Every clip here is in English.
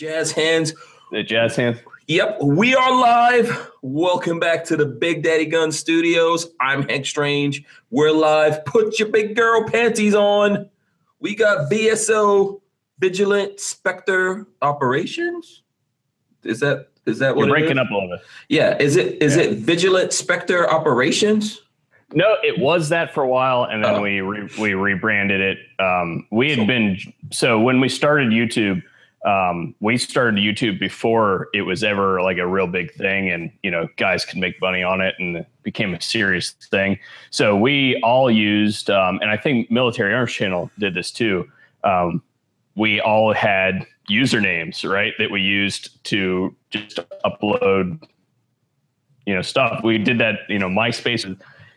Jazz hands. The jazz hands. Yep, we are live. Welcome back to the Big Daddy Gun Studios. I'm Hank Strange. We're live. Put your big girl panties on. We got VSO Vigilant Spectre Operations. Is that is that what You're it breaking is? up a little bit. Yeah, is it is Yeah. it Vigilant Spectre Operations? No, it was that for a while, and then Oh. we re- we rebranded it. Um, we had So- been so when we started YouTube, um, we started YouTube before it was ever like a real big thing, and you know guys could make money on it, and it became a serious thing. So we all used, um, and I think Military Arms Channel did this too. Um, we all had usernames, right, that we used to just upload, you know, stuff. We did that, you know, MySpace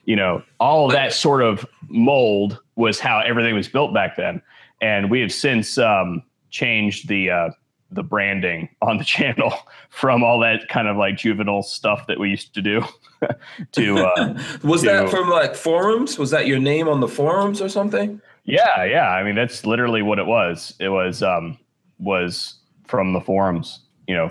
you know, all of that sort of mold was how everything was built back then. And we have since um, changed the uh, the branding on the channel from all that kind of like juvenile stuff that we used to do to uh, Was to- that from like forums? Was that your name on the forums or something? yeah, yeah. I mean, that's literally what it was. It was um, was from the forums. You know.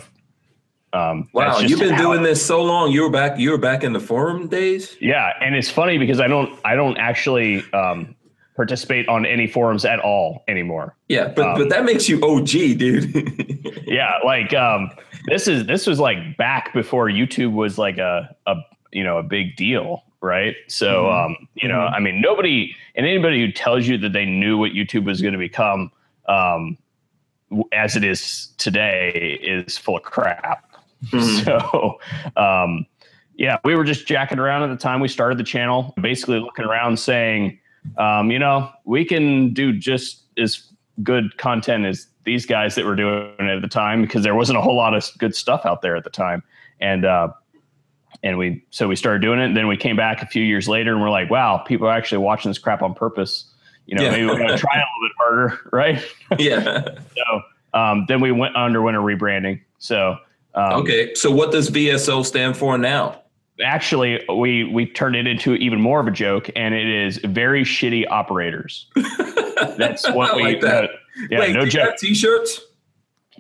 Um, Wow, you've been doing this so long. You were back. You were back in the forum days. Yeah, and it's funny because I don't I don't actually um, participate on any forums at all anymore. Yeah, but Um, but that makes you OG, dude. Yeah, like um, this is this was like back before YouTube was like a a you know a big deal, right? So Mhm. um, you know, Mhm. I mean, nobody and anybody who tells you that they knew what YouTube was going to become um, as it is today is full of crap. Mhm. So, um, yeah, we were just jacking around at the time we started the channel, basically looking around saying, um, you know, we can do just as good content as these guys that were doing it at the time because there wasn't a whole lot of good stuff out there at the time. And, uh, and we, so we started doing it. And then we came back a few years later and we're like, wow, people are actually watching this crap on purpose. You know, Yeah. maybe we're going to try a little bit harder. Right. yeah. So, um, then we went underwent a rebranding. So, um, Okay. So what does VSO stand for now? Actually we we turned it into even more of a joke and it is very shitty operators. That's what I we like that. uh, yeah Wait, no joke. T-shirts?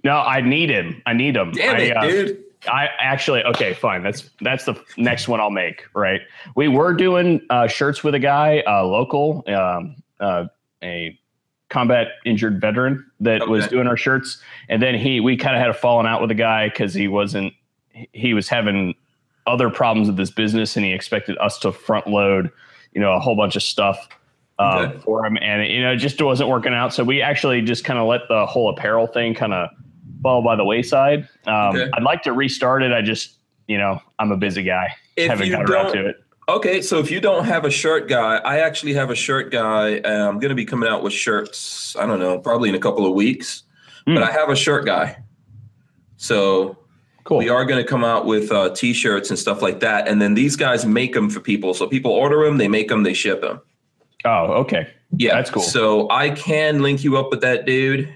no i need him i need him Damn I, it, uh, dude. I actually okay fine. That's that's the next one i'll make right? We were doing uh, shirts with a guy uh, local um, uh, a combat injured veteran that was doing our shirts. And then he we kind of had a falling out with the guy because he wasn't he was having other problems with this business and he expected us to front load you know a whole bunch of stuff uh, Okay. for him and you know it just wasn't working out so we actually just kind of let the whole apparel thing kind of fall by the wayside um, Okay. i'd like to restart it i just you know i'm a busy guy If haven't got around to it okay, so if you don't have a shirt guy, I actually have a shirt guy. I'm going to be coming out with shirts. I don't know, probably in a couple of weeks. Hmm. But I have a shirt guy. So cool we are going to come out with uh, t-shirts and stuff like that, and then these guys make them for people. So people order them, they make them, they ship them. oh okay Yeah, That's cool. So I can link you up with that dude.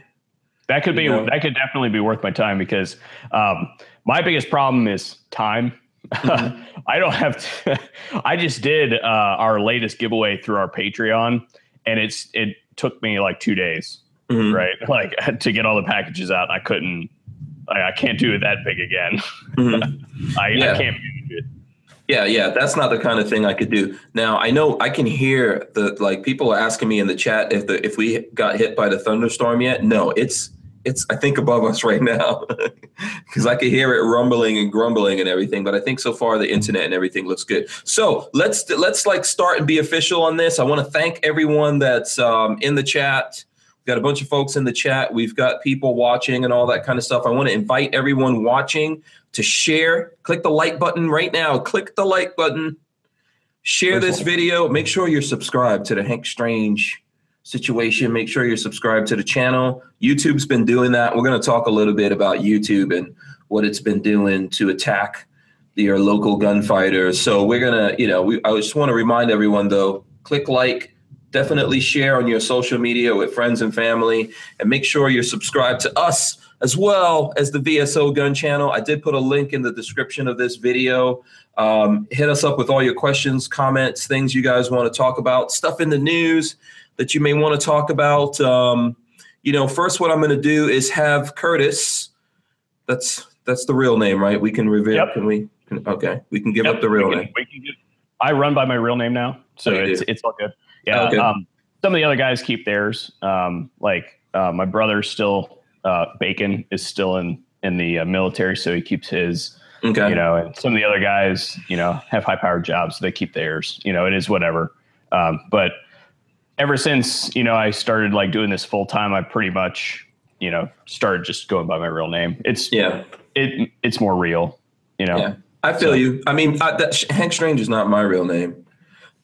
That could be You know? that could definitely be worth my time because um, my biggest problem is time. Mhm. I don't have to, I just did uh, our latest giveaway through our Patreon and it's it took me like 2 days, Mhm. right? Like to get all the packages out. I couldn't I, I can't do it that big again. Mhm. I, Yeah. I can't manage it. Yeah, yeah, that's not the kind of thing I could do. Now I know I can hear the like people are asking me in the chat if the if we got hit by the thunderstorm yet. No, it's it's I think above us right now because I can hear it rumbling and grumbling and everything. But I think so far the internet and everything looks good. So let's let's like start and be official on this. I want to thank everyone that's um, in the chat. Got a bunch of folks in the chat. We've got people watching and all that kind of stuff. I want to invite everyone watching to share. Click the like button right now. Click the like button. Share this video. Make sure you're subscribed to the Hank Strange situation. Make sure you're subscribed to the channel. YouTube's been doing that. We're going to talk a little bit about YouTube and what it's been doing to attack your local gunfighters. So we're going to, you know, we, I just want to remind everyone though, click like, definitely share on your social media with friends and family, and make sure you're subscribed to us as well as the VSO Gun channel. I did put a link in the description of this video. Um, hit us up with all your questions, comments, things you guys want to talk about, stuff in the news that you may want to talk about. Um, you know, first, what I'm going to do is have Curtis That's that's the real name, right? We can reveal. Yep. Can we? Can, okay, we can give Yep, up the real we can- name. we can give- I run by my real name now, so Oh, it's do? it's all good. Yeah. Okay. Um, some of the other guys keep theirs. Um, like uh, my brother's still uh, Bacon is still in in the uh, military, so he keeps his. Okay. You know, and some of the other guys, you know, have high powered jobs, so they keep theirs. You know, it is whatever. Um, but ever since you know I started like doing this full time, I pretty much you know started just going by my real name. It's yeah. it it's more real. You know. Yeah. I feel So- you. I mean, I, that, Hank Strange is not my real name,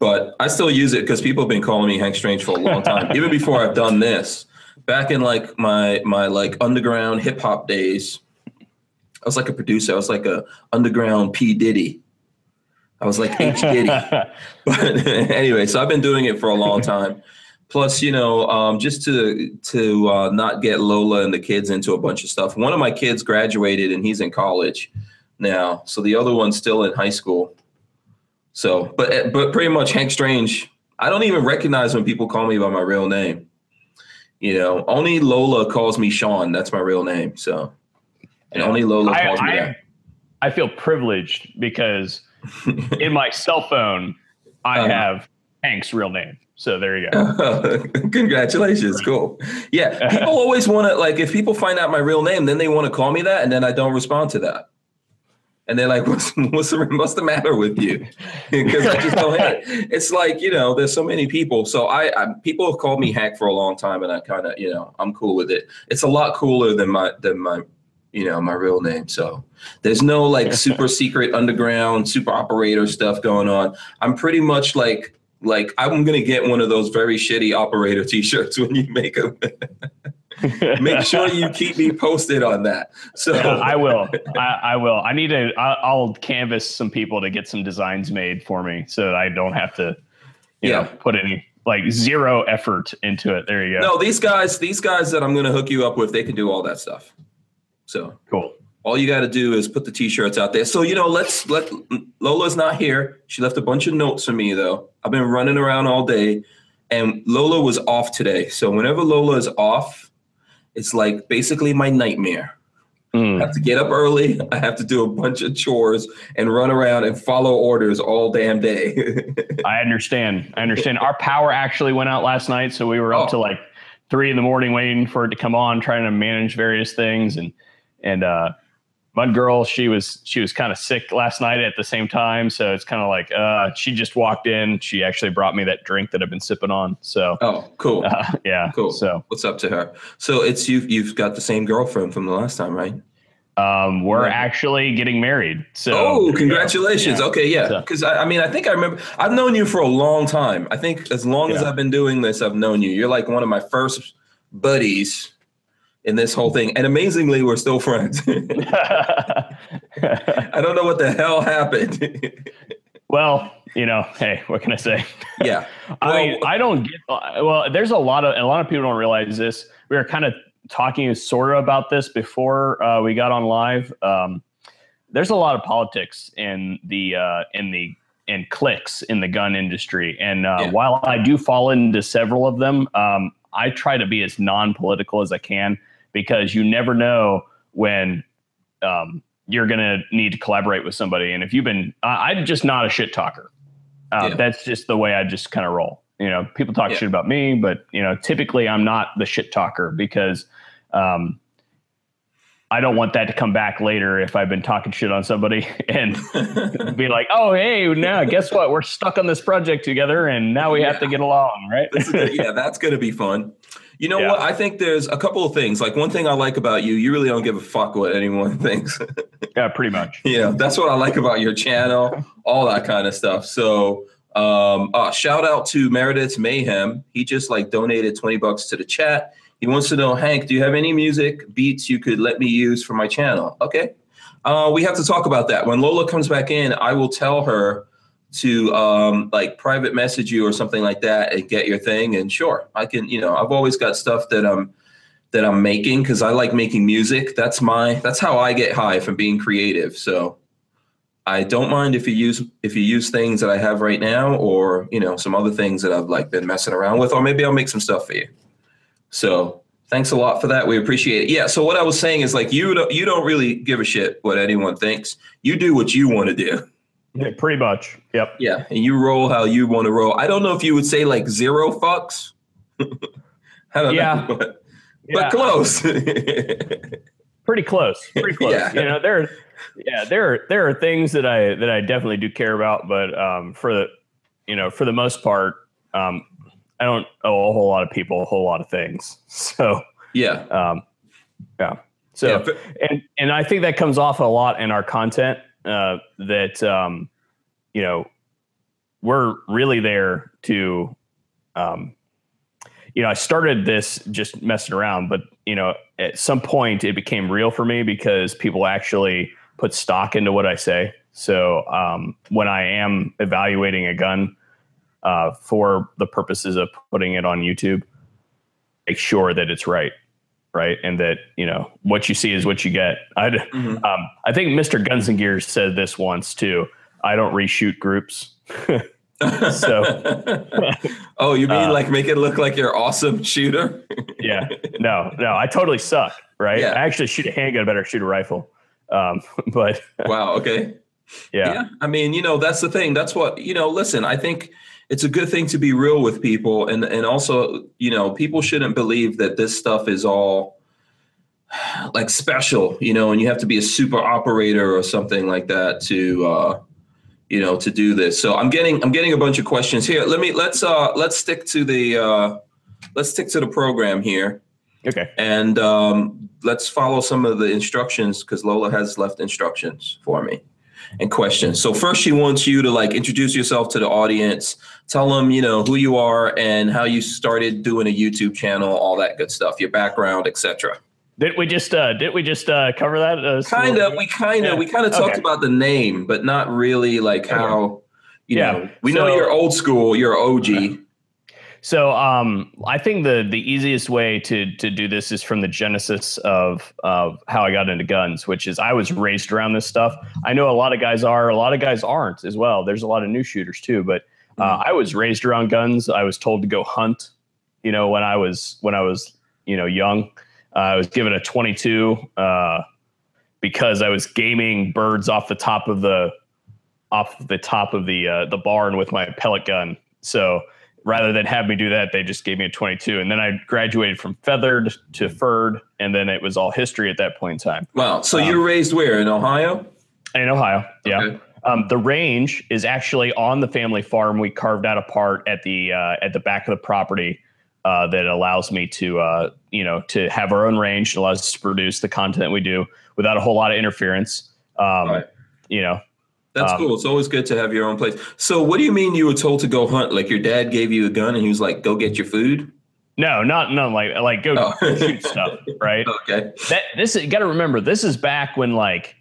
but I still use it because people have been calling me Hank Strange for a long time, even before I've done this. Back in like my my like underground hip hop days, I was like a producer. I was like a underground P Diddy. I was like H Diddy. but anyway, so I've been doing it for a long time. Plus, you know, um, just to to uh, not get Lola and the kids into a bunch of stuff. One of my kids graduated and he's in college now, so the other one's still in high school. So, but but pretty much Hank Strange. I don't even recognize when people call me by my real name. You know, only Lola calls me Sean. That's my real name. So, and only Lola I, calls me I, I feel privileged because in my cell phone I Uh-huh. have Hank's real name. So there you go. Congratulations. Cool. Yeah. People always want to, like, if people find out my real name, then they want to call me that. And then I don't respond to that. And they're like, what's, what's, the, what's the matter with you? Because I just don't it. It's like, you know, there's so many people. So I, I people have called me hack for a long time and I kind of, you know, I'm cool with it. It's a lot cooler than my, than my, you know, my real name. So there's no like super secret underground super operator stuff going on. I'm pretty much like, like I'm gonna get one of those very shitty operator t-shirts when you make them. Make sure you keep me posted on that. So I will. I, I will. I need to. I, I'll canvas some people to get some designs made for me, so that I don't have to, you Yeah. know, put any like zero effort into it. There you go. no, these guys, these guys that I'm gonna hook you up with, they can do all that stuff. So Cool. all you got to do is put the t-shirts out there. So you know, let's let Lola's not here. She left a bunch of notes for me though. I've been running around all day, and Lola was off today. So whenever Lola is off, it's like basically my nightmare. I Mm. have to get up early. I have to do a bunch of chores and run around and follow orders all damn day. I understand. I understand. Our power actually went out last night, so we were up Oh. to like three in the morning waiting for it to come on, trying to manage various things. And and uh, Mud Girl, she was she was kind of sick last night at the same time, so it's kind of like uh, she just walked in. She actually brought me that drink that I've been sipping on. So oh, cool. uh, yeah, Cool. So What's up to her? So it's you. You've got the same girlfriend from the last time, right? um, we're Right. actually getting married. So oh, there you go. congratulations. Yeah. Okay, yeah. So- Because I, I mean, I think I remember. I've known you for a long time. I think as long as I've been doing this, I've known you. You're like one of my first buddies in this whole thing, and amazingly, we're still friends. I don't know what the hell happened. well, you know, hey, what can I say? yeah. I Well- I don't get. Well, there's a lot of a lot of people don't realize this. We were kind of talking sort of about this before uh, we got on live. Um, there's a lot of politics in the uh, in the and clicks in the gun industry, and uh, Yeah. while I do fall into several of them, um, I try to be as non-political as I can because you never know when um, you're going to need to collaborate with somebody. And if you've been, I, I'm just not a shit talker. Uh, Yeah. That's just the way I just kind of roll. You know, people talk Yeah. shit about me, but you know, typically I'm not the shit talker because um, I don't want that to come back later if I've been talking shit on somebody and be like, "Oh, hey, now guess what? We're stuck on this project together, and now we have to get along, right?" yeah, that's going to be fun. You know Yeah. what? I think there's a couple of things. Like one thing I like about you, you really don't give a fuck what anyone thinks. yeah, pretty much. yeah, that's what I like about your channel, all that kind of stuff. So, um, uh, shout out to Meredith's Mayhem. He just like donated 20 bucks to the chat. He wants to know, Hank, do you have any music beats you could let me use for my channel? Okay. Uh, we have to talk about that. When Lola comes back in, I will tell her to um, like private message you or something like that and get your thing. And sure, I can, you know, I've always got stuff that I'm that I'm making because I like making music. That's my that's how I get high from being creative. So I don't mind if you use if you use things that I have right now or you know some other things that I've like been messing around with, or maybe I'll make some stuff for you. So Thanks a lot for that. We appreciate it. Yeah. So what I was saying is like you don't you don't really give a shit what anyone thinks. You do what you want to do. Yeah, pretty much. Yep. Yeah, and you roll how you want to roll. I don't know if you would say like zero fucks. I don't Yeah. know, but, Yeah, but close. pretty close. Pretty close. Yeah. You know, there yeah, there are there are things that I that I definitely do care about, but um for the you know, for the most part, um I don't owe a whole lot of people a whole lot of things. So yeah. um yeah. So yeah. but- and and I think that comes off a lot in our content uh, that um, you know we're really there to um, you know I started this just messing around, but you know at some point it became real for me because people actually put stock into what I say. So um, when I am evaluating a gun uh, for the purposes of putting it on YouTube, make sure that it's right right? And that you know what you see is what you get. I Mhm. um, I think Mr. Guns and Gears said this once too. I don't reshoot groups. So- oh, you mean Uh, like make it look like you're awesome shooter? yeah, no, no, I totally suck. Right? Yeah. I actually shoot a handgun better shoot a rifle. Um, but wow. Okay. yeah. yeah, I mean, you know, that's the thing. That's what, you know, listen, I think it's a good thing to be real with people. And, and also, you know, people shouldn't believe that this stuff is all like special, you know, and you have to be a super operator or something like that to, uh, you know, to do this. So I'm getting, I'm getting a bunch of questions here. Let me, let's, uh, let's stick to the, uh, let's stick to the program here. okay, And um, let's follow some of the instructions because Lola has left instructions for me and questions. So first, she wants you to like introduce yourself to the audience, tell them you know who you are and how you started doing a YouTube channel, all that good stuff, your background, etc. did we just uh, did we just uh, cover that? Uh, Kind of, we kind of, Yeah. we kind of talked Okay. about the name, but not really like how. You Yeah. know, we know you're old school, you're OG. So um, I think the the easiest way to to do this is from the genesis of of how I got into guns, which is I was raised around this stuff. I know a lot of guys are, a lot of guys aren't as well. There's a lot of new shooters too, but uh, I was raised around guns. I was told to go hunt. You know, when I was when I was you know young, uh, I was given a 22 uh, because I was gaming birds off the top of the off the top of the uh, the barn with my pellet gun. So rather than have me do that, they just gave me a 22. And then I graduated from feathered to furred, and then it was all history at that point in time. Wow. So Um, you're raised where in Ohio? In Ohio, yeah. Okay. Um, the range is actually on the family farm. We carved out a part at the uh, at the back of the property uh, that allows me to uh, you know to have our own range. It allows us to produce the content we do without a whole lot of interference. Um, Right. You know, That's Um, cool. It's always good to have your own place. So, what do you mean you were told to go hunt? Like your dad gave you a gun and he was like, "Go get your food." no, not not like like go Oh. shoot stuff, right? Okay. that this you got to remember this is back when like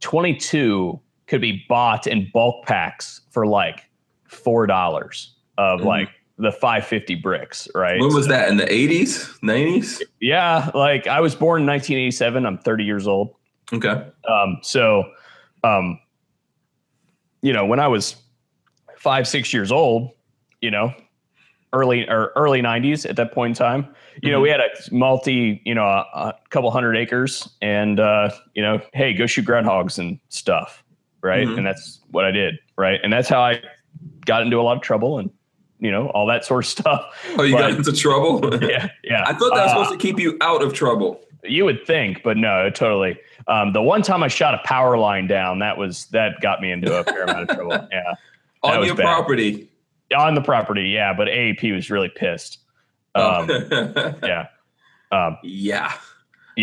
22 could be bought in bulk packs for like four dollars of Mhm. like the 550 bricks right When was that? In the eighties, nineties? yeah like i was born in 1987 i'm 30 years old Okay. um so um you know when i was five six years old you know early or early 90s at that point in time you know Mhm. we had a multi you know a, a couple hundred acres and uh you know hey go shoot groundhogs and stuff right Mhm. and that's what i did right and that's how i got into a lot of trouble and you know all that sort of stuff Oh, you got into trouble. yeah yeah I thought that was Uh, supposed to keep you out of trouble. you would think, but no, totally. Um, the one time I shot a power line down, that was that got me into a fair amount of trouble. Yeah, On your bad. property. on the property. Yeah, but AEP was really pissed. Um, Oh. yeah, um, yeah.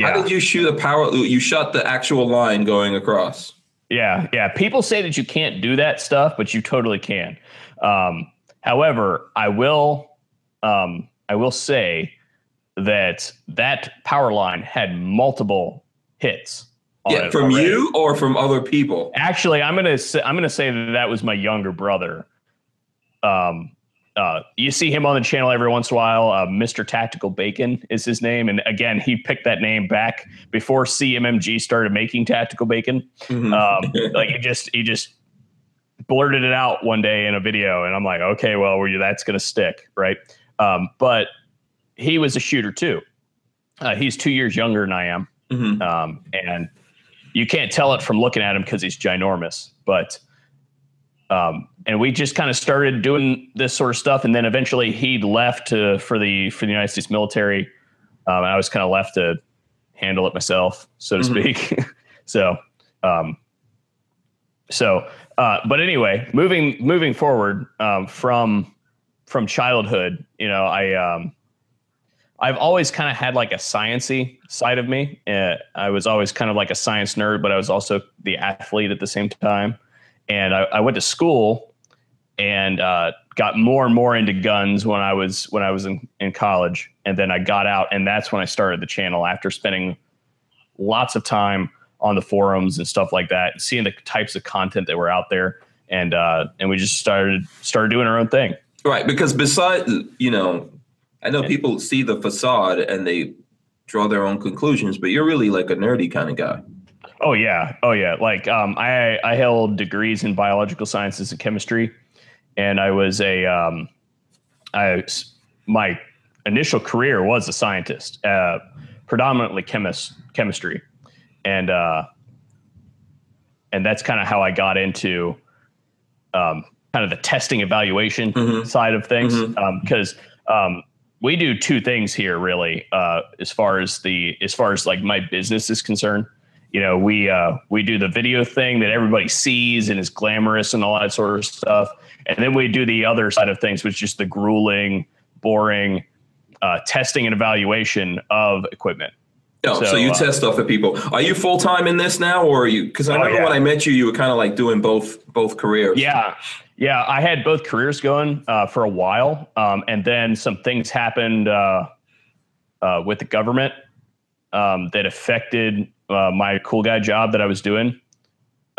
How did you shoot a power? You shot the actual line going across. Yeah, yeah. People say that you can't do that stuff, but you totally can. Um, however, I will, um, I will say that that power line had multiple hits. on Yeah, from already. you or from other people? Actually, I'm gonna say, I'm gonna say that that was my younger brother. Um, uh, you see him on the channel every once in a while. Uh, Mr. Tactical Bacon is his name, and again, he picked that name back before CMMG started making Tactical Bacon. Mhm. Um, like he just he just blurted it out one day in a video, and I'm like, okay, well, that's gonna stick, right? Um, but he was a shooter too, Uh, he's two years younger than I am, Mhm. um, and you can't tell it from looking at him because he's ginormous. But um, and we just kind of started doing this sort of stuff, and then eventually he left to for the for the United States military. Um, and I was kind of left to handle it myself, so to Mhm. speak. so, um, so, uh, but anyway, moving moving forward um, from from childhood, you know, I um, I've always kind of had like a sciency side of me. Uh, I was always kind of like a science nerd, but I was also the athlete at the same time. And I, I went to school and uh, got more and more into guns when I was when I was in, in college. And then I got out, and that's when I started the channel after spending lots of time on the forums and stuff like that, seeing the types of content that were out there, and uh, and we just started started doing our own thing. Right, because besides you know, I know people see the facade and they draw their own conclusions, but you're really like a nerdy kind of guy. Oh yeah, oh yeah. Like um, I I held degrees in biological sciences and chemistry, and I was a um, I my initial career was a scientist, uh, predominantly chemist chemistry, and uh, and that's kind of how I got into um, kind of the testing evaluation Mhm. side of things. Because um, we do two things here really uh, as far as the as far as like my business is concerned. You know we uh, we do the video thing that everybody sees and is glamorous and all that sort of stuff and then we do the other side of things which is just the grueling boring uh, testing and evaluation of equipment Oh, so, So, you uh, test stuff for people. Are you full time in this now, or are you? Because I Oh, remember yeah. when I met you, you were kind of like doing both both careers. Yeah, yeah. I had both careers going uh, for a while, um, and then some things happened uh, uh, with the government um, that affected uh, my cool guy job that I was doing.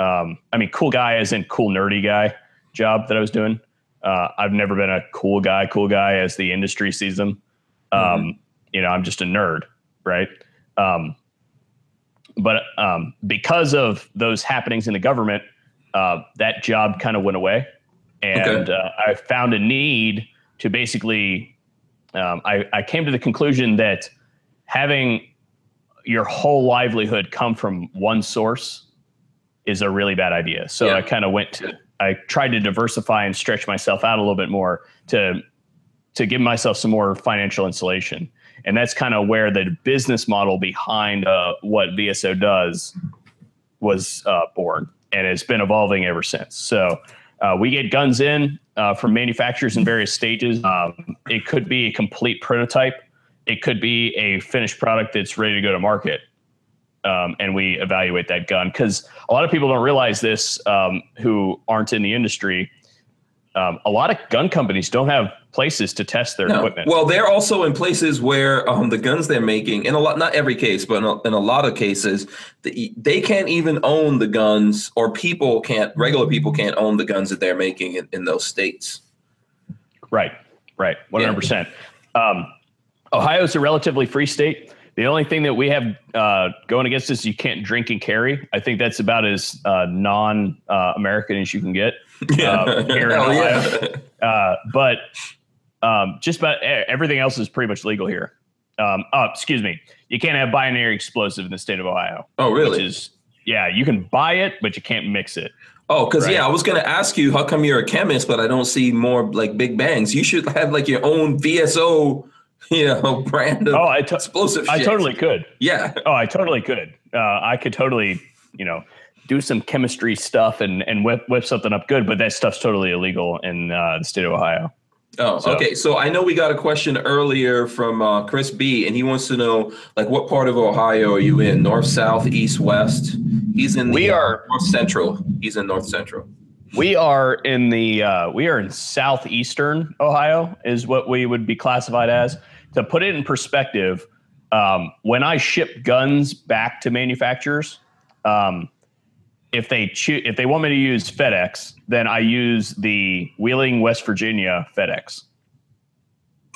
Um, I mean, cool guy as in cool nerdy guy job that I was doing. Uh, I've never been a cool guy, cool guy as the industry sees them. Um, You know, I'm just a nerd, right? Um, but um, because of those happenings in the government, uh, that job kind of went away, and uh, I found a need to basically. Um, I, I came to the conclusion that having your whole livelihood come from one source is a really bad idea. So Yeah. I kind of went to. I tried to diversify and stretch myself out a little bit more to to give myself some more financial insulation. And that's kind of where the business model behind uh, what VSO does was uh, born and it's been evolving ever since. So uh, we get guns in uh, from manufacturers in various stages. Um, it could be a complete prototype, it could be a finished product that's ready to go to market. Um, and we evaluate that gun because a lot of people don't realize this um, who aren't in the industry. Um, a lot of gun companies don't have places to test their No. equipment. Well, they're also in places where um, the guns they're making, in a lot, not every case, but in a, in a lot of cases, the, they can't even own the guns, or people can't, regular people can't own the guns that they're making in, in those states. Right, right, one hundred percent. Um, Ohio is a relatively free state. The only thing that we have uh, going against us, you can't drink and carry. I think that's about as uh, non-American as you can get. Uh, here in Hell yeah. Ohio. Uh, but um, just about everything else is pretty much legal here. Um, oh, excuse me, you can't have binary explosive in the state of Ohio. Oh, Which really? is yeah, you can buy it, but you can't mix it. Oh, because Right. yeah, I was gonna ask you how come you're a chemist, but I don't see more like big bangs. You should have like your own VSO, you know, brand of Oh, I to- explosive. I shit. totally could. Yeah. Oh, I totally could. Uh, I could totally, you know, do some chemistry stuff and and whip whip something up good. But that stuff's totally illegal in uh, the state of Ohio. Oh, So- okay. So I know we got a question earlier from uh, Chris B, and he wants to know like what part of Ohio are you in? North, south, east, west? He's in. The, We uh, are- north central. He's in north central. We are in the uh, we are in southeastern Ohio is what we would be classified as. To put it in perspective, um, when I ship guns back to manufacturers, um, if they choose if they want me to use FedEx, then I use the Wheeling, West Virginia FedEx.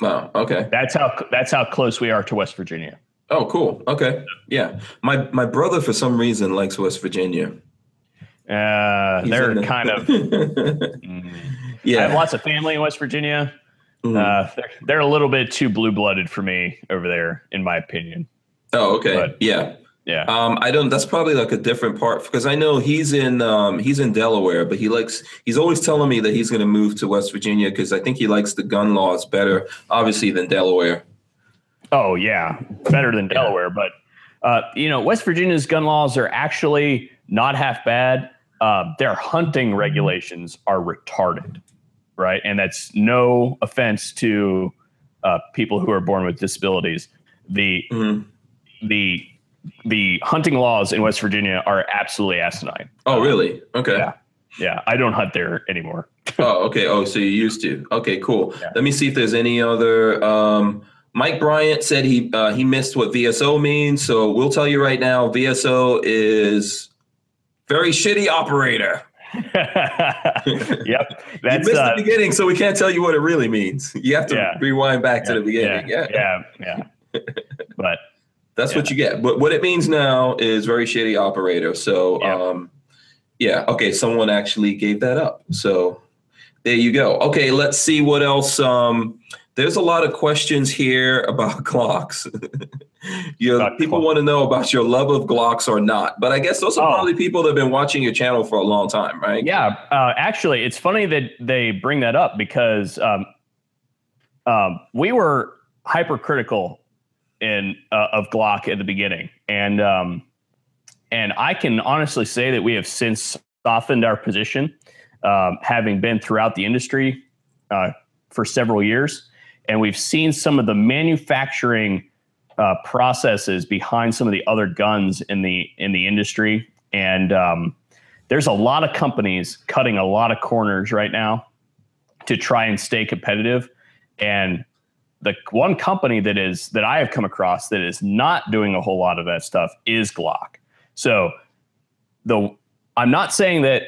Wow. Okay. That's how that's how close we are to West Virginia. Oh, cool. Okay. Yeah. My my brother for some reason likes West Virginia. Uh, He's they're in the- kind of. I have yeah. lots of family in West Virginia. Mhm. Uh, they're, they're a little bit too blue blooded for me over there, in my opinion. Oh, okay. But- yeah. Yeah. Um, I don't. That's probably like a different part because I know he's in um, he's in Delaware, but he likes he's always telling me that he's going to move to West Virginia because I think he likes the gun laws better, obviously, than Delaware. Oh yeah, better than Delaware, but uh, you know West Virginia's gun laws are actually not half bad. Uh, their hunting regulations are retarded, right? And that's no offense to uh, people who are born with disabilities. The Mhm. the the hunting laws in West Virginia are absolutely asinine. Oh, really? Okay. Yeah. Yeah, I don't hunt there anymore. oh, okay. Oh, so you used to? Okay, cool. Yeah. Let me see if there's any other. Um, Mike Bryant said he uh, he missed what VSO means, so we'll tell you right now. VSO is very shitty operator. yep, you that's missed uh, the beginning, so we can't tell you what it really means. You have to Yeah. rewind back to the beginning. yeah, yeah, yeah. But That's what you get. But what it means now is very shitty operator. So Yeah. um yeah, okay, someone actually gave that up. So there you go. Okay, let's see what else um there's a lot of questions here about Glocks. you About people want to know about your love of Glocks or not. But I guess those are Oh. probably people that have been watching your channel for a long time, right? Yeah, uh, actually, it's funny that they bring that up because um, um, we were hypercritical in uh, of Glock at the beginning, and um, and I can honestly say that we have since softened our position, um, having been throughout the industry uh, for several years, and we've seen some of the manufacturing uh, processes behind some of the other guns in the in the industry, and um, there's a lot of companies cutting a lot of corners right now to try and stay competitive and the one company that is that I have come across that is not doing a whole lot of that stuff is Glock. So the I'm not saying that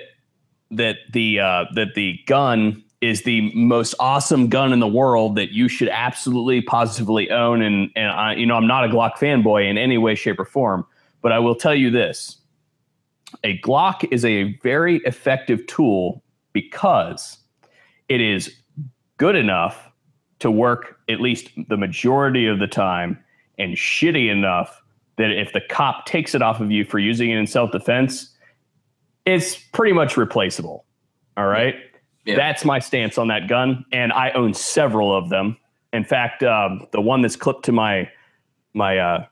that the uh, that the gun is the most awesome gun in the world that you should absolutely positively own and and I you know I'm not a Glock fanboy in any way shape or form but I will tell you this a Glock is a very effective tool because it is good enough to work at least the majority of the time and shitty enough that if the cop takes it off of you for using it in self defense, it's pretty much replaceable. All right. Yeah. That's my stance on that gun. And I own several of them. In fact, um, the one that's clipped to my, my, uh,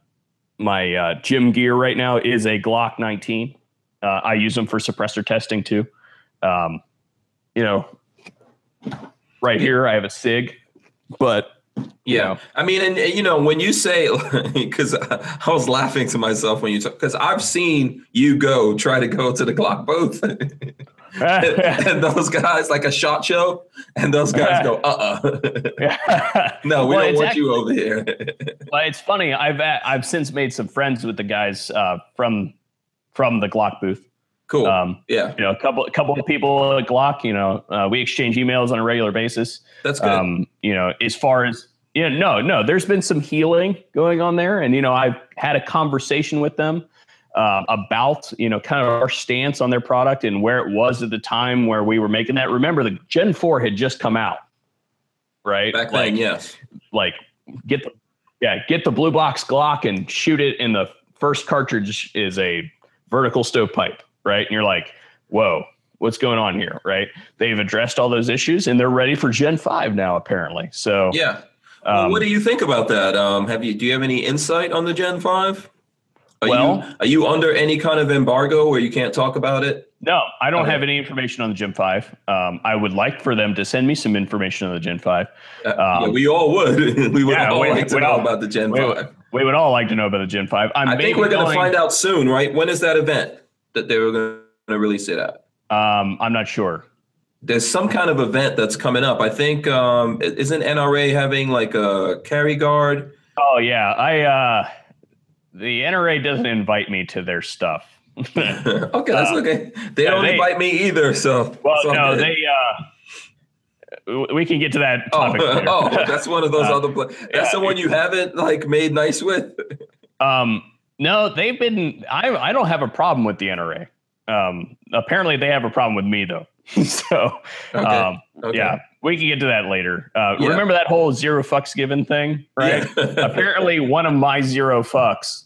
my uh, gym gear right now is a Glock 19. Uh, I use them for suppressor testing too. Um, you know, right here I have a Sig, but Yeah, know. I mean, and, you know, when you say, because I, I was laughing to myself when you talk, because I've seen you go try to go to the Glock booth, and, those guys like a shot show, and those guys go, uh, uh no, we Well, don't want act- you over here. Well, it's funny. I've uh, I've since made some friends with the guys uh, from from the Glock booth. cool. Um, yeah, you know, a couple a couple of people at Glock. You know, uh, we exchange emails on a regular basis. that's good. Um, you know, as far as know, no, no, there's been some healing going on there, and you know, I've had a conversation with them uh, about you know kind of our stance on their product and where it was at the time where we were making that. Remember, the Gen Four had just come out, right? Back like, then, yes. like get the yeah get the blue box Glock and shoot it, and the first cartridge is a vertical stovepipe, right? And you're like, whoa. What's going on here, right? They've addressed all those issues and they're ready for Gen Five now, apparently. So, Yeah. Well, um, what do you think about that? Um, have you do you have any insight on the Gen Five? Are Well- you are you under any kind of embargo where you can't talk about it? No, I don't Okay. have any information on the Gen 5. Um, I would like for them to send me some information on the Gen 5. Uh, yeah, Um, we all would. we would yeah, all we- like to know all- about the Gen we- Five. We would all like to know about the Gen 5. I'm I think we're going to find out soon, right? When is that event that they were going to release it at? Um, I'm not sure. There's some kind of event that's coming up. I think um, isn't NRA having like a carry guard? Oh, yeah. I, uh, the NRA doesn't invite me to their stuff. okay, that's Uh, okay. They yeah, don't they- invite me either. So well, no, good. they, uh, we can get to that Oh, topic. later. oh, that's one of those Uh, other. Pla- that's yeah, someone you haven't like made nice with. Um, no, they've been. I I don't have a problem with the NRA. Um, apparently they have a problem with me though. so, Okay. um, okay. yeah, we can get to that later. Uh, Yeah. Remember that whole zero fucks given thing, right? Yeah. Apparently, one of my zero fucks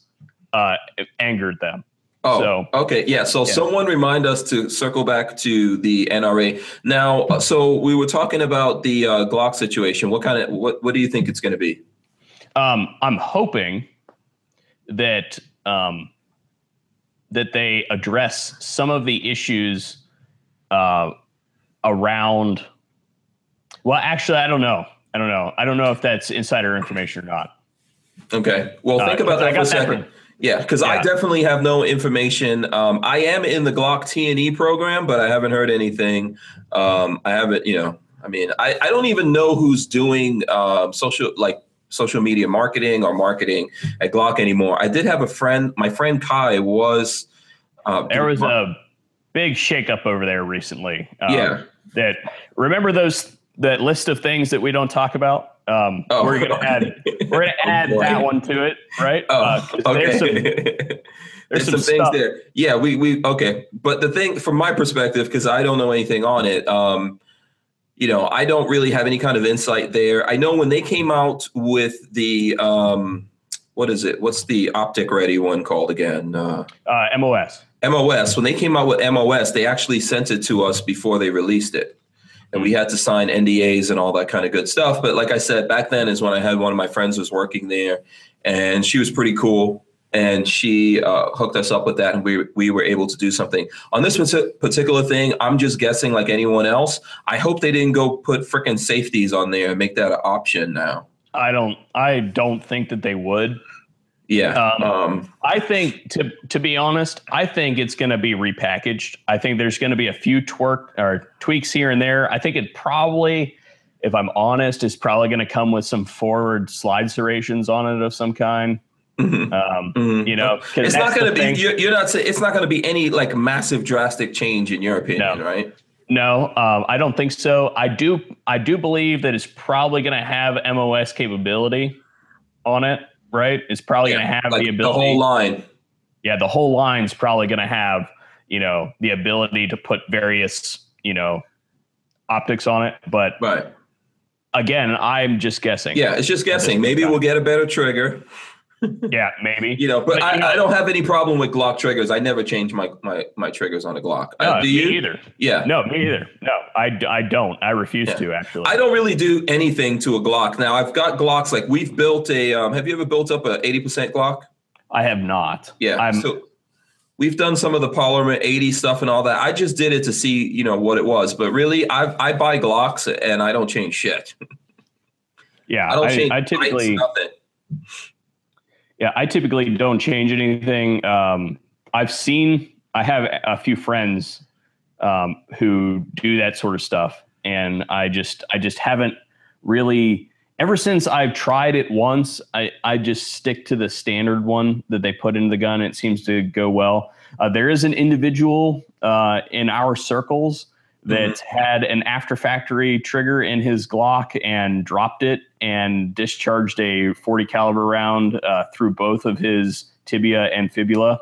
uh, angered them. Oh, So- okay, yeah. So Yeah. someone remind us to circle back to the NRA. Now, uh, so we were talking about the uh, Glock situation. What kind of what what do you think it's going to be? Um, I'm hoping that um, that they address some of the issues uh, around. Well, actually, I don't know. I don't know. I don't know if that's insider information or not. Okay. Well, Uh, think about 'cause I that for a that second. from- yeah, because I definitely have no information. Um, I am in the Glock T and E program, but I haven't heard anything. Um, I haven't, you know. I mean, I, I don't even know who's doing um, social like social media marketing or marketing at Glock anymore. I did have a friend. My friend Kai was. Uh, There was a big shakeup over there recently. Um, yeah. That remember those that list of things that we don't talk about. Um, Oh, we're gonna add we're gonna Oh, add boy. that one to it, right? Oh, Uh, okay. There's some, There's there's some, some things stuff. there. Yeah, we we okay. But the thing from my perspective, because I don't know anything on it, um, you know, I don't really have any kind of insight there. I know when they came out with the um, what is it? What's the optic ready one called again? Uh, uh, MOS. MOS. When they came out with MOS, they actually sent it to us before they released it. And we had to sign NDAs and all that kind of good stuff. But like I said, back then is when I had one of my friends was working there, and she was pretty cool. And she uh, hooked us up with that, and we we were able to do something on this particular thing. I'm just guessing, like anyone else. I hope they didn't go put freaking safeties on there and make that an option now. I don't I don't think that they would. Yeah. Um, Um, I think to to be honest, I think it's going to be repackaged. I think there's going to be a few twerk or tweaks here and there. I think it probably, if I'm honest, is probably going to come with some forward slide serrations on it of some kind. mhm, Um, mhm. you know, it's not going to be. You're, you're not. It's not going to be any like massive drastic change in your opinion, No. right? No, um, I don't think so. I do. I do believe that it's probably going to have MOS capability on it. Right? It's probably going to have like the ability. The whole line. yeah, the whole line's probably going to have you know the ability to put various you know optics on it. But Right. again, I'm just guessing. Yeah, it's just guessing. Maybe we'll get a better trigger. yeah, maybe. You know, but, But, I, you know- I don't have any problem with Glock triggers. I never change my my, my triggers on a Glock. Uh, do me you? either? Yeah. No, me either. No, I, I don't. I refuse Yeah. to actually. I don't really do anything to a Glock. Now I've got Glocks. Like we've built a. Um, have you ever built up a eighty percent Glock? I have not. Yeah. I'm, so we've done some of the polymer 80 stuff and all that. I just did it to see, you know, what it was. But really, I I buy Glocks and I don't change shit. yeah. I don't I, change I lights, typically. nothing. Yeah, I typically don't change anything. Um, I've seen, I have a few friends um, who do that sort of stuff, and I just, I just haven't really. Ever since I've tried it once, I, I just stick to the standard one that they put into the gun. It seems to go well. Uh, there is an individual uh, in our circles that had an after factory trigger in his Glock and dropped it and discharged a 40 caliber round uh, through both of his tibia and fibula.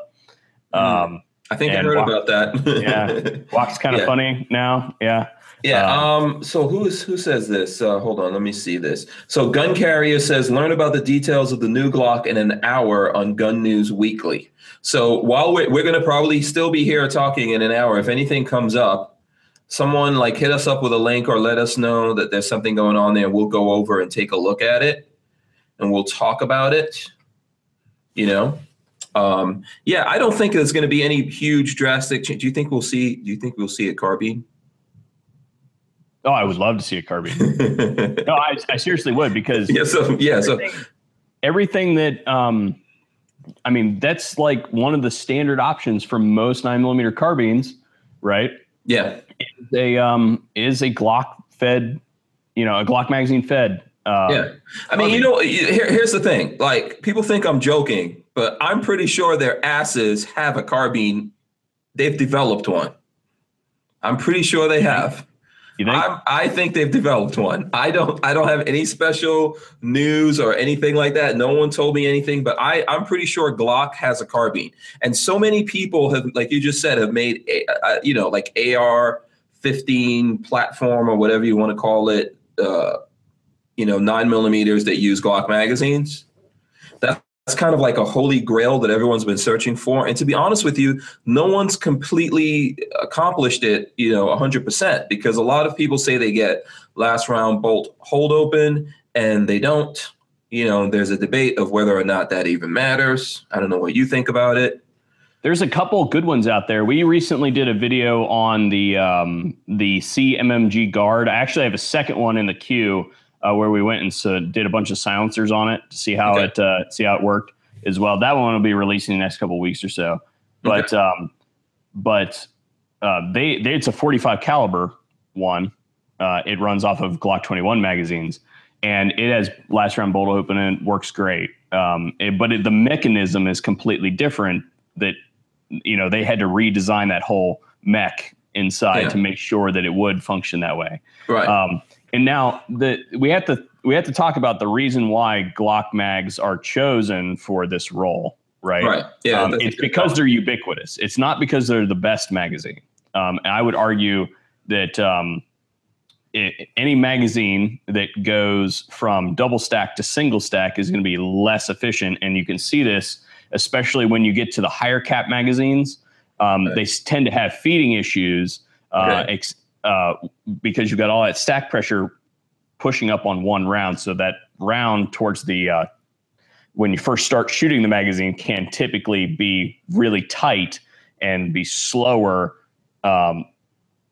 Um, I think I heard walk- about that. Yeah. Walk's kind of Yeah. funny now. Yeah. Yeah. Um, Um, so who is who says this? Uh, hold on, let me see this. So Gun Carrier says learn about the details of the new Glock in an hour on Gun News Weekly. So while we're we're gonna probably still be here talking in an hour, if anything comes up, someone like hit us up with a link or let us know that there's something going on there. We'll go over and take a look at it and we'll talk about it. You know? Um, yeah, I don't think there's going to be any huge drastic change. Do you think we'll see? Do you think we'll see a carbine? Oh, I would love to see a carbine. No, I, I seriously would because yeah. So yeah. So everything, everything that um i mean that's like one of the standard options for most 9 millimeter carbines right yeah. They um is a glock fed you know a glock magazine fed uh Yeah. I mean, you know, here, here's the thing. Like, people think I'm joking, but I'm pretty sure their asses have a carbine. They've developed one. I'm pretty sure they have. you think I'm, I think they've developed one. I don't. I don't have any special news or anything like that. No one told me anything, but I, I'm pretty sure Glock has a carbine. And so many people have, like you just said, have made, a- uh, you know, like AR 15 platform or whatever you want to call it, uh, you know, nine millimeters that use Glock magazines. That's kind of like a holy grail that everyone's been searching for. And to be honest with you, no one's completely accomplished it, you know, 100% because a lot of people say they get last round bolt hold open and they don't. You know, there's a debate of whether or not that even matters. I don't know what you think about it. There's a couple good ones out there. We recently did a video on the um, the CMMG guard. I actually have a second one in the queue uh, where we went and so did a bunch of silencers on it to see how okay. it uh, see how it worked as well. That one will be releasing the next couple weeks or so. But okay. um, but uh, they, they it's a 45 caliber one. Uh, it runs off of Glock 21 magazines, and it has last round bolt open and works great. Um, it, but it, the mechanism is completely different. That you know they had to redesign that whole mech inside yeah. to make sure that it would function that way. Right. Um, and now the we have to we have to talk about the reason why Glock mags are chosen for this role. Right. Right. Yeah. Um, it's because they're ubiquitous. It's not because they're the best magazine. Um, and I would argue that um, it, any magazine that goes from double stack to single stack is going to be less efficient, and you can see this especially when you get to the higher cap magazines. Um, They tend to have feeding issues uh, okay. ex- uh, because you've got all that stack pressure pushing up on one round. So that round towards the uh, when you first start shooting the magazine can typically be really tight and be slower um,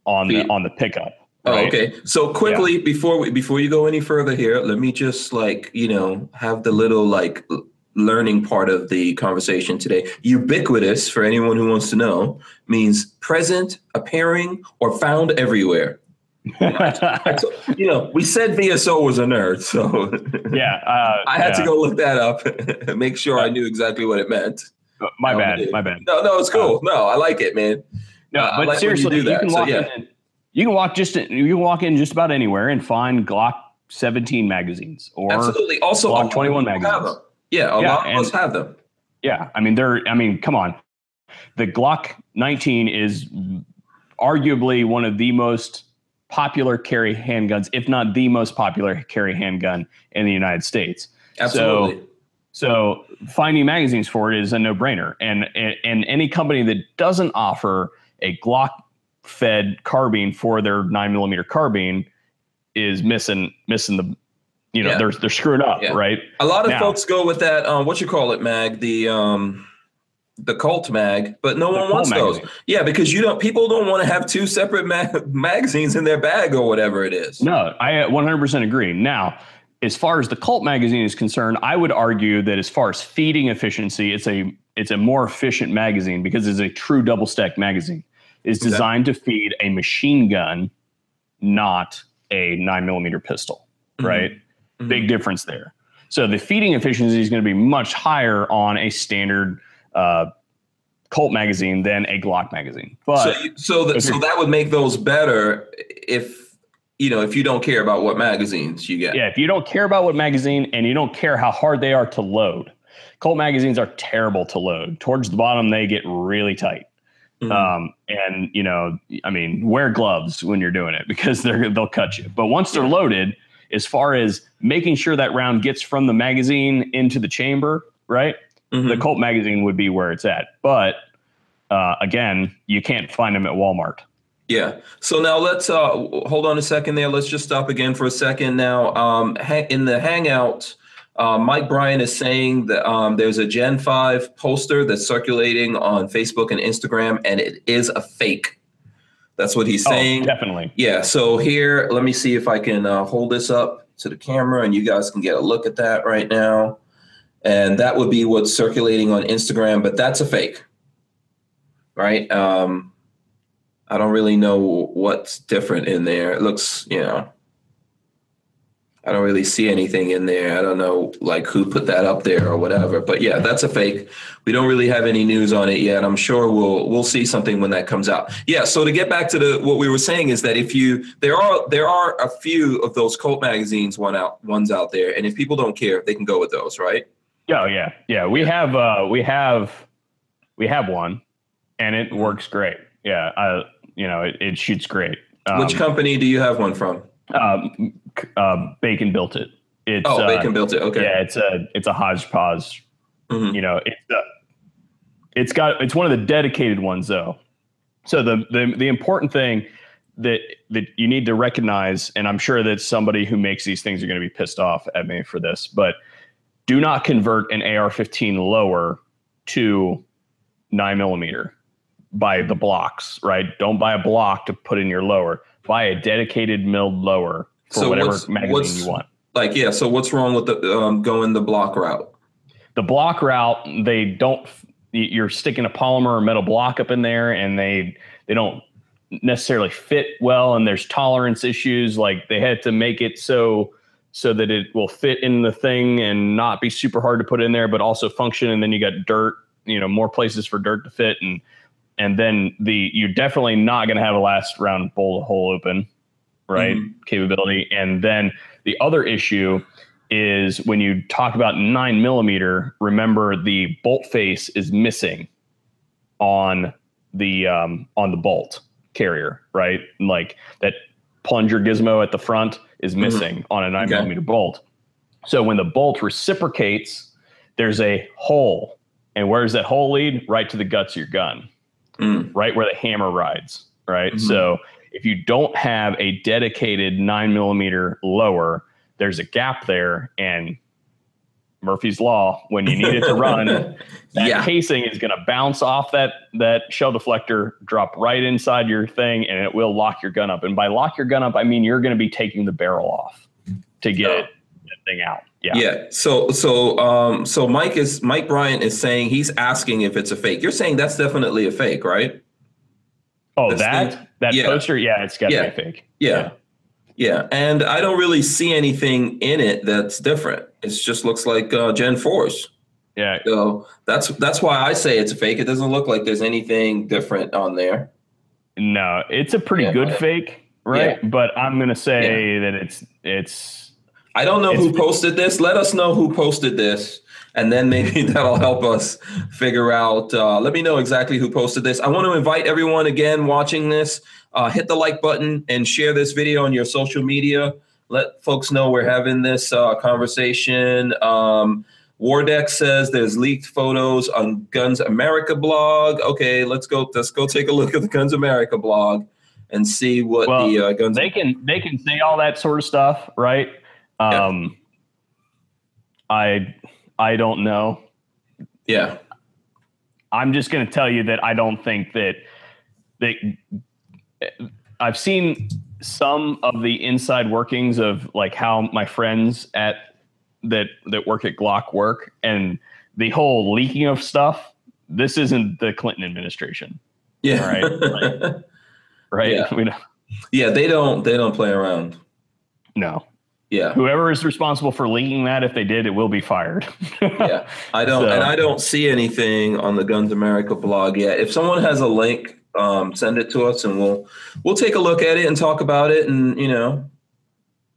on the on the pickup. Oh, right? Oh, okay. So quickly yeah. before we before you go any further here, let me just like you know have the little like learning part of the conversation today. Ubiquitous, for anyone who wants to know, means present, appearing, or found everywhere. you know, we said VSO was a nerd, so yeah, uh, I had yeah. to go look that up and make sure I knew exactly what it meant. Uh, my bad, my bad. No, no, it's cool. Uh, no, I like it, man. No, uh, but like seriously, you, you, can walk so, yeah. in. You can walk just in, you can walk in just about anywhere and find Glock 17 magazines or absolutely also Glock 21 magazines. Yeah, a yeah, lot of us have them. Yeah, I mean, they're. I mean, come on. The Glock 19 is arguably one of the most popular carry handguns, if not the most popular carry handgun in the United States. Absolutely. So, so finding magazines for it is a no-brainer, and and any company that doesn't offer a Glock fed carbine for their nine millimeter carbine is missing missing the you know yeah. they're they're screwed up, yeah. right? A lot of now, folks go with that. Um, what you call it, mag? The um, the Colt mag, but no one wants magazine. those. Yeah, because you don't. People don't want to have two separate magazines in their bag or whatever it is. No, I 100% agree. Now, as far as the Colt magazine is concerned, I would argue that as far as feeding efficiency, it's a it's a more efficient magazine because it's a true double stack magazine. It's designed exactly. to feed a machine gun, not a nine millimeter pistol, mm-hmm. right? Mm-hmm. Big difference there. So the feeding efficiency is going to be much higher on a standard uh, Colt magazine than a Glock magazine. But so, so, the, so that would make those better if you know if you don't care about what magazines you get. Yeah, if you don't care about what magazine and you don't care how hard they are to load, Colt magazines are terrible to load. Towards the bottom, they get really tight. Mm-hmm. Um, and you know, I mean, wear gloves when you're doing it because they're they'll cut you. But once they're loaded, as far as making sure that round gets from the magazine into the chamber, right? Mm-hmm. The Colt magazine would be where it's at. But uh, again, you can't find them at Walmart. Yeah. So now let's uh, hold on a second there. Let's just stop again for a second. Now, um, in the Hangout, uh, Mike Bryan is saying that um, there's a Gen 5 poster that's circulating on Facebook and Instagram, and it is a fake. That's what he's oh, saying. Oh, definitely. Yeah. So here, let me see if I can uh, hold this up to the camera and you guys can get a look at that right now. And that would be what's circulating on Instagram, but that's a fake. Right. Um, I don't really know what's different in there. It looks, you know, I don't really see anything in there. I don't know like who put that up there or whatever. But yeah, that's a fake. We don't really have any news on it yet. I'm sure we'll we'll see something when that comes out. Yeah, so to get back to the what we were saying is that if you there are there are a few of those Colt magazines one out ones out there and if people don't care, they can go with those, right? Oh yeah. Yeah, we have uh we have we have one and it works great. Yeah, I you know, it, it shoots great. Um, Which company do you have one from? uh, uh, Bacon built it. It's, Oh, uh, Bacon built it. Okay. Yeah, it's a it's a hodgepodge. Mhm. You know, it's uh, it's got it's one of the dedicated ones though. So the the the important thing that that you need to recognize, and I'm sure that somebody who makes these things are going to be pissed off at me for this, but do not convert an AR-15 lower to nine millimeter by the blocks. Right? Don't buy a block to put in your lower. Buy a dedicated milled lower for So whatever what's- magazine what's- you want. Like, yeah. So what's wrong with the um, going the block route? the block route they don't you're sticking a polymer or metal block up in there and they they don't necessarily fit well and there's tolerance issues like they had to make it so so that it will fit in the thing and not be super hard to put in there but also function and then you got dirt you know more places for dirt to fit and and then the you're definitely not going to have a last round bolt hold open right Mhm. capability and then the other issue is when you talk about nine millimeter, remember the bolt face is missing on the um, on the bolt carrier, right? Like that plunger gizmo at the front is missing on a nine Okay. millimeter bolt. So when the bolt reciprocates, there's a hole, and where does that hole lead? Right to the guts of your gun Mm. right where the hammer rides, right? Mhm. So if you don't have a dedicated nine millimeter lower, there's a gap there, and Murphy's law, when you need it to run, that yeah. casing is going to bounce off that that shell deflector, drop right inside your thing, and it will lock your gun up. And by lock your gun up, I mean you're going to be taking the barrel off to get Oh. that thing out. Yeah. Yeah. So so um so Mike is Mike Bryant is saying he's asking if it's a fake. You're saying that's definitely a fake, right? Oh, This that thing? that Yeah. poster, yeah, it's got to Yeah. be fake. Yeah. Yeah. And I don't really see anything in it that's different. It just looks like uh, Gen 4s. Yeah, So that's that's why I say it's a fake. It doesn't look like there's anything different on there. No, it's a pretty Yeah. good fake, right? But I'm gonna say that it's it's I don't know who posted this. Let us know who posted this, and then maybe that'll help us figure out. Uh, let me know exactly who posted this. I want to invite everyone again watching this. Uh, hit the like button and share this video on your social media. Let folks know we're having this uh, conversation. Um, Wardeck says there's leaked photos on Guns America blog. Okay, let's go. Let's go take a look at the Guns America blog and see what Well, the uh, Guns. they can they can say all that sort of stuff, right? Yeah. Um, I I don't know. yeah, I'm just going to tell you that I don't think that that I've seen some of the inside workings of like how my friends at that that work at Glock work and the whole leaking of stuff. This isn't the Clinton administration, yeah, Right, right? Yeah. Yeah. They don't. They don't play around. no. Yeah. Whoever is responsible for leaking that, if they did, it will be fired. yeah i don't So- and i don't see anything on the guns america blog yet if someone has a link um, send it to us and we'll we'll take a look at it and talk about it and you know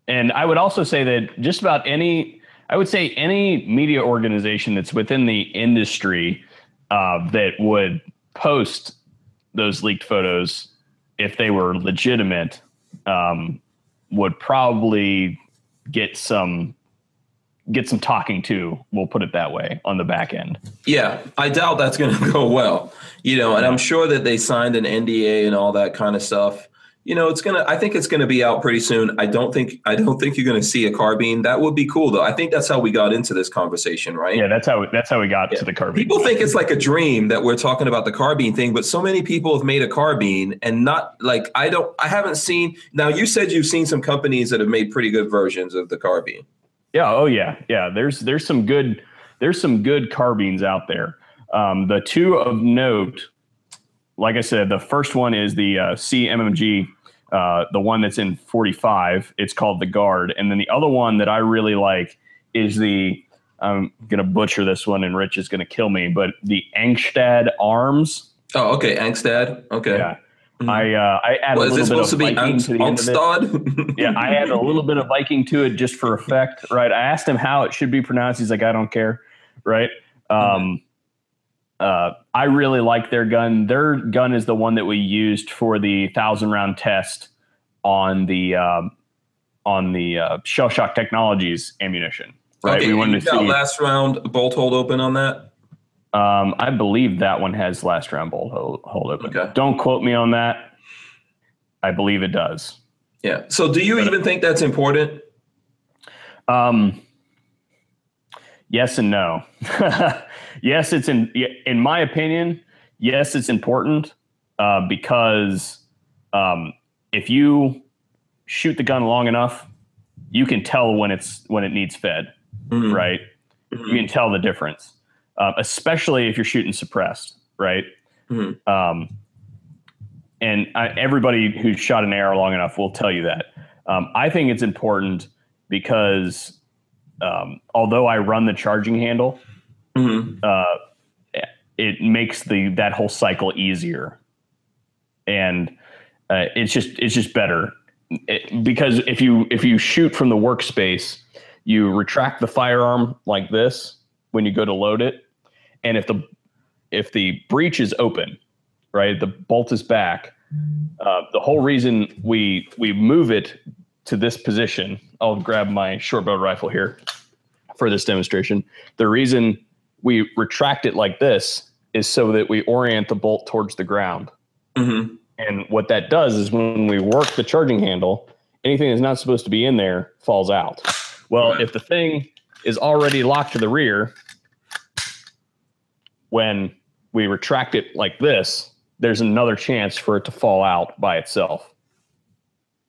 And I would also say that just about any, I would say any media organization that's within the industry uh, that would post those leaked photos, if they were legitimate, um, would probably get some get some talking to. We'll put it that way on the back end. yeah i doubt that's going to go well you know and i'm sure that they signed an nda and all that kind of stuff you know it's gonna i think it's gonna be out pretty soon i don't think i don't think you're gonna see a carbine that would be cool though i think that's how we got into this conversation right Yeah, that's how that's how we got to the carbine. People think it's like a dream that we're talking about the carbine thing, but so many people have made a carbine and not like I don't I haven't seen now you said you've seen some companies that have made pretty good versions of the carbine. Yeah. Oh yeah. Yeah. There's there's some good there's some good carbines out there. Um, the two of note, like I said, the first one is the uh, CMMG, uh, the one that's in 45. It's called the Guard, and then the other one that I really like is the I'm gonna butcher this one, and Rich is gonna kill me, but the Angstadt Arms. Oh, okay, Angstadt. Okay. Yeah. Mhm. I uh, I add Well, a little bit supposed of to be Viking to the end of it. Angstadt? Yeah, I added a little bit of Viking to it just for effect, right? I asked him how it should be pronounced. He's like, I don't care, right? Um, uh, I really like their gun. Their gun is the one that we used for the thousand round test on the um, on the uh, Shell Shock Technologies ammunition. Right, Okay, we wanted to see. last round bolt hold open on that. Um, I believe that one has last round bolt hold, hold open. Okay. Don't quote me on that. I believe it does. Yeah. So, do you even think that's important? Um, yes and no. yes, it's in in my opinion. Yes, it's important uh, because um, if you shoot the gun long enough, you can tell when it's when it needs fed. Mhm. Right? You can tell the difference, uh, especially if you're shooting suppressed. Right? Mhm. Um, and I, everybody who's shot an arrow long enough will tell you that. Um, I think it's important because um, although I run the charging handle, Mhm. uh, it makes the that whole cycle easier, and uh, it's just it's just better It- because if you if you shoot from the workspace, you retract the firearm like this when you go to load it, and if the if the breech is open, right, the bolt is back. Uh, the whole reason we we move it to this position, I'll grab my short bow rifle here for this demonstration. The reason we retract it like this is so that we orient the bolt towards the ground. Mhm. And what that does is when we work the charging handle, anything that's not supposed to be in there falls out. Well, Right. if the thing is already locked to the rear, when we retract it like this, there's another chance for it to fall out by itself.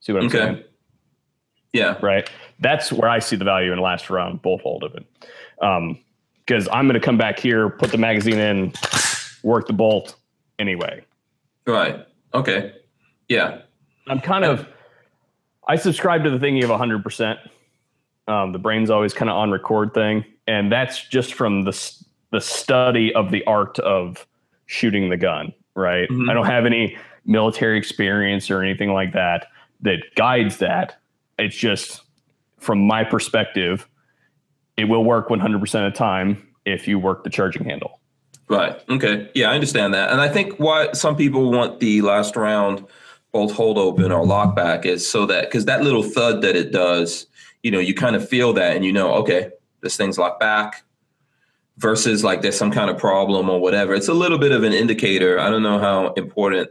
See what I'm Okay. saying? Yeah. right? That's where I see the value in last round bolt hold of it. Because I'm going to come back here, put the magazine in, work the bolt anyway. Right. Okay. Yeah. I'm kind of, I subscribe to the thingy of 100%. Um, the brain's always kind of on record thing. And that's just from the, the study of the art of shooting the gun, right? Mhm. I don't have any military experience or anything like that that guides that. It's just from my perspective, it will work 100% of the time if you work the charging handle. Right. Okay. Yeah, I understand that. And I think why some people want the last round bolt hold open or lock back is so that because that little thud that it does, you know, you kind of feel that and you know, okay, this thing's locked back versus like there's some kind of problem or whatever. It's a little bit of an indicator. I don't know how important.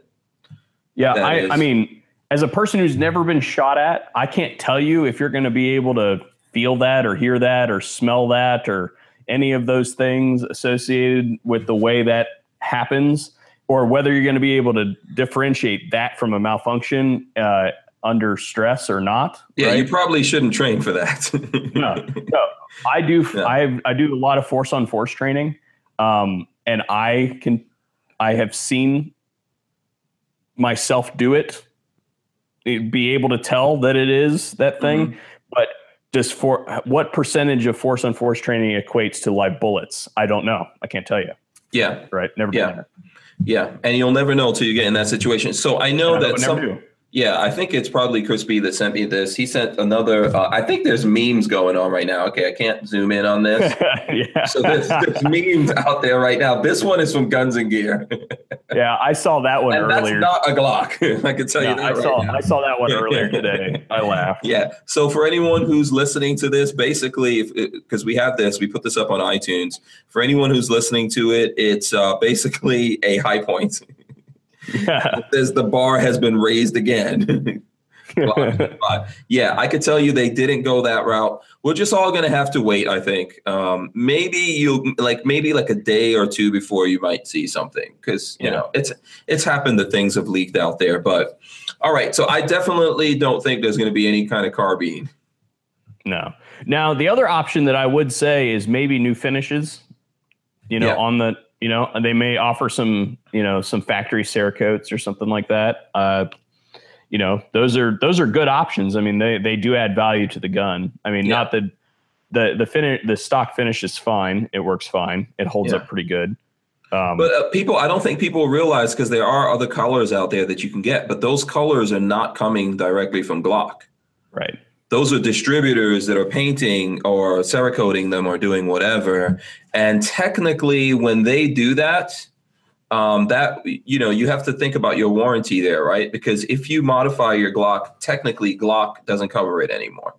Yeah, I, I mean, as a person who's never been shot at, I can't tell you if you're going to be able to feel that or hear that or smell that or any of those things associated with the way that happens, or whether you're going to be able to differentiate that from a malfunction uh, under stress or not. Yeah, right? you probably shouldn't train for that. no, no. I do. Yeah. I I do a lot of force on force training, um, and I can. I have seen myself do it. Be able to tell that it is that thing, Mm-hmm. Just for what percentage of force on force training equates to live bullets? I don't know. I can't tell you. yeah, Right? Never been Yeah. there. yeah, and you'll never know till you get in that situation. So I know I that some. do. Yeah, I think it's probably Crispy that sent me this. He sent another. Uh, I think there's memes going on right now. Okay, I can't zoom in on this. yeah. So there's, there's memes out there right now. This one is from Guns and Gear, yeah, I saw that one and that's not a Glock. I can tell Yeah, you that I right saw now. I saw that one earlier today. I laughed. Yeah. So for anyone who's listening to this, basically, because we have this, we put this up on iTunes. For anyone who's listening to it, it's uh, basically a Hi-Point. Yeah. Says the bar has been raised again. But yeah, I could tell you they didn't go that route. We're just all going to have to wait. I think um, maybe you like maybe like a day or two before you might see something because you Yeah. know it's it's happened that things have leaked out there. But all right, so I definitely don't think there's going to be any kind of carbine. No. Now the other option that I would say is maybe new finishes. You know, Yeah. on the you know they may offer some you know some factory Cerakotes or something like that. Uh, you know, those are those are good options. I mean, they they do add value to the gun. I mean, Yeah. not that the the finish the stock finish is fine. It works fine. It holds Yeah. up pretty good. Um, But uh, people, I don't think people realize because there are other colors out there that you can get, but those colors are not coming directly from Glock. right. those are distributors that are painting or cerakoting them or doing whatever. And technically, when they do that, um, that you know you have to think about your warranty there, right? Because if you modify your Glock, technically Glock doesn't cover it anymore.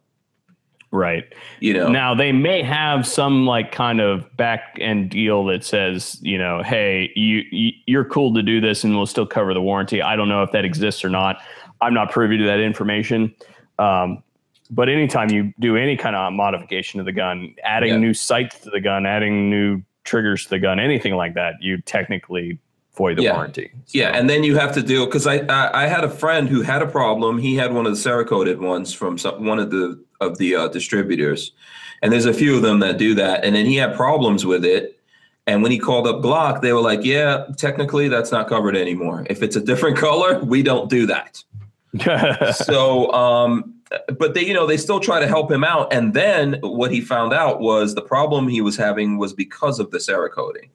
Right. You know. Now they may have some like kind of back end deal that says, you know, hey, you, you you're cool to do this and we'll still cover the warranty. I don't know if that exists or not. I'm not privy to that information. Um, but anytime you do any kind of modification to the gun, adding Yeah. new sights to the gun, adding new triggers the gun, anything like that, you technically void the Yeah. warranty. Yeah, and then you have to deal because I, I I had a friend who had a problem. He had one of the Cerakoted ones from some, one of the of the uh, distributors, and there's a few of them that do that. And then he had problems with it. And when he called up Glock, they were like, "Yeah, technically that's not covered anymore. If it's a different color, we don't do that." so um but they you know they still try to help him out. And then what he found out was the problem he was having was because of the cerakoting.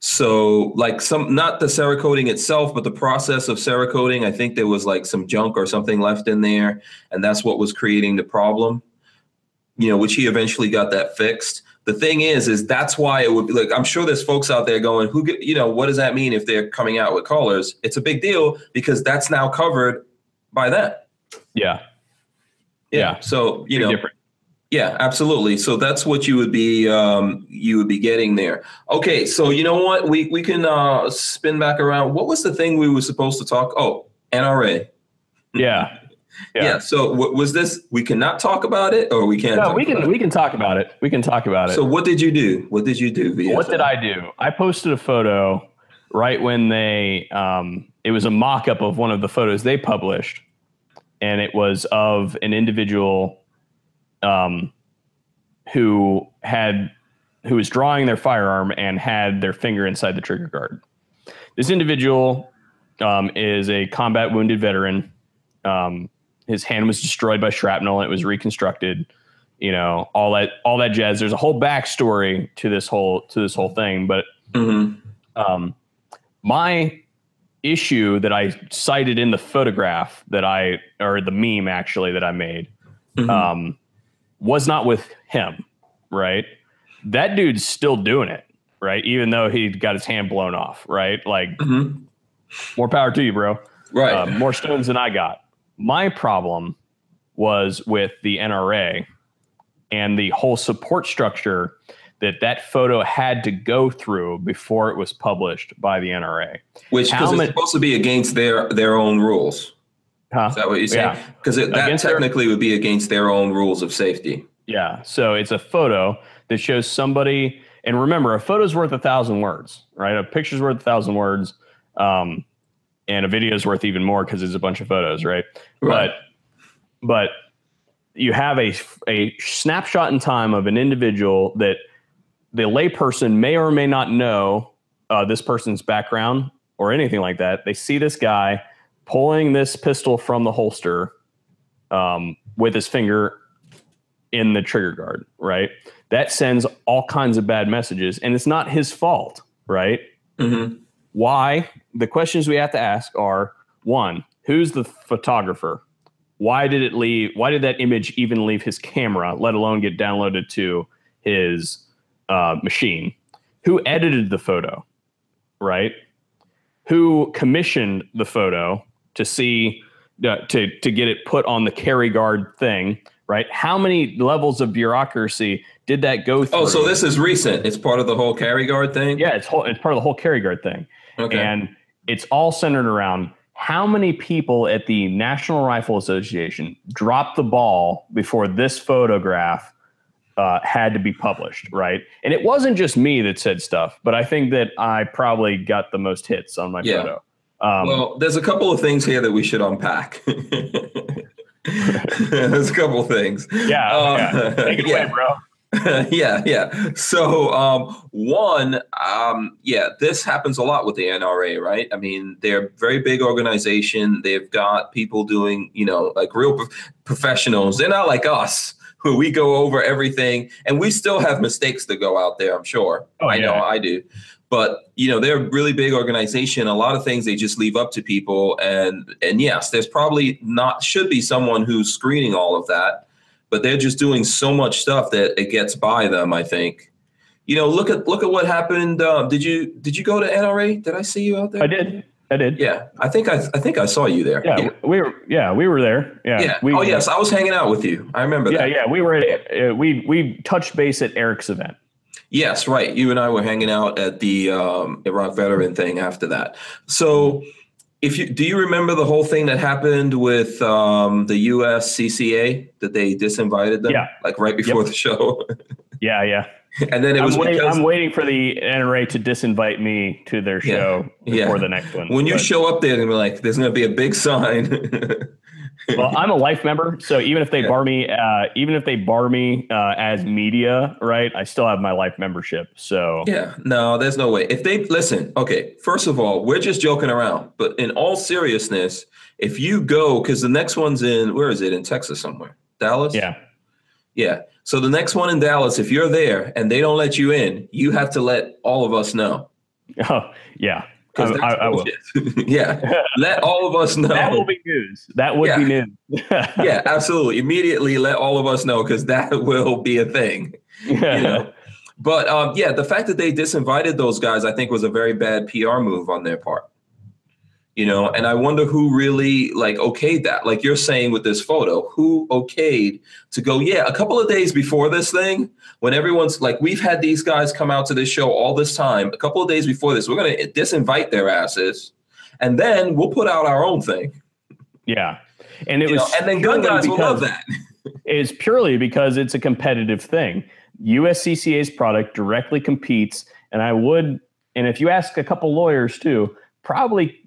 So like some not the cerakoting itself but the process of cerakoting i think there was like some junk or something left in there. And that's what was creating the problem you know which he eventually got that fixed the thing is is that's why it would be like i'm sure there's folks out there going who get you know what does that mean if they're coming out with colors it's a big deal because that's now covered by that yeah. Yeah. so you know. yeah absolutely. So that's what you would be um you would be getting there. Okay so you know what? We we can uh spin back around. What was the thing we were supposed to talk oh nra Yeah. Yeah, Yeah. so w- was this we cannot talk about it or we can't No, talk we about can it? we can talk about it. We can talk about it. so what did you do what did you do VFL? What did I do? I posted a photo right when they um, it was a mock-up of one of the photos they published and it was of an individual um, who had who was drawing their firearm and had their finger inside the trigger guard. This individual um, is a combat wounded veteran. Um, his hand was destroyed by shrapnel and it was reconstructed. You know, all that all that jazz. There's a whole backstory to this whole to this whole thing, but Mhm. um, my issue that I cited in the photograph that I or the meme actually that I made Mhm. um, was not with him, right? That dude's still doing it, right? Even though he got his hand blown off, right? Like Mhm. more power to you, bro. right Uh, more stones than I got. My problem was with the NRA and the whole support structure that that photo had to go through before it was published by the NRA. which because it's supposed to be against their their own rules Huh? is that what you're saying Yeah. because that Against their- technically would be against their own rules of safety Yeah. So it's a photo that shows somebody, and remember, a photo's worth a thousand words, right? A picture's worth a thousand words, um, and a video is worth even more because it's a bunch of photos, right? Right. But but you have a a snapshot in time of an individual that the layperson may or may not know uh, this person's background or anything like that. They see this guy pulling this pistol from the holster um, with his finger in the trigger guard, right? That sends all kinds of bad messages, and it's not his fault, right? Mhm. Why? The questions we have to ask are one, who's the photographer? Why did it leave? Why did that image even leave his camera, let alone get downloaded to his uh, machine? Who edited the photo, right? Who commissioned the photo to see uh, to to get it put on the carry guard thing, right? How many levels of bureaucracy did that go through? oh so this is recent it's part of the whole carry guard thing yeah, it's whole, it's part of the whole carry guard thing. okay And it's all centered around how many people at the National Rifle Association dropped the ball before this photograph uh, had to be published, right? And it wasn't just me that said stuff, but I think that I probably got the most hits on my Yeah. photo. Um, Well, there's a couple of things here that we should unpack. there's a couple of things. yeah, uh, yeah. Take it yeah. away, bro. yeah, yeah. So, um, one, um, yeah, this happens a lot with the NRA, right? I mean, they're a very big organization. They've got people doing, you know, like real prof- professionals. They're not like us, who we go over everything, and we still have mistakes to go out there. I'm sure. Oh, I know. I do. But you know, they're a really big organization. A lot of things they just leave up to people, and and yes, there's probably not should be someone who's screening all of that but they're just doing so much stuff that it gets by them i think you know, look at look at what happened. Um, did you did you go to NRA? Did I see you out there? I did. I did. Yeah, I think I I think I saw you there. Yeah, we were. Yeah, we were there. Yeah. Yeah. We, oh yes, I was hanging out with you. I remember Yeah, that. yeah. We were. At, uh, we we touched base at Eric's event. Yes, right. You and I were hanging out at the um, Iraq veteran thing after that. So, if you do you remember the whole thing that happened with um, the USCCA that they disinvited them? Yeah. like right before the show, Yeah, yeah. and then it was I'm, wait, because I'm waiting for the NRA to disinvite me to their show yeah. before the next one. when you show up there, they're gonna be like, "There's going to be a big sign." well, I'm a life member, so even if they Yeah. bar me, uh, even if they bar me uh, as media, right, I still have my life membership. So Yeah, no, there's no way. If they listen, okay, first of all, we're just joking around. But in all seriousness, if you go, because the next one's in, where is it? In Texas somewhere? Dallas? yeah, Yeah. So the next one in Dallas, if you're there and they don't let you in, you have to let all of us know. oh, yeah, I, Because I, I will. yeah. Let all of us know. That will be news. That would be news. yeah, absolutely. Immediately let all of us know because that will be a thing. You know? But um, yeah, the fact that they disinvited those guys, I think, was a very bad PR move on their part. You know, and I wonder who really like okayed that. Like you're saying with this photo, who okayed to go? Yeah, a couple of days before this thing, when everyone's like, we've had these guys come out to this show all this time. A couple of days before this, we're gonna disinvite their asses, and then we'll put out our own thing. yeah, and it You was, know, and then gun guys will love that. is purely because it's a competitive thing. USCCA's product directly competes, and I would, and if you ask a couple lawyers too, probably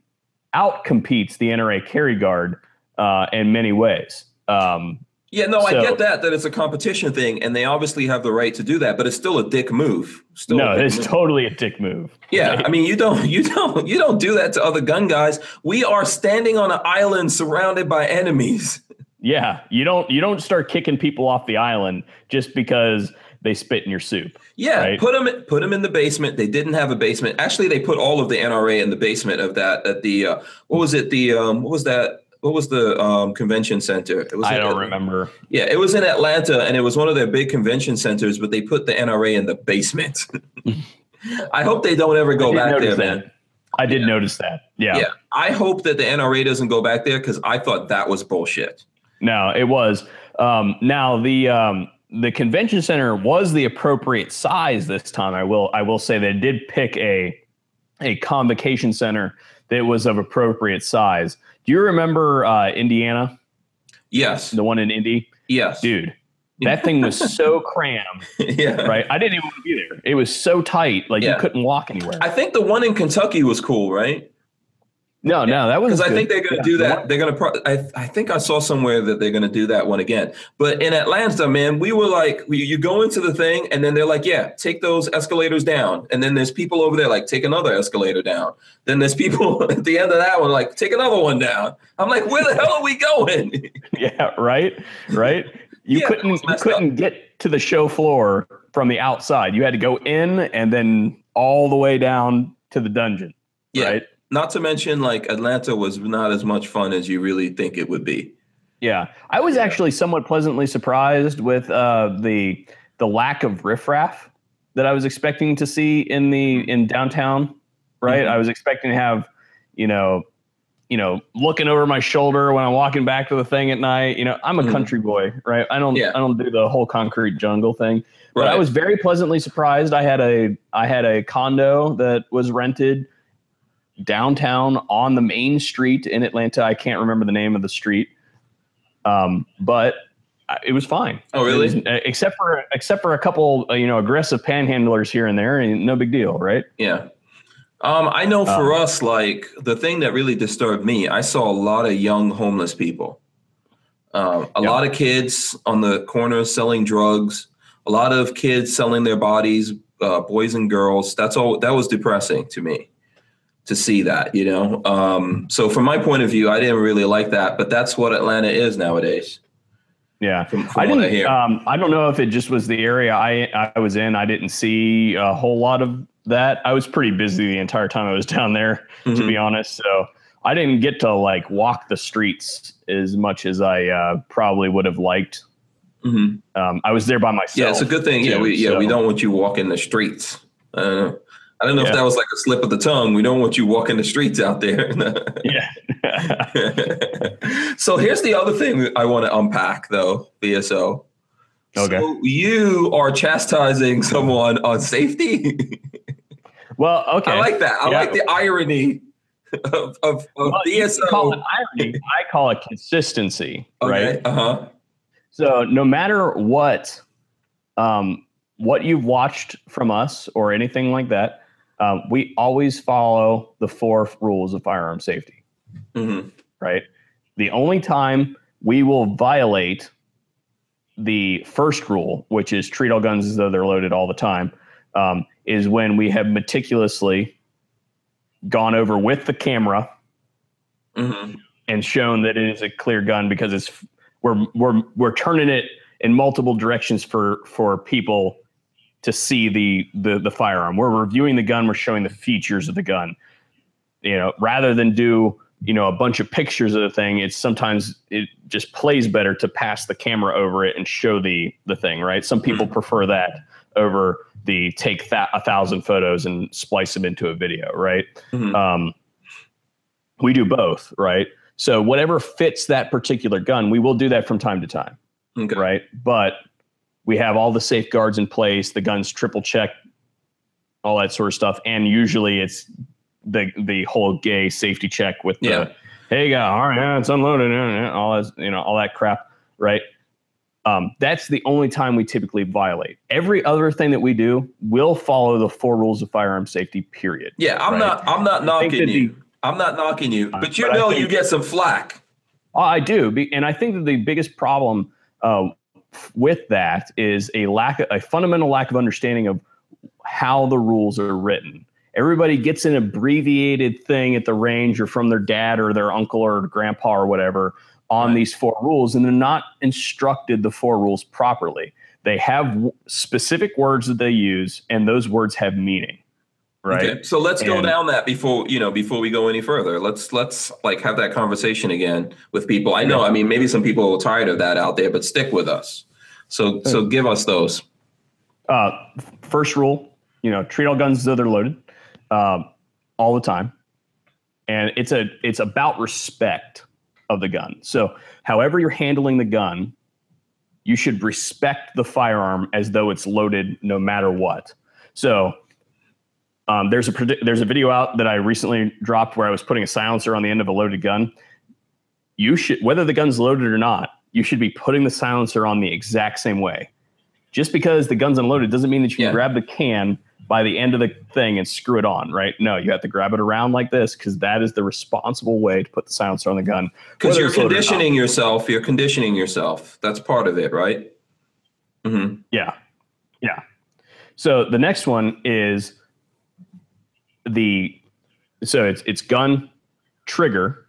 outcompetes the NRA carry guard uh, in many ways. Um, Yeah, no, I get that that it's a competition thing, and they obviously have the right to do that, but it's still a dick move. Still no, it's move. totally a dick move. yeah. I mean, you don't, you don't, you don't do that to other gun guys. We are standing on an island surrounded by enemies. Yeah, you don't you don't start kicking people off the island just because they spit in your soup. Yeah, Right. put them, put them in the basement. They didn't have a basement. Actually, they put all of the NRA in the basement of that. At the uh, what was it? The um, what was that? What was the um, convention center? It was I don't remember. Yeah, it was in Atlanta, and it was one of their big convention centers. But they put the NRA in the basement. I hope they don't ever go back there, that. man. I did Yeah. notice that. Yeah. Yeah, I hope that the NRA doesn't go back there because I thought that was bullshit. No, it was. Um, now the um, the convention center was the appropriate size this time. I will I will say they did pick a a convocation center that was of appropriate size. Do you remember uh, Indiana, Yes, the one in Indy, yes, dude? That thing was so crammed, yeah. right? I didn't even want to be there. It was so tight, like Yeah. you couldn't walk anywhere. I think the one in Kentucky was cool, right? no, no, that was Because I think they're going to Yeah. do that. They're going to. Pro- I, I think I saw somewhere that they're going to do that one again. But in Atlanta, man, we were like, we, you go into the thing, and then they're like, yeah, take those escalators down. And then there's people over there like, take another escalator down. Then there's people at the end of that one like, take another one down. I'm like, where the hell are we going? Yeah, right, right. You Yeah, couldn't you couldn't get to the show floor from the outside. You had to go in and then all the way down to the dungeon. Yeah. Right. Not to mention, like Atlanta was not as much fun as you really think it would be. Yeah, I was actually somewhat pleasantly surprised with uh, the the lack of riffraff that I was expecting to see in the in downtown. Right, Mhm. I was expecting to have, you know, you know, looking over my shoulder when I'm walking back to the thing at night. You know, I'm a Mhm. country boy, right? I don't Yeah. I don't do the whole concrete jungle thing. But I was very pleasantly surprised. I had a I had a condo that was rented downtown on the main street in Atlanta. I can't remember the name of the street, um, but it was fine. Oh, really? Was- uh, except for except for a couple, uh, you know, aggressive panhandlers here and there, and no big deal, right? Yeah. Um, I know for Um, us, like the thing that really disturbed me, I saw a lot of young homeless people. Um, a Yeah. lot of kids on the corners selling drugs. A lot of kids selling their bodies, uh, boys and girls. That's all. That was depressing to me to see that. You know. Um, so from my point of view, I didn't really like that, but that's what Atlanta is nowadays. Yeah. From, from I I didn't. hear. Um, I don't know if it just was the area I I was in. I didn't see a whole lot of that. I was pretty busy the entire time I was down there, to Mhm. be honest. So I didn't get to like walk the streets as much as I uh, probably would have liked Mm-hmm. Um, I was there by myself. Yeah, it's a good thing. Too, yeah, we yeah so. we don't want you walking the streets. Uh, I don't know yeah. if that was like a slip of the tongue. We don't want you walking the streets out there. yeah. so here's the other thing I want to unpack, though, BSO. Okay. So you are chastising someone on safety. well, okay. I like that. I yeah. like the irony of, of, of well, BSO. call it irony. I call it consistency. Okay. Right. Uh huh. So no matter what, um, what you've watched from us or anything like that, um, we always follow the four rules of firearm safety. Mm-hmm. Right. The only time we will violate the first rule, which is treat all guns as though they're loaded all the time, um, is when we have meticulously gone over with the camera mm-hmm. and shown that it is a clear gun because it's we're we're we're turning it in multiple directions for for people to see the the the firearm. We're reviewing the gun. We're showing the features of the gun. You know, rather than do you know a bunch of pictures of the thing, it's sometimes it just plays better to pass the camera over it and show the the thing. Right? Some people mm-hmm. prefer that over the take th- a thousand photos and splice them into a video. Right? Mm-hmm. Um, we do both. Right? So whatever fits that particular gun, we will do that from time to time. Okay. Right? But we have all the safeguards in place, the guns triple check, all that sort of stuff. And usually it's the the whole gay safety check with the yeah. hey guy, all right, yeah, it's unloaded, all that, you know, all that crap, right? Um, that's the only time we typically violate. Every other thing that we do will follow the four rules of firearm safety. Period. Yeah, I'm right? not. I'm not knocking you. The, I'm not knocking you, but you but know think, you get some flack. I do, and I think that the biggest problem uh, with that is a lack, a fundamental lack of understanding of how the rules are written. Everybody gets an abbreviated thing at the range or from their dad or their uncle or grandpa or whatever on right. these four rules, and they're not instructed the four rules properly. They have w- specific words that they use, and those words have meaning right? Okay. so let's and, go down that before you know before we go any further. Let's let's like have that conversation again with people. I know i mean maybe some people are tired of that out there but stick with us. So so give us those. Uh, first rule you know treat all guns as though they're loaded um, all the time. And it's a it's about respect of the gun. So however you're handling the gun you should respect the firearm as though it's loaded no matter what. So um, there's a there's a video out that I recently dropped where I was putting a silencer on the end of a loaded gun. You should whether the gun's loaded or not, you should be putting the silencer on the exact same way. Just because the gun's unloaded doesn't mean that you can grab the can by the end of the thing and screw it on, right? No, you have to grab it around like this because that is the responsible way to put the silencer on the gun. Because you're conditioning yourself. You're conditioning yourself. That's part of it, right? Mm-hmm. Yeah, yeah. So the next one is the so it's it's gun trigger,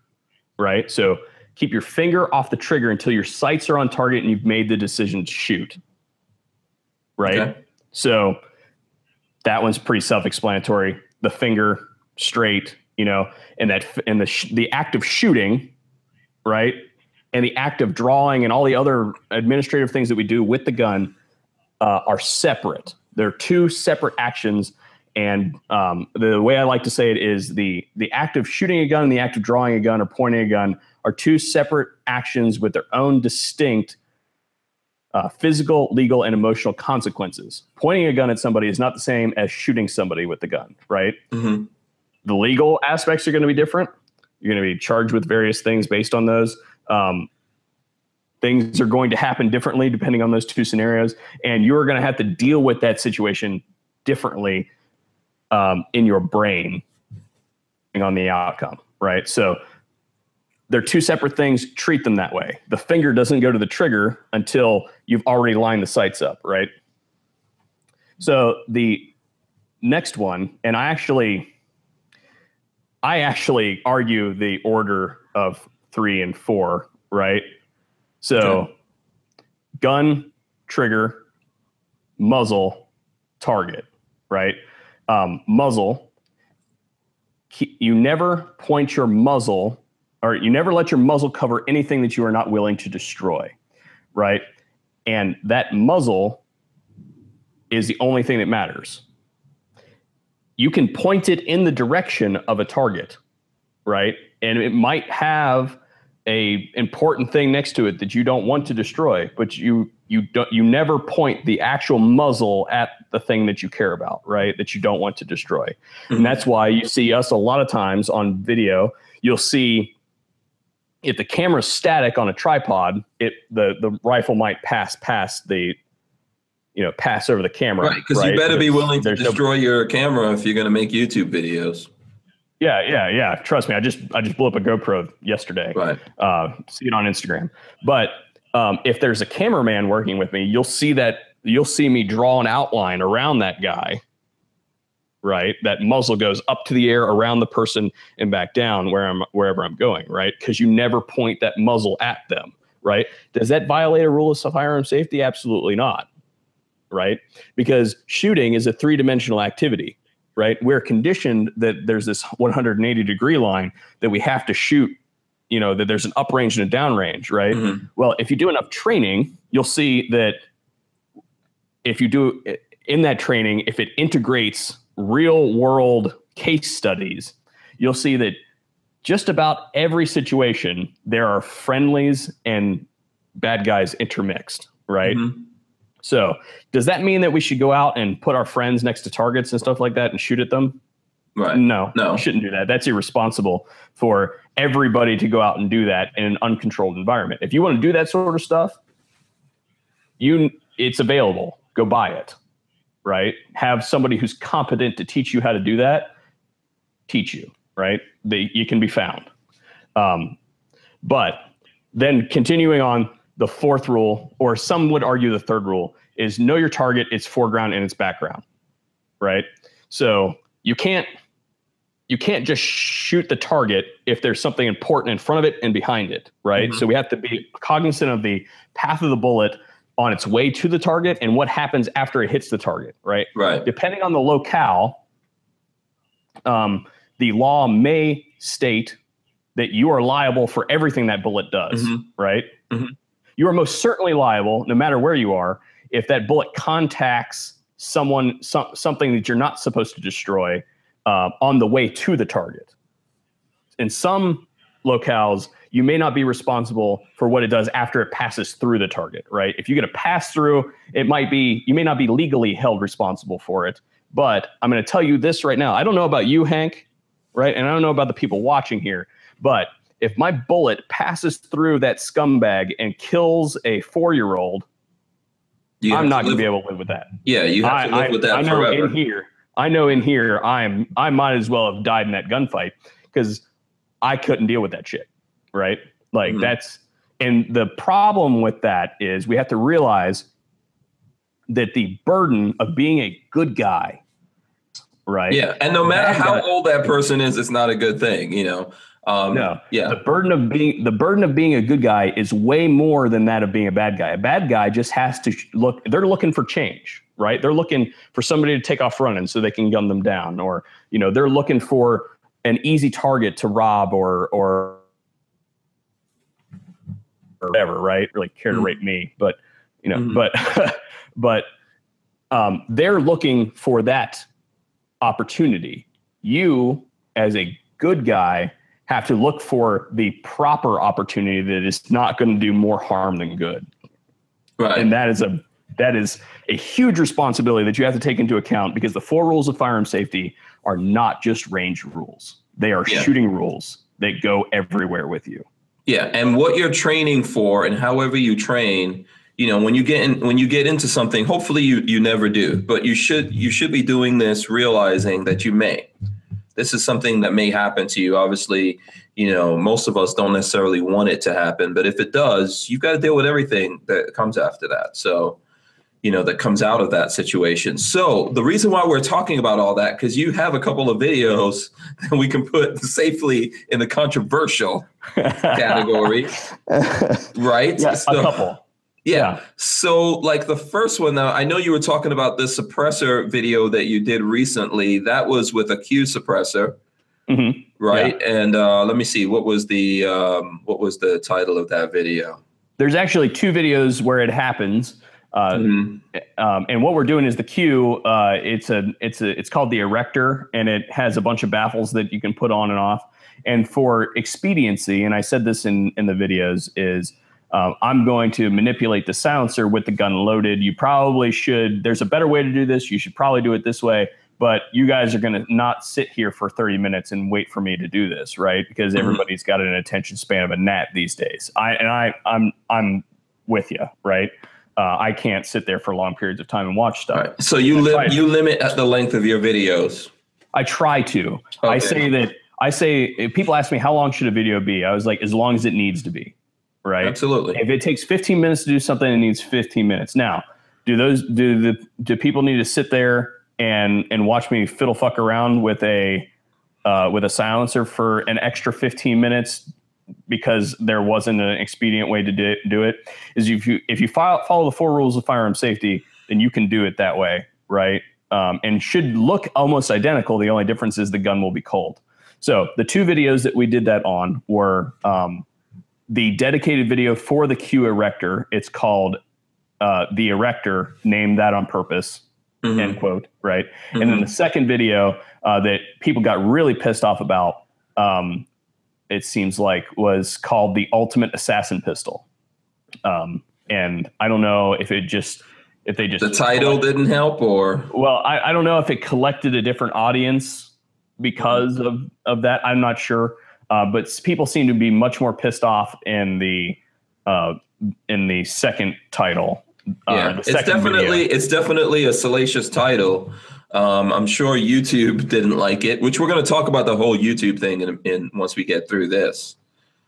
right? So keep your finger off the trigger until your sights are on target and you've made the decision to shoot. Right? Okay. So that one's pretty self-explanatory. The finger straight, you know, and that and the sh- the act of shooting, right? And the act of drawing and all the other administrative things that we do with the gun uh, are separate. They're two separate actions and um, the way I like to say it is the the act of shooting a gun and the act of drawing a gun or pointing a gun are two separate actions with their own distinct uh, physical, legal, and emotional consequences. Pointing a gun at somebody is not the same as shooting somebody with the gun, right? Mm-hmm. The legal aspects are going to be different. You're going to be charged with various things based on those. Um, things are going to happen differently depending on those two scenarios, and you're going to have to deal with that situation differently um, in your brain on the outcome, right? So they're two separate things. Treat them that way. The finger doesn't go to the trigger until you've already lined the sights up, right? So the next one, and I actually, I actually argue the order of three and four, right? So, okay. gun, trigger, muzzle, target, right? Um, muzzle, you never point your muzzle or you never let your muzzle cover anything that you are not willing to destroy, right? and that muzzle is the only thing that matters. You can point it in the direction of a target, right? And it might have a important thing next to it that you don't want to destroy, but you you don't you never point the actual muzzle at the thing that you care about, right? That you don't want to destroy. Mm-hmm. And that's why you see us a lot of times on video, you'll see if the camera's static on a tripod, it the the rifle might pass past the you know pass over the camera. Right, because right? you better be willing to destroy no, your camera if you're going to make YouTube videos. Yeah, yeah, yeah. Trust me, I just I just blew up a GoPro yesterday. Right. Uh, see it on Instagram. But um, if there's a cameraman working with me, you'll see that you'll see me draw an outline around that guy. Right. That muzzle goes up to the air around the person and back down where I'm wherever I'm going. Right. Because you never point that muzzle at them. Right. Does that violate a rule of firearm safety? Absolutely not. Right. Because shooting is a three dimensional activity right? We're conditioned that there's this 180 degree line that we have to shoot, you know, that there's an uprange and a downrange, right? Mm-hmm. Well, if you do enough training, you'll see that if you do in that training, if it integrates real world case studies, you'll see that just about every situation there are friendlies and bad guys intermixed, right? Mm-hmm. So, does that mean that we should go out and put our friends next to targets and stuff like that and shoot at them? Right. No, no, you shouldn't do that. That's irresponsible for everybody to go out and do that in an uncontrolled environment. If you want to do that sort of stuff, you it's available. Go buy it. Right? Have somebody who's competent to teach you how to do that. Teach you. Right? They you can be found. Um, but then continuing on the fourth rule, or some would argue the third rule, is know your target, its foreground and its background. Right. So you can't you can't just shoot the target if there's something important in front of it and behind it, right? Mm-hmm. So we have to be cognizant of the path of the bullet on its way to the target and what happens after it hits the target, right? Right. Depending on the locale, um, the law may state that you are liable for everything that bullet does, mm-hmm. right? Mm-hmm you are most certainly liable, no matter where you are, if that bullet contacts someone, some, something that you're not supposed to destroy uh, on the way to the target. In some locales, you may not be responsible for what it does after it passes through the target, right? If you get a pass through, it might be, you may not be legally held responsible for it. But I'm going to tell you this right now. I don't know about you, Hank, right? And I don't know about the people watching here, but if my bullet passes through that scumbag and kills a four year old, I'm not going to be able to live with that. Yeah, you have I, to live I, with that I know forever. in here, I know in here, I'm I might as well have died in that gunfight because I couldn't deal with that shit. Right? Like mm-hmm. that's and the problem with that is we have to realize that the burden of being a good guy, right? Yeah, and no matter how old that person is, it's not a good thing. You know, um, no, yeah. The burden of being the burden of being a good guy is way more than that of being a bad guy. A bad guy just has to look. They're looking for change, right? They're looking for somebody to take off running so they can gun them down, or you know, they're looking for an easy target to rob or or, or whatever, right? Really care to mm-hmm. rape me, but you know, mm-hmm. but but um, they're looking for that opportunity. You, as a good guy, have to look for the proper opportunity that is not going to do more harm than good. Right. And that is a that is a huge responsibility that you have to take into account because the four rules of firearm safety are not just range rules. They are yeah. shooting rules that go everywhere with you. Yeah, and what you're training for and however you train, you know, when you get in when you get into something, hopefully you you never do, but you should you should be doing this realizing that you may this is something that may happen to you. Obviously, you know, most of us don't necessarily want it to happen, but if it does, you've got to deal with everything that comes after that. So, you know, that comes out of that situation. So, the reason why we're talking about all that, because you have a couple of videos that we can put safely in the controversial category, right? Yeah, so, a couple. Yeah. yeah. So, like the first one, though, I know you were talking about the suppressor video that you did recently. That was with a Q suppressor, mm-hmm. right? Yeah. And uh, let me see, what was the um, what was the title of that video? there's actually two videos where it happens. Uh, mm-hmm. um, and what we're doing is the Q. Uh, it's a it's a it's called the erector, and it has a bunch of baffles that you can put on and off. And for expediency, and I said this in in the videos, is uh, I'm going to manipulate the silencer with the gun loaded. You probably should. There's a better way to do this. You should probably do it this way but you guys are going to not sit here for 30 minutes and wait for me to do this right because mm-hmm. everybody's got an attention span of a gnat these days i and i i'm i'm with you right uh, i can't sit there for long periods of time and watch stuff right. so you li- you limit at the length of your videos i try to okay. i say that i say people ask me how long should a video be i was like as long as it needs to be right? Absolutely. If it takes 15 minutes to do something it needs 15 minutes. Now do those do the do people need to sit there and and watch me fiddle fuck around with a uh, with a silencer for an extra 15 minutes because there wasn't an expedient way to do, do it? Is if you if you file, follow the four rules of firearm safety then you can do it that way right? Um, and should look almost identical. The only difference is the gun will be cold. So the two videos that we did that on were um, the dedicated video for the Q erector it's called uh, the erector named that on purpose mm-hmm. end quote, right? Mm-hmm. And then the second video uh, that people got really pissed off about, um, it seems like, was called the Ultimate Assassin Pistol. Um, and I don't know if it just if they just the title didn't help or well I, I don't know if it collected a different audience because mm-hmm. of of that i'm not sure uh, but people seem to be much more pissed off in the uh, in the second title uh, yeah, it's definitely video. it's definitely a salacious title. Um, I'm sure YouTube didn't like it, which we're going to talk about the whole YouTube thing in, in once we get through this.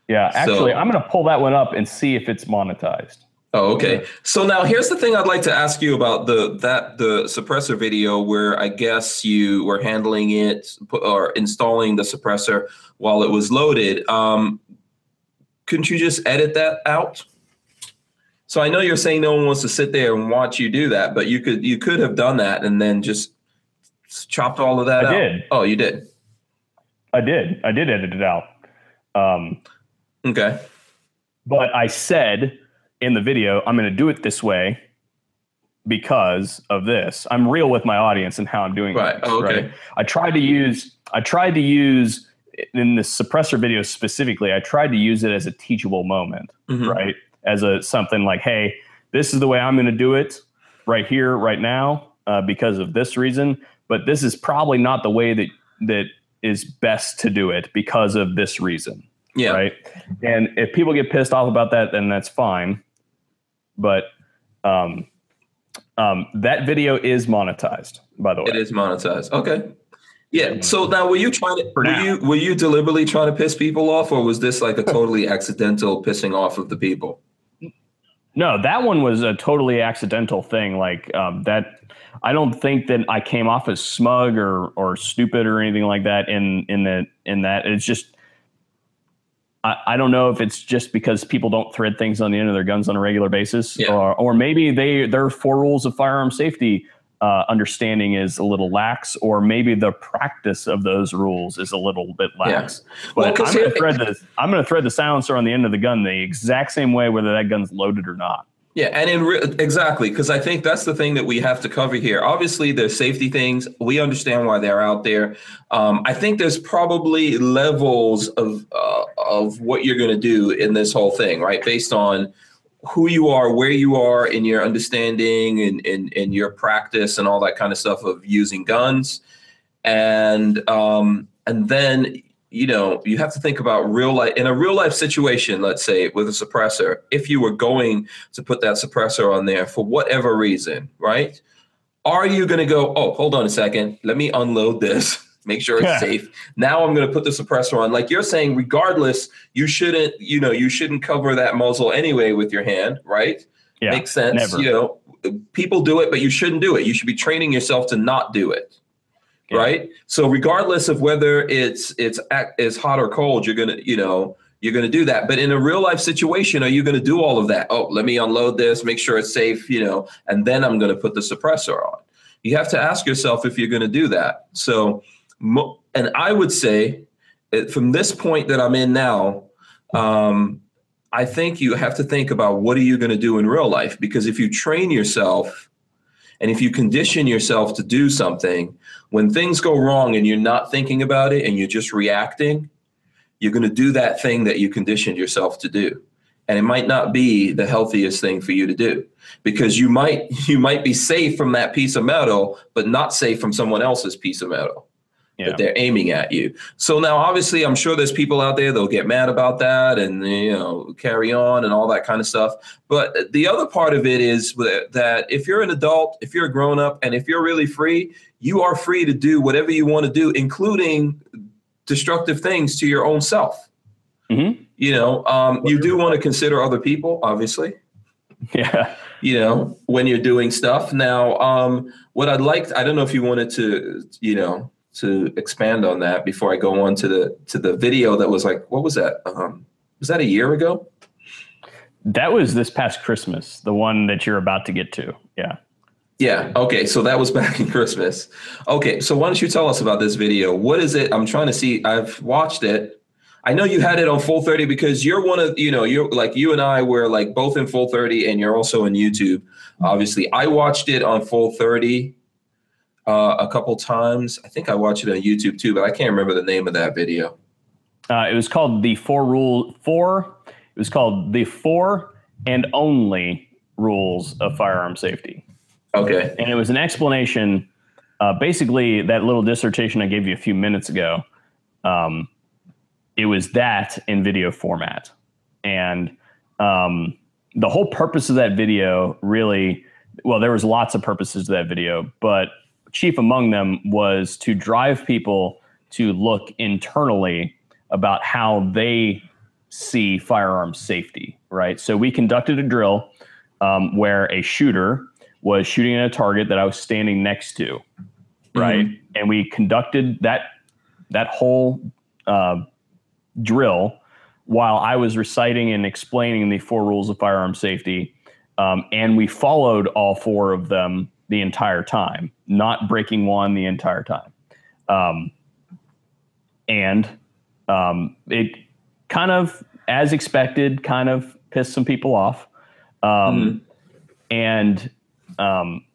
Yeah, actually, so, I'm going to pull that one up and see if it's monetized. Oh, okay. So now here's the thing I'd like to ask you about the that the suppressor video where I guess you were handling it or installing the suppressor while it was loaded. Um, couldn't you just edit that out? So I know you're saying no one wants to sit there and watch you do that, but you could you could have done that and then just chopped all of that I out. Did. Oh, you did. I did. I did edit it out. Um, okay. But I said in the video, I'm going to do it this way because of this. I'm real with my audience and how I'm doing right. it. Oh, okay. Right? I tried to use. I tried to use in the suppressor video specifically. I tried to use it as a teachable moment. Mm-hmm. Right as a something like, hey, this is the way I'm going to do it right here, right now, uh, because of this reason. But this is probably not the way that that is best to do it because of this reason. Yeah. Right. And if people get pissed off about that, then that's fine. But um, um, that video is monetized, by the way. It is monetized. Okay. Yeah. So now, were you trying to? were now. you were you deliberately trying to piss people off, or was this like a totally accidental pissing off of the people? No, that one was a totally accidental thing. Like um, that, I don't think that I came off as smug or or stupid or anything like that. In in the in that, it's just. I, I don't know if it's just because people don't thread things on the end of their guns on a regular basis, yeah. or, or maybe they their four rules of firearm safety uh, understanding is a little lax, or maybe the practice of those rules is a little bit lax. Yeah. But well, I'm going to thread the I'm going to thread the silencer on the end of the gun the exact same way, whether that gun's loaded or not. Yeah, and in re- exactly because I think that's the thing that we have to cover here. Obviously, there's safety things. We understand why they're out there. Um, I think there's probably levels of uh, of what you're going to do in this whole thing, right? Based on who you are, where you are in your understanding and in, in, your practice and all that kind of stuff of using guns. And um, and then you know you have to think about real life in a real life situation let's say with a suppressor if you were going to put that suppressor on there for whatever reason right are you going to go oh hold on a second let me unload this make sure it's safe. Now I'm going to put the suppressor on. Like you're saying, regardless, you shouldn't, you know, you shouldn't cover that muzzle anyway with your hand, right? Yeah, Makes sense. Never. You know, people do it, but you shouldn't do it. You should be training yourself to not do it. Yeah. Right. So regardless of whether it's it's it's hot or cold, you're gonna, you know, you're to do that. But in a real life situation, are you to do all of that? Oh, let me unload this, make sure it's safe, you know, and then I'm to put the suppressor on. You have to ask yourself if you're to do that. So and I would say from this point that I'm in now, um, I think you have to think about what are you going to do in real life because if you train yourself and if you condition yourself to do something, when things go wrong and you're not thinking about it and you're just reacting, you're going to do that thing that you conditioned yourself to do. And it might not be the healthiest thing for you to do because you might you might be safe from that piece of metal, but not safe from someone else's piece of metal yeah. that they're aiming at you. So now, obviously, I'm sure there's people out there they'll get mad about that and you know carry on and all that kind of stuff. But the other part of it is that if you're an adult, if you're a grown up, and if you're really free, you are free to do whatever you want to do, including destructive things to your own self. Mm-hmm. You know, um, you do want to consider other people, obviously. Yeah. You know, when you're doing stuff. Now, um, what I'd like, I don't know if you wanted to, you know, to expand on that before I go on to the to the video that was like, what was that? Um, was that a year ago? That was this past Christmas, the one that you're about to get to. Yeah. Yeah. Okay. So that was back in Christmas. Okay. So why don't you tell us about this video? What is it? I'm trying to see. I've watched it. I know you had it on Full30 because you're one of, you know, you're like you and I were like both in Full30 and you're also in YouTube. Obviously, I watched it on Full30 uh, a couple times. I think I watched it on YouTube too, but I can't remember the name of that video. Uh, it was called the four rule four. It was called the four and only rules of firearm safety. Okay. And it was an explanation. Uh, basically, that little dissertation I gave you a few minutes ago. Um, it was that in video format. And um, the whole purpose of that video really, well, there was lots of purposes to that video, but chief among them was to drive people to look internally about how they see firearm safety, right? So we conducted a drill um, where a shooter was shooting at a target that I was standing next to, right? Mm-hmm. And we conducted that that whole uh, drill while I was reciting and explaining the four rules of firearm safety. Um, and we followed all four of them the entire time, not breaking one the entire time. Um, and um, it kind of, as expected, kind of pissed some people off. Um, mm-hmm. And um,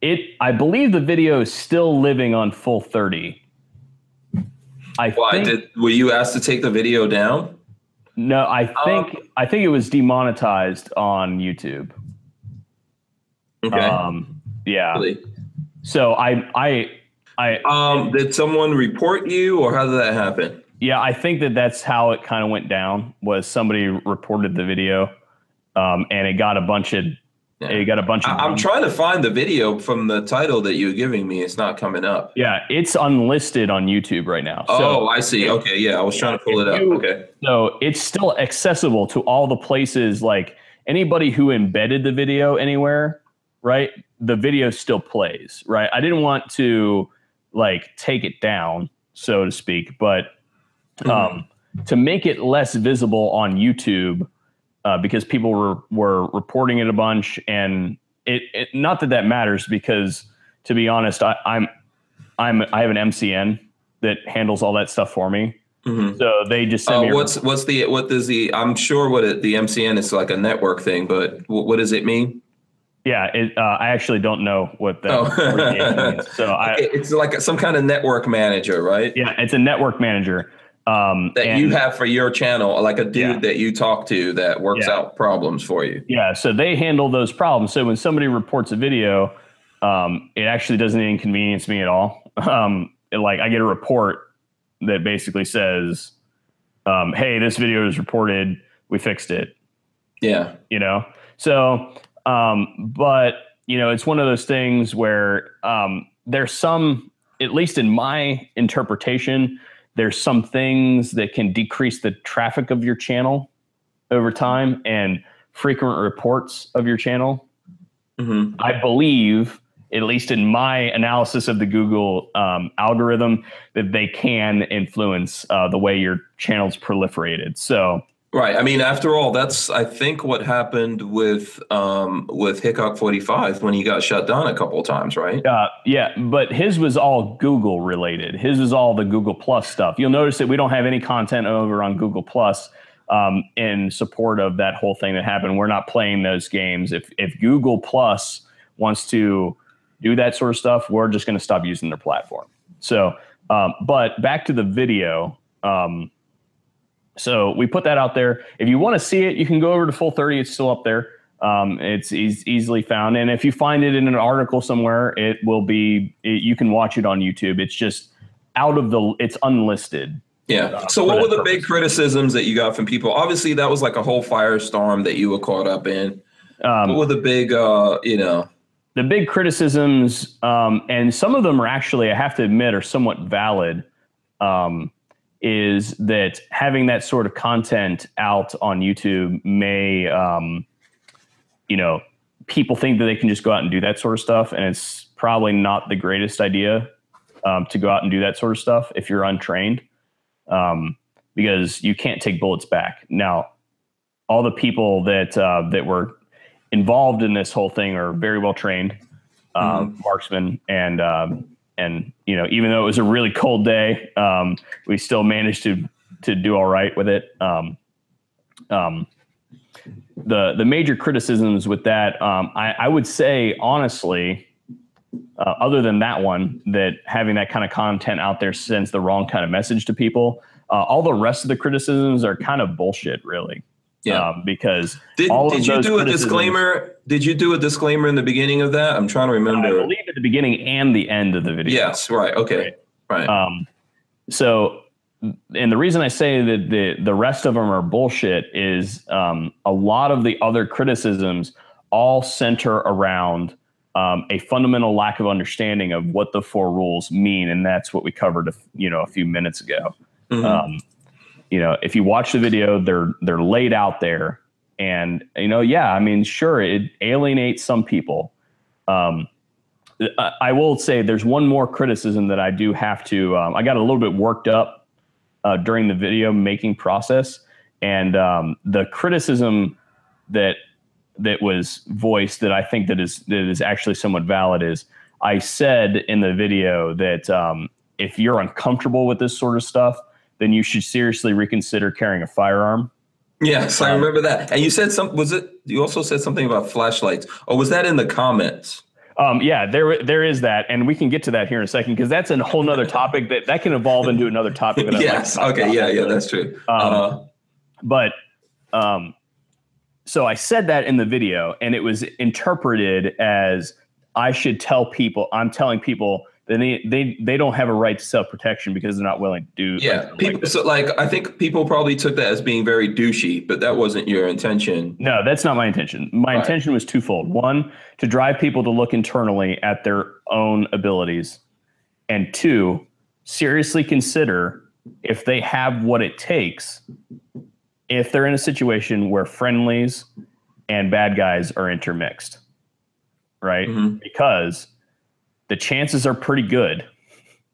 it, I believe the video is still living on full 30 I Why think, did were you asked to take the video down? No, I think um, I think it was demonetized on YouTube. Okay. Um, yeah. Really? So I I I um did someone report you or how did that happen? Yeah, I think that that's how it kind of went down. Was somebody reported the video, um, and it got a bunch of yeah. You got a bunch of. I, am trying to find the video from the title that you're giving me. It's not coming up. Yeah, it's unlisted on YouTube right now. So oh, I see. Okay, yeah, I was trying to pull it up. You, okay. So it's still accessible to all the places. Like anybody who embedded the video anywhere, right? The video still plays, right? I didn't want to like take it down, so to speak, but mm-hmm. um, to make it less visible on YouTube uh, because people were were reporting it a bunch, and it, it, not that that matters because to be honest, I, I'm I'm I have an MCN that handles all that stuff for me. Mm-hmm. So they just send uh, me. what's what's the what does the I'm sure what it, the MCN is like a network thing, but what, what does it mean? Yeah, it, uh, I actually don't know what that oh. means. So I, it's like some kind of network manager, right? Yeah, it's a network manager. Um, that and, you have for your channel, like a dude yeah. that you talk to that works yeah. out problems for you. Yeah, so they handle those problems. So when somebody reports a video, um, it actually doesn't inconvenience me at all. Um, it, like I get a report that basically says, um, "Hey, this video is reported. We fixed it." Yeah, you know. So, um, but you know, it's one of those things where um, there's some, at least in my interpretation there's some things that can decrease the traffic of your channel over time and frequent reports of your channel. Mm-hmm. I believe, at least in my analysis of the Google um, algorithm, that they can influence uh, the way your channel's proliferated. So Right. I mean, after all, that's I think what happened with um, with Hickok45 when he got shut down a couple of times, right? Uh, yeah, but his was all Google related. His was all the Google Plus stuff. You'll notice that we don't have any content over on Google Plus um, in support of that whole thing that happened. We're not playing those games. If if Google Plus wants to do that sort of stuff, we're just going to stop using their platform. So, um, but back to the video. Um, so we put that out there. If you want to see it, you can go over to Full30. It's still up there. Um, it's e- easily found. And if you find it in an article somewhere, it will be, it, you can watch it on YouTube. It's just out of the, it's unlisted. Yeah. Uh, so what were the purpose. big criticisms that you got from people? Obviously that was like a whole firestorm that you were caught up in. Um, what were the big, uh, you know, the big criticisms, um, and some of them are actually, I have to admit, are somewhat valid. Um, is that having that sort of content out on YouTube may, um, you know, people think that they can just go out and do that sort of stuff, and it's probably not the greatest idea um, to go out and do that sort of stuff if you're untrained, um, because you can't take bullets back. Now, all the people that uh, that were involved in this whole thing are very well trained um, mm-hmm. marksmen and um, and you know even though it was a really cold day um, we still managed to to do all right with it um, um, the the major criticisms with that um, I, I, would say honestly uh, other than that one that having that kind of content out there sends the wrong kind of message to people uh, all the rest of the criticisms are kind of bullshit really yeah. Um, because did, did you do a disclaimer? Did you do a disclaimer in the beginning of that? I'm trying to remember. I believe at the beginning and the end of the video. Yes, right. Okay. Right. right. Um, so, and the reason I say that the the rest of them are bullshit is um, a lot of the other criticisms all center around um, a fundamental lack of understanding of what the four rules mean, and that's what we covered, a, you know, a few minutes ago. Mm-hmm. Um, you know, if you watch the video, they're they're laid out there, and you know, yeah, I mean, sure, it alienates some people. Um, I will say there's one more criticism that I do have to. Um, I got a little bit worked up uh, during the video making process, and um, the criticism that that was voiced that I think that is that is actually somewhat valid is I said in the video that um, if you're uncomfortable with this sort of stuff, then you should seriously reconsider carrying a firearm. Yes, um, I remember that. And you said some. Was it? You also said something about flashlights. Or was that in the comments? Um, yeah, there there is that, and we can get to that here in a second because that's a whole nother topic that that can evolve into another topic. yes. Like okay. Yeah. Yeah. That's true. Um, uh, but um, so I said that in the video, and it was interpreted as I should tell people. I'm telling people then they, they they don't have a right to self protection because they're not willing to do. Yeah, people. Like so, like I think people probably took that as being very douchey, but that wasn't your intention. No, that's not my intention. My intention was twofold: one, to drive people to look internally at their own abilities, and two, seriously consider if they have what it takes. If they're in a situation where friendlies and bad guys are intermixed, right? Mm-hmm. Because the chances are pretty good,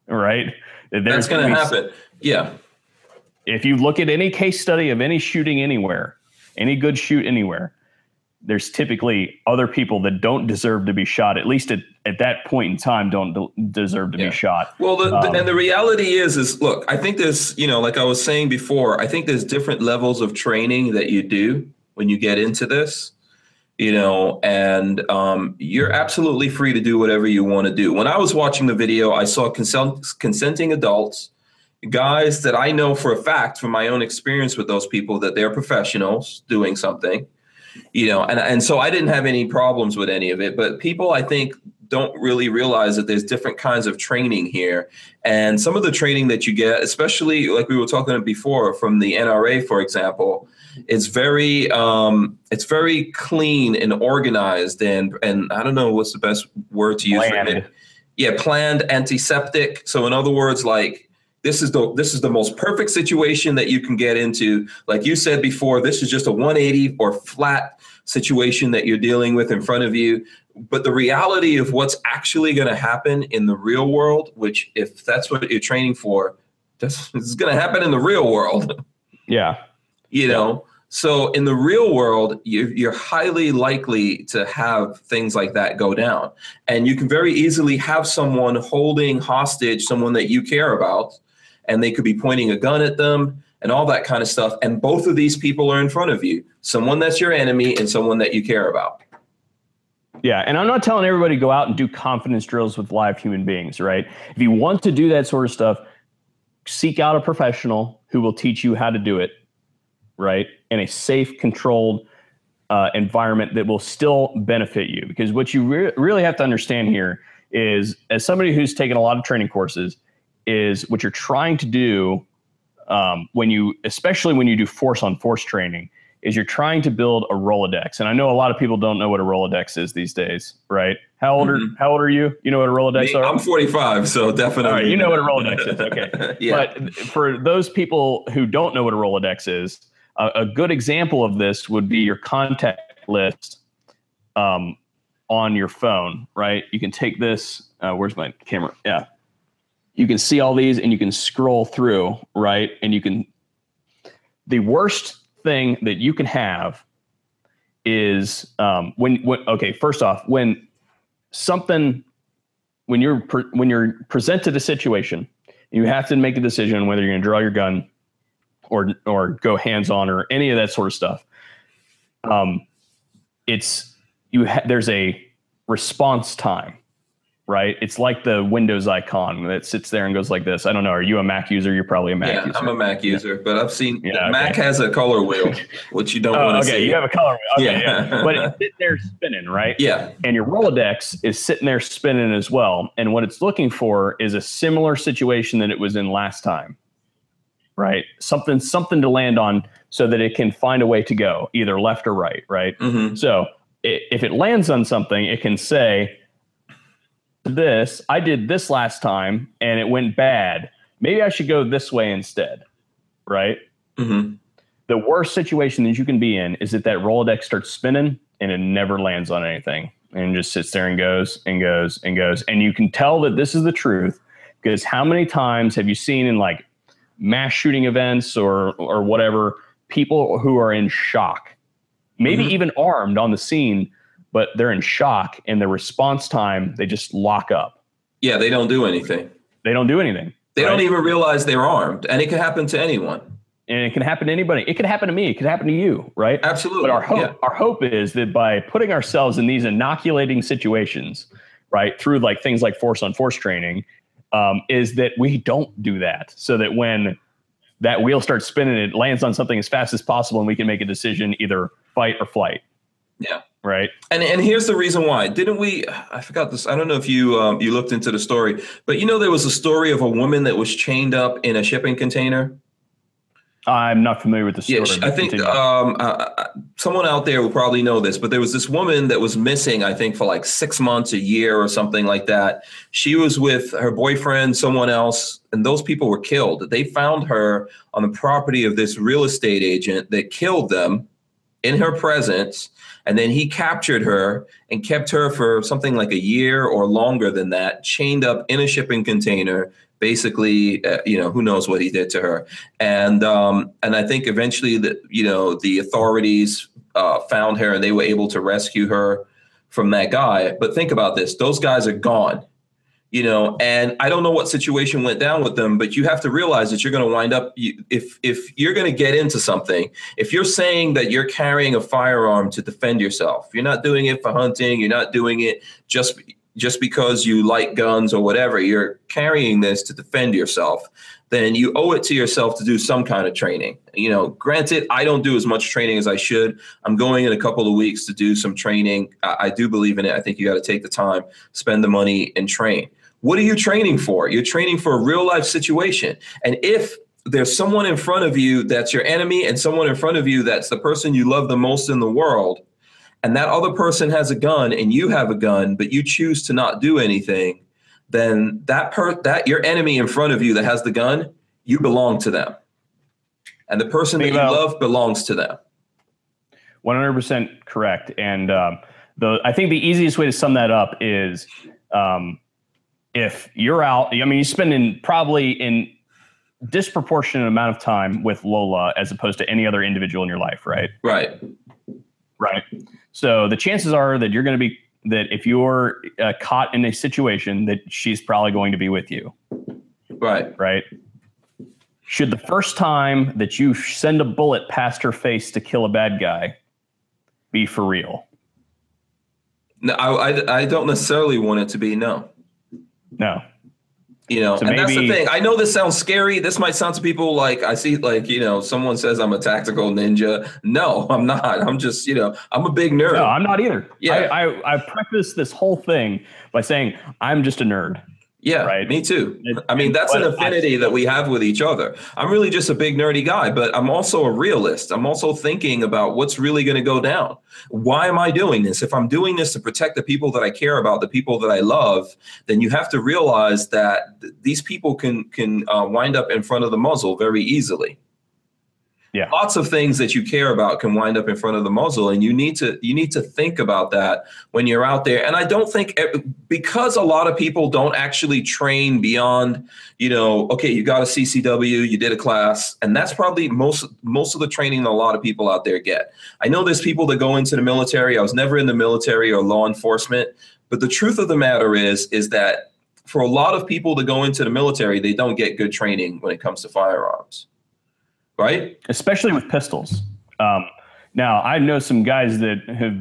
right? That That's going to happen. Yeah. If you look at any case study of any shooting anywhere, any good shoot anywhere, there's typically other people that don't deserve to be shot, at least at, at that point in time, don't de- deserve to yeah. be shot. Well, the, um, the, and the reality is, is look, I think there's, you know, like I was saying before, I think there's different levels of training that you do when you get into this you know, and um, you're absolutely free to do whatever you want to do. When I was watching the video, I saw consent, consenting adults, guys that I know for a fact from my own experience with those people that they're professionals doing something, you know, and, and so I didn't have any problems with any of it. But people, I think, don't really realize that there's different kinds of training here. And some of the training that you get, especially like we were talking about before from the NRA, for example, it's very um, it's very clean and organized and and I don't know what's the best word to use planned. for it. Yeah, planned antiseptic. So in other words, like this is the this is the most perfect situation that you can get into. Like you said before, this is just a 180 or flat situation that you're dealing with in front of you. But the reality of what's actually going to happen in the real world, which if that's what you're training for, this is going to happen in the real world. Yeah you know so in the real world you're highly likely to have things like that go down and you can very easily have someone holding hostage someone that you care about and they could be pointing a gun at them and all that kind of stuff. And both of these people are in front of you someone that's your enemy and someone that you care about. Yeah, and I'm not telling everybody go out and do confidence drills with live human beings, right? If you want to do that sort of stuff, seek out a professional who will teach you how to do it, right? In a safe, controlled uh, environment that will still benefit you. Because what you re- really have to understand here is, as somebody who's taken a lot of training courses, is what you're trying to do um, when you, especially when you do force on force training, is you're trying to build a Rolodex. And I know a lot of people don't know what a Rolodex is these days, right? How old mm-hmm. are How old are you? You know what a Rolodex Me, are? I'm 45, so definitely. All right, you know what a Rolodex is, okay? yeah. But for those people who don't know what a Rolodex is, a, a good example of this would be your contact list um, on your phone, right? You can take this. Uh, where's my camera? Yeah. You can see all these, and you can scroll through, right? And you can. The worst thing that you can have is um, when, when okay first off when something when you're pre- when you're presented a situation you have to make a decision whether you're going to draw your gun or or go hands on or any of that sort of stuff. Um, it's you ha- there's a response time right? It's like the Windows icon that sits there and goes like this. I don't know. Are you a Mac user? You're probably a Mac yeah, user. I'm a Mac user, but I've seen yeah, Mac has a color wheel, which you don't oh, want to okay. see. You have a color wheel. Okay, yeah. yeah. But it's sitting there spinning, right? Yeah. And your Rolodex is sitting there spinning as well. And what it's looking for is a similar situation that it was in last time. Right? Something something to land on so that it can find a way to go, either left or right, right? Mm-hmm. So if it lands on something, it can say, this. I did this last time and it went bad. Maybe I should go this way instead. Right. Mm-hmm. The worst situation that you can be in is that that Rolodex starts spinning and it never lands on anything and just sits there and goes and goes and goes. And you can tell that this is the truth because how many times have you seen in like mass shooting events or or whatever people who are in shock, maybe mm-hmm. even armed on the scene but they're in shock and the response time they just lock up. Yeah they don't do anything. They don't do anything they right? don't even realize they're armed and it can happen to anyone. And it can happen to anybody. It could happen to me. It could happen to you right? Absolutely. But our hope yeah. our hope is that by putting ourselves in these inoculating situations right through like things like force on force training um, is that we don't do that. So that when that wheel starts spinning it lands on something as fast as possible and we can make a decision either fight or flight. Yeah right? And and here's the reason why. Didn't we? I forgot this. I don't know if you um, you looked into the story, but you know there was a story of a woman that was chained up in a shipping container. I'm not familiar with the story. Yeah, I think um, uh, someone out there will probably know this, but there was this woman that was missing, I think, for like six months, a year, or something like that. She was with her boyfriend, someone else, and those people were killed. They found her on the property of this real estate agent that killed them in her presence and then he captured her and kept her for something like a year or longer than that, chained up in a shipping container. Basically, uh, you know, who knows what he did to her, and um, and I think eventually that you know the authorities uh, found her and they were able to rescue her from that guy. But think about this: those guys are gone you know and i don't know what situation went down with them but you have to realize that you're going to wind up if if you're going to get into something if you're saying that you're carrying a firearm to defend yourself you're not doing it for hunting you're not doing it just just because you like guns or whatever you're carrying this to defend yourself then you owe it to yourself to do some kind of training. You know granted i don't do as much training as i should. I'm going in a couple of weeks to do some training. I, I do believe in it. I think you got to take the time spend the money and train what are you training for? You're training for a real life situation. And if there's someone in front of you that's your enemy and someone in front of you that's the person you love the most in the world, and that other person has a gun and you have a gun, but you choose to not do anything, then that per that your enemy in front of you that has the gun, you belong to them. And the person that you love belongs to them. 100% correct. And um, the I think the easiest way to sum that up is um, if you're out, I mean, you're spending probably in disproportionate amount of time with Lola as opposed to any other individual in your life, right? Right. Right. So the chances are that you're going to be that if you're uh, caught in a situation that she's probably going to be with you. Right. Right. should the first time that you send a bullet past her face to kill a bad guy be for real? No, I, I, I don't necessarily want it to be no. No. You know, So and that's the thing. I know this sounds scary. This might sound to people like I see, like you know, someone says I'm a tactical ninja. No, I'm not. I'm just, you know, I'm a big nerd. No, I'm not either. Yeah. I, I, I preface this whole thing by saying I'm just a nerd. Yeah, Right. me too. I mean, that's an affinity that we have with each other. I'm really just a big nerdy guy, but I'm also a realist. I'm also thinking about what's really going to go down. Why am I doing this? If I'm doing this to protect the people that I care about, the people that I love, then you have to realize that th- these people can can uh, wind up in front of the muzzle very easily. Yeah. Lots of things that you care about can wind up in front of the muzzle, and you need to you need to think about that when you're out there. And I don't think because a lot of people don't actually train beyond, you know, okay, you got a CCW, you did a class, and that's probably most most of the training that a lot of people out there get. I know there's people that go into the military. I was never in the military or law enforcement, but the truth of the matter is is that for a lot of people to go into the military, they don't get good training when it comes to firearms. Right? especially with pistols. Um, now, I know some guys that have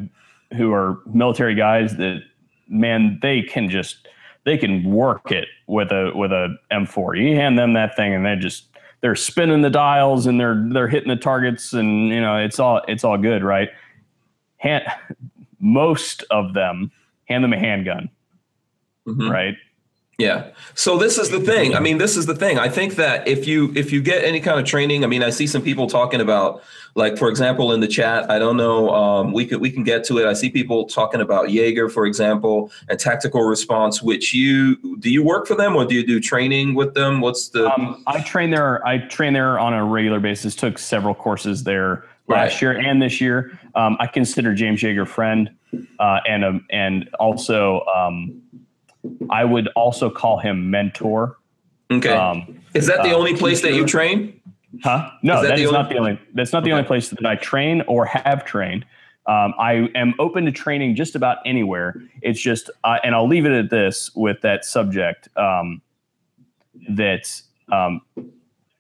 who are military guys that man they can just they can work it with a with a M4. You hand them that thing and they just they're spinning the dials and they're they're hitting the targets and you know it's all it's all good, right? Hand, most of them hand them a handgun, Mhm. right? Yeah. So this is the thing. I mean, this is the thing. I think that if you if you get any kind of training, I mean, I see some people talking about, like for example, in the chat. I don't know. Um, we could we can get to it. I see people talking about Yeager, for example, and tactical response. Which you do you work for them or do you do training with them? What's the Um, I train there. I train there on a regular basis. Took several courses there last Right. year and this year. Um, I consider James Yeager friend, uh, and um, and also um, I would also call him mentor. okay? Um, is that the uh, only place that you train? huh? No, Is that that is only- not the only. That's not the only place that I train or have trained. Um, I am open to training just about anywhere. It's just, uh, and I'll leave it at this with that subject. Um, that um,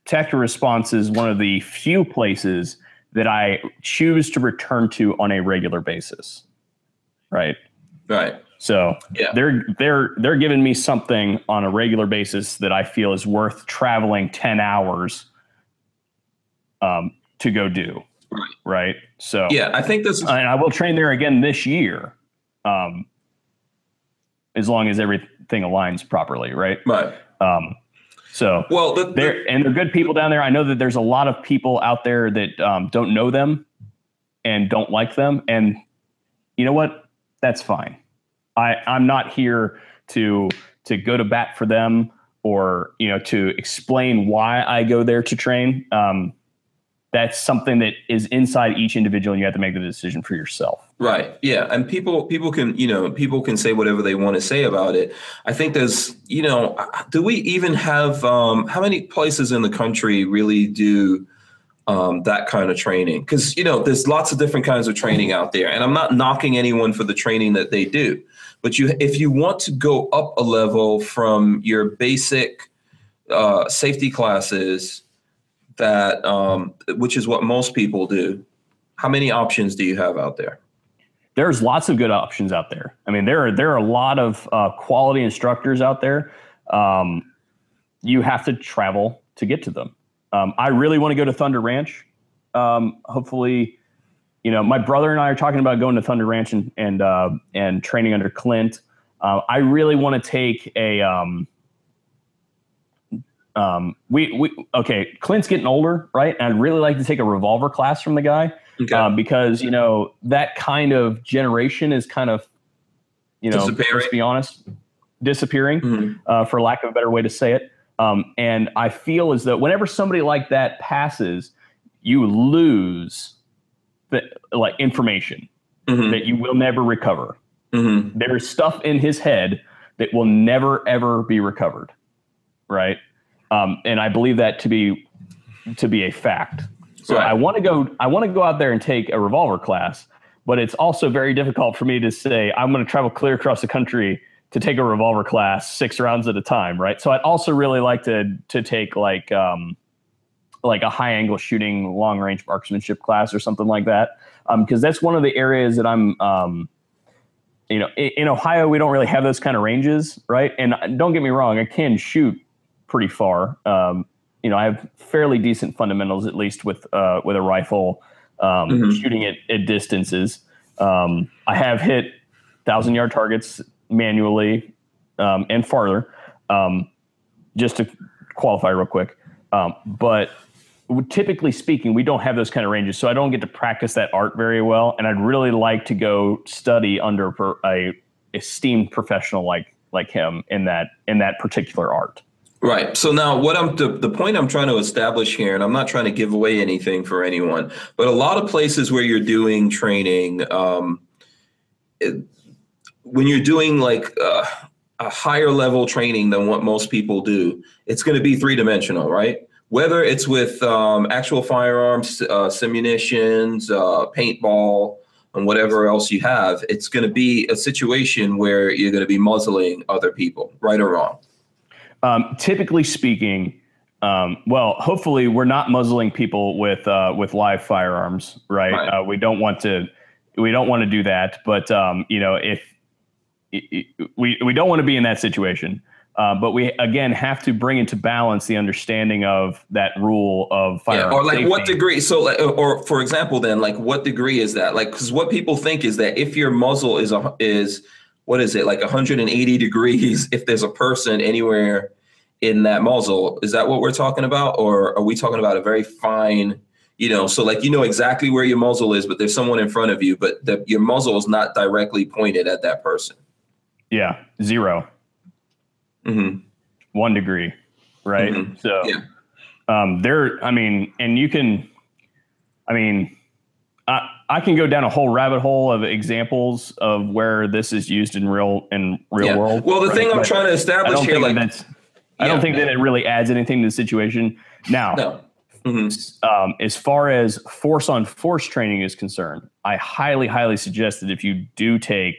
tactical response is one of the few places that I choose to return to on a regular basis. Right. Right. So Yeah. they're they're they're giving me something on a regular basis that I feel is worth traveling ten hours um, to go do. Right. Right. So Yeah. I think this. Is, and I will train there again this year, um, as long as everything aligns properly. Right. right. Um, so Well, the, the- they're and they're good people down there. I know that there's a lot of people out there that um, don't know them and don't like them, and you know what? That's fine. I I'm not here to to go to bat for them or you know to explain why I go there to train. Um, that's something that is inside each individual, and you have to make the decision for yourself. Right. Yeah. And people people can, you know, people can say whatever they want to say about it. I think there's, you know, do we even have um how many places in the country really do um that kind of training? Cuz you know, there's lots of different kinds of training out there and I'm not knocking anyone for the training that they do. But you if you want to go up a level from your basic uh safety classes that um which is what most people do. How many options do you have out there? there's lots of good options out there. I mean, there are there are a lot of uh, quality instructors out there. Um, you have to travel to get to them. Um, I really want to go to Thunder Ranch. Um, hopefully, you know, my brother and I are talking about going to Thunder Ranch and and uh, and training under Clint. Uh, I really want to take a. Um, um, we we okay. Clint's getting older, right? And I'd really like to take a revolver class from the guy Okay. um, because you know that kind of generation is kind of you know let's be honest disappearing Mhm. uh, for lack of a better way to say it um, and i feel as though whenever somebody like that passes you lose the like information Mhm. that you will never recover Mhm. there's stuff in his head that will never ever be recovered right um, and i believe that to be to be a fact so Right. i want to go i want to go out there and take a revolver class but it's also very difficult for me to say i'm going to travel clear across the country to take a revolver class six rounds at a time right so i'd also really like to to take like um like a high angle shooting long range marksmanship class or something like that. Because um, that's one of the areas that i'm um, you know in, in, ohio we don't really have those kind of ranges right? And don't get me wrong i can shoot pretty far. Um, you know i have fairly decent fundamentals at least with uh, with a rifle um, mm-hmm. shooting at, at distances. Um, i have hit thousand yard targets manually um, and farther just to qualify real quick. But typically speaking, we don't have those kind of ranges, so I don't get to practice that art very well. And I'd really like to go study under a esteemed professional like like him in that in that particular art. Right. So now, what I'm the, the point I'm trying to establish here, and I'm not trying to give away anything for anyone, but a lot of places where you're doing training, um, it, when you're doing like uh, a higher level training than what most people do, it's going to be three dimensional, right? Whether it's with um, actual firearms, uh, simunitions, uh, paintball, and whatever else you have, it's going to be a situation where you're going to be muzzling other people, right or wrong. Um, typically speaking, um, well, hopefully we're not muzzling people with uh, with live firearms, right? right. Uh, we don't want to we don't want to do that, but um, you know if we we don't want to be in that situation. Uh, but we again have to bring into balance the understanding of that rule of fire. Yeah, or like safety. what degree? So, like, or for example, then like what degree is that? Like, because what people think is that if your muzzle is a is what is it like 180 degrees? If there's a person anywhere in that muzzle, is that what we're talking about, or are we talking about a very fine? You know, so like you know exactly where your muzzle is, but there's someone in front of you, but the, your muzzle is not directly pointed at that person. Yeah, zero mm-hmm. one degree, right? Mm-hmm. So yeah. um, there, I mean, and you can, I mean, I, I can go down a whole rabbit hole of examples of where this is used in real in real yeah. world. Well, the right? thing I'm but trying to establish here, like, that's, I don't think that it really adds anything to the situation. Now, no. Mm-hmm. Um, as far as force on force training is concerned, I highly, highly suggest that if you do take,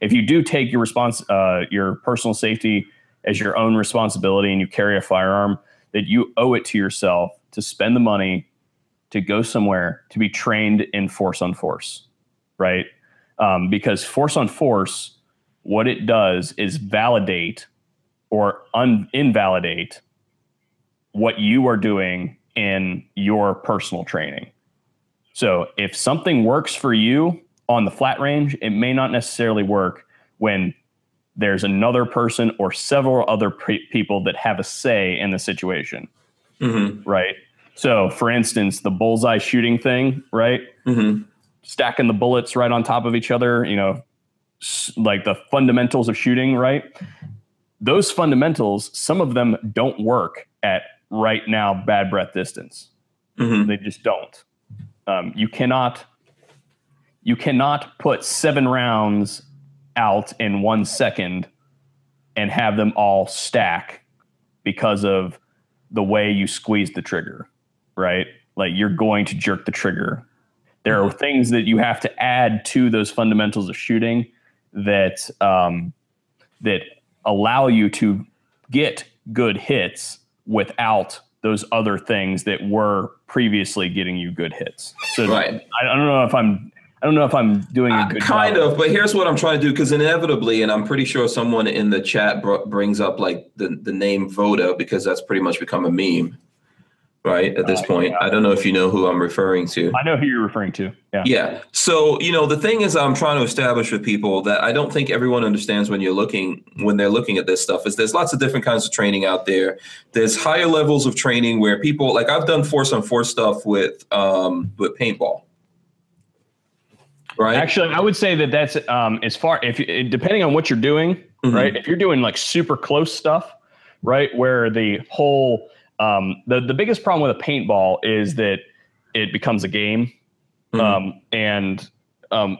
if you do take your response, uh, your personal safety as your own responsibility and you carry a firearm, that you owe it to yourself to spend the money to go somewhere to be trained in force on force, right? Um, because force on force, what it does is validate or un- invalidate what you are doing in your personal training. So if something works for you on the flat range, it may not necessarily work when there's another person or several other pre- people that have a say in the situation. Mm-hmm. Right. So, for instance, the bullseye shooting thing, right? Mm-hmm. Stacking the bullets right on top of each other, you know, like the fundamentals of shooting, right? Those fundamentals, some of them don't work at right now bad breath distance. Mm-hmm. They just don't. Um, you cannot you cannot put seven rounds out in one second and have them all stack because of the way you squeeze the trigger, right? Like you're going to jerk the trigger. There are things that you have to add to those fundamentals of shooting that um, that allow you to get good hits without those other things that were previously getting you good hits. So right. I, I don't know if I'm I don't know if I'm doing a uh, good uh, kind job. of, but here's what I'm trying to do because inevitably, and I'm pretty sure someone in the chat br- brings up like the, the name Voda because that's pretty much become a meme, right? At this uh, point, yeah. I don't know if you know who I'm referring to. I know who you're referring to. Yeah. Yeah. So you know, the thing is, I'm trying to establish with people that I don't think everyone understands when you're looking when they're looking at this stuff. Is there's lots of different kinds of training out there. There's higher levels of training where people like I've done force on force stuff with um, with paintball Right. Actually, I would say that that's um, as far if depending on what you're doing, mm-hmm. right? If you're doing like super close stuff, right, where the whole um, the the biggest problem with a paintball is that it becomes a game, mm-hmm. um, and um,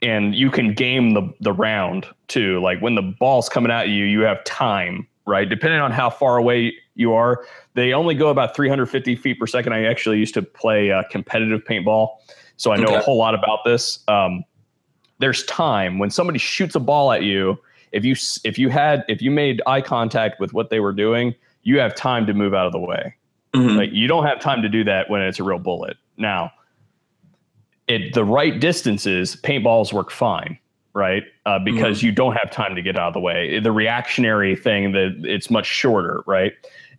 and you can game the the round too. Like when the ball's coming at you, you have time, right? Depending on how far away you are, they only go about 350 feet per second. I actually used to play uh, competitive paintball so I know okay. a whole lot about this. Um, there's time when somebody shoots a ball at you. If you if you had if you made eye contact with what they were doing, you have time to move out of the way. Mm-hmm. Like you don't have time to do that when it's a real bullet. Now, at the right distances, paintballs work fine, right? Uh, because mm-hmm. you don't have time to get out of the way. The reactionary thing that it's much shorter, right?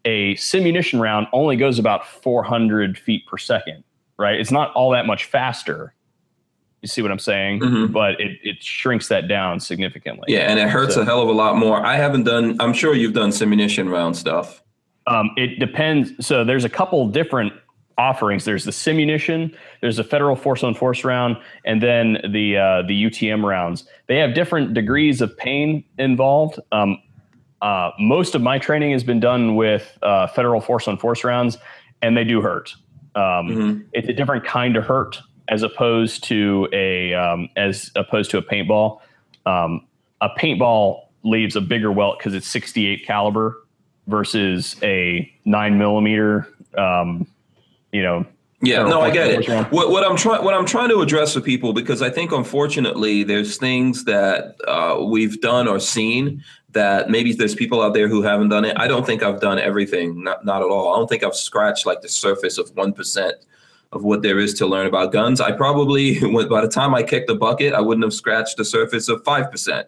A simunition round only goes about 400 feet per second, right? It's not all that much faster. You see what I'm saying? Mm-hmm. But it, it shrinks that down significantly. Yeah, and it hurts so, a hell of a lot more. I haven't done, I'm sure you've done simunition round stuff. Um, it depends. So there's a couple different offerings. There's the simunition, there's the federal force on force round, and then the uh, the UTM rounds. They have different degrees of pain involved. Um, uh, most of my training has been done with uh, federal force on force rounds, and they do hurt. Um, mm-hmm. It's a different kind of hurt as opposed to a um, as opposed to a paintball. Um, a paintball leaves a bigger welt because it's 68 caliber versus a nine millimeter. Um, you know. Yeah, no, I get it. What, what I'm trying, what I'm trying to address for people, because I think unfortunately there's things that uh, we've done or seen that maybe there's people out there who haven't done it. I don't think I've done everything, not not at all. I don't think I've scratched like the surface of one percent of what there is to learn about guns. I probably, by the time I kicked the bucket, I wouldn't have scratched the surface of five percent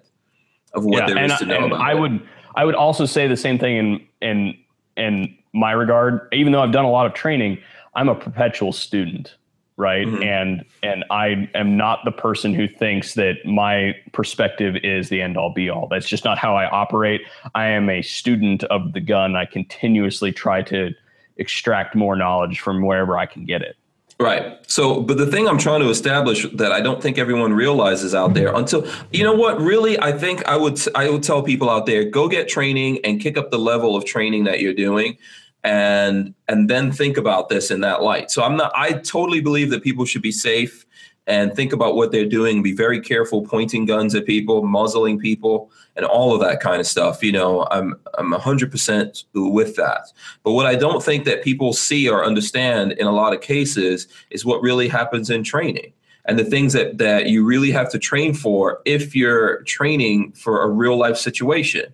of what yeah, there is to know about. I it. would, I would also say the same thing in in in my regard. Even though I've done a lot of training, I'm a perpetual student, right? Mm-hmm. And and I am not the person who thinks that my perspective is the end all be all. That's just not how I operate. I am a student of the gun. I continuously try to extract more knowledge from wherever I can get it. Right. So, but the thing I'm trying to establish that I don't think everyone realizes out there until you know what really I think I would I would tell people out there go get training and kick up the level of training that you're doing and and then think about this in that light. So I'm not I totally believe that people should be safe and think about what they're doing, be very careful pointing guns at people, muzzling people and all of that kind of stuff. You know, I'm I'm 100% with that. But what I don't think that people see or understand in a lot of cases is what really happens in training and the things that that you really have to train for if you're training for a real life situation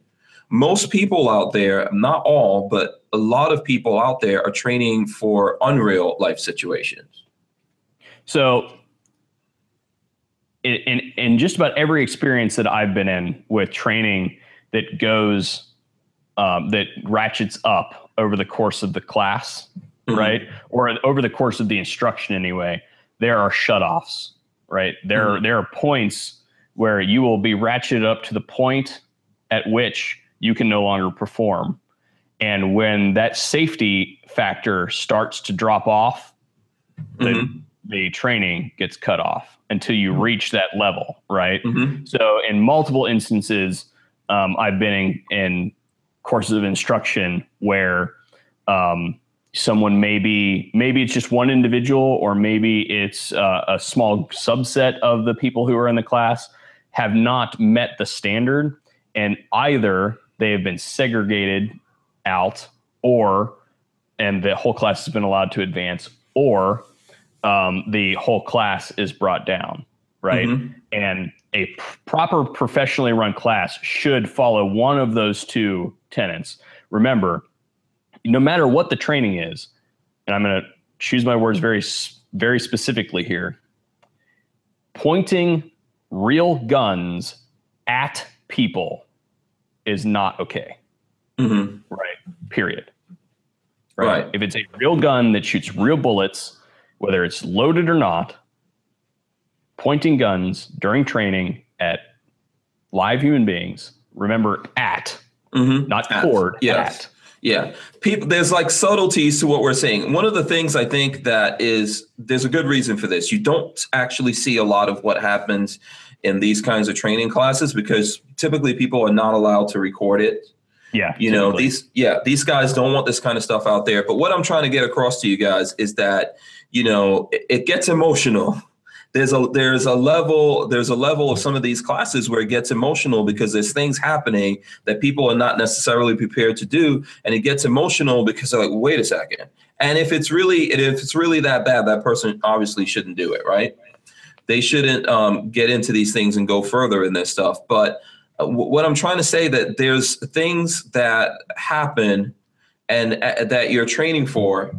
most people out there, not all, but a lot of people out there are training for unreal life situations. So, in, in, in just about every experience that I've been in with training that goes, um, that ratchets up over the course of the class, mm-hmm. right? Or over the course of the instruction anyway, there are shutoffs, right? There, mm-hmm. there are points where you will be ratcheted up to the point at which you can no longer perform. And when that safety factor starts to drop off, the, mm-hmm. the training gets cut off until you mm-hmm. reach that level, right? Mm-hmm. So, in multiple instances, um, I've been in, in, courses of instruction where um, someone maybe maybe it's just one individual, or maybe it's uh, a small subset of the people who are in the class have not met the standard, and either they have been segregated out or and the whole class has been allowed to advance or um, the whole class is brought down right mm-hmm. and a p- proper professionally run class should follow one of those two tenets remember no matter what the training is and i'm going to choose my words very very specifically here pointing real guns at people is not okay. Mm-hmm. Right. Period. Right? right. If it's a real gun that shoots real bullets, whether it's loaded or not, pointing guns during training at live human beings, remember at, mm-hmm. not at. toward, yes. at. Yeah. People there's like subtleties to what we're saying. One of the things I think that is there's a good reason for this. You don't actually see a lot of what happens in these kinds of training classes because typically people are not allowed to record it. Yeah. You know, these yeah, these guys don't want this kind of stuff out there. But what I'm trying to get across to you guys is that, you know, it, it gets emotional. There's a there's a level there's a level of some of these classes where it gets emotional because there's things happening that people are not necessarily prepared to do, and it gets emotional because they're like, wait a second. And if it's really if it's really that bad, that person obviously shouldn't do it, right? they shouldn't um, get into these things and go further in this stuff. But what I'm trying to say that there's things that happen and uh, that you're training for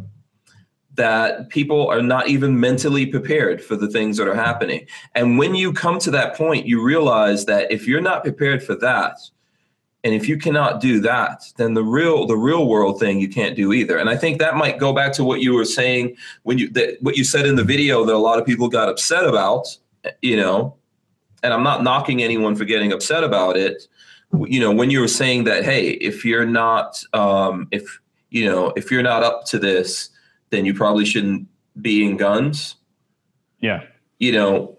that people are not even mentally prepared for the things that are happening. And when you come to that point, you realize that if you're not prepared for that, and if you cannot do that, then the real the real world thing you can't do either. And I think that might go back to what you were saying when you that, what you said in the video that a lot of people got upset about, you know. And I'm not knocking anyone for getting upset about it. You know, when you were saying that, hey, if you're not, um, if you know, if you're not up to this, then you probably shouldn't be in guns. Yeah. You know,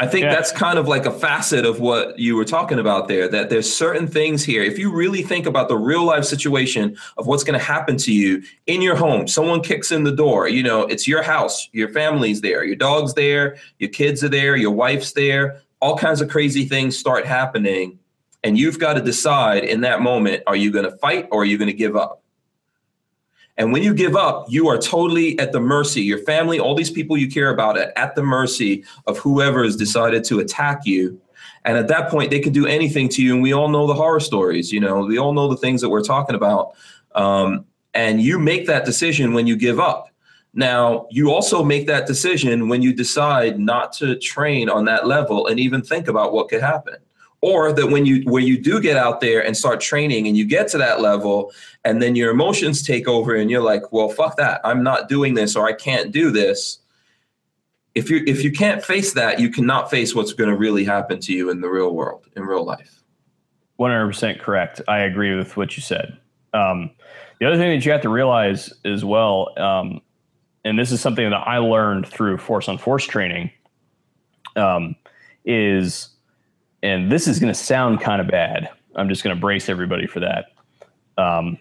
I think yeah. that's kind of like a facet of what you were talking about there that there's certain things here. If you really think about the real life situation of what's going to happen to you in your home, someone kicks in the door, you know, it's your house, your family's there, your dog's there, your kids are there, your wife's there, all kinds of crazy things start happening. And you've got to decide in that moment are you going to fight or are you going to give up? And when you give up, you are totally at the mercy, your family, all these people you care about, are at the mercy of whoever has decided to attack you. And at that point, they can do anything to you. And we all know the horror stories, you know, we all know the things that we're talking about. Um, and you make that decision when you give up. Now, you also make that decision when you decide not to train on that level and even think about what could happen. Or that when you when you do get out there and start training and you get to that level and then your emotions take over and you're like well fuck that. I'm not doing this or i can't do this. If you if you can't face that you cannot face what's going to really happen to you in the real world in real life. 100% correct. I agree with what you said. Um, the other thing that you have to realize as well um, and this is something that i learned through force on force training um, is and this is going to sound kind of bad. I'm just going to brace everybody for that. Um,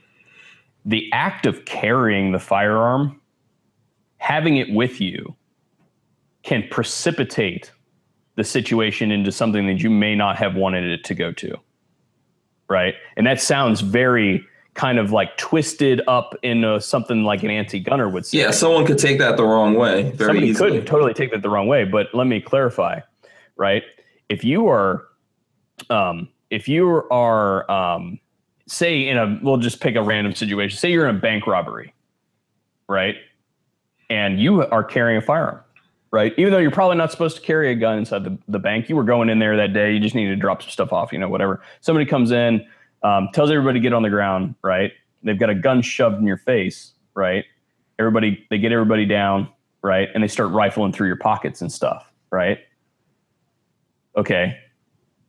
the act of carrying the firearm, having it with you, can precipitate the situation into something that you may not have wanted it to go to. Right. And that sounds very kind of like twisted up into something like an anti-gunner would say. Yeah, someone could take that the wrong way. Very Somebody easily. could totally take that the wrong way, but let me clarify, right? If you are um, if you are, um, say, in a, we'll just pick a random situation. Say you're in a bank robbery, right? And you are carrying a firearm, right? Even though you're probably not supposed to carry a gun inside the, the bank, you were going in there that day. You just needed to drop some stuff off, you know, whatever. Somebody comes in, um, tells everybody to get on the ground, right? They've got a gun shoved in your face, right? Everybody, they get everybody down, right? And they start rifling through your pockets and stuff, right? Okay,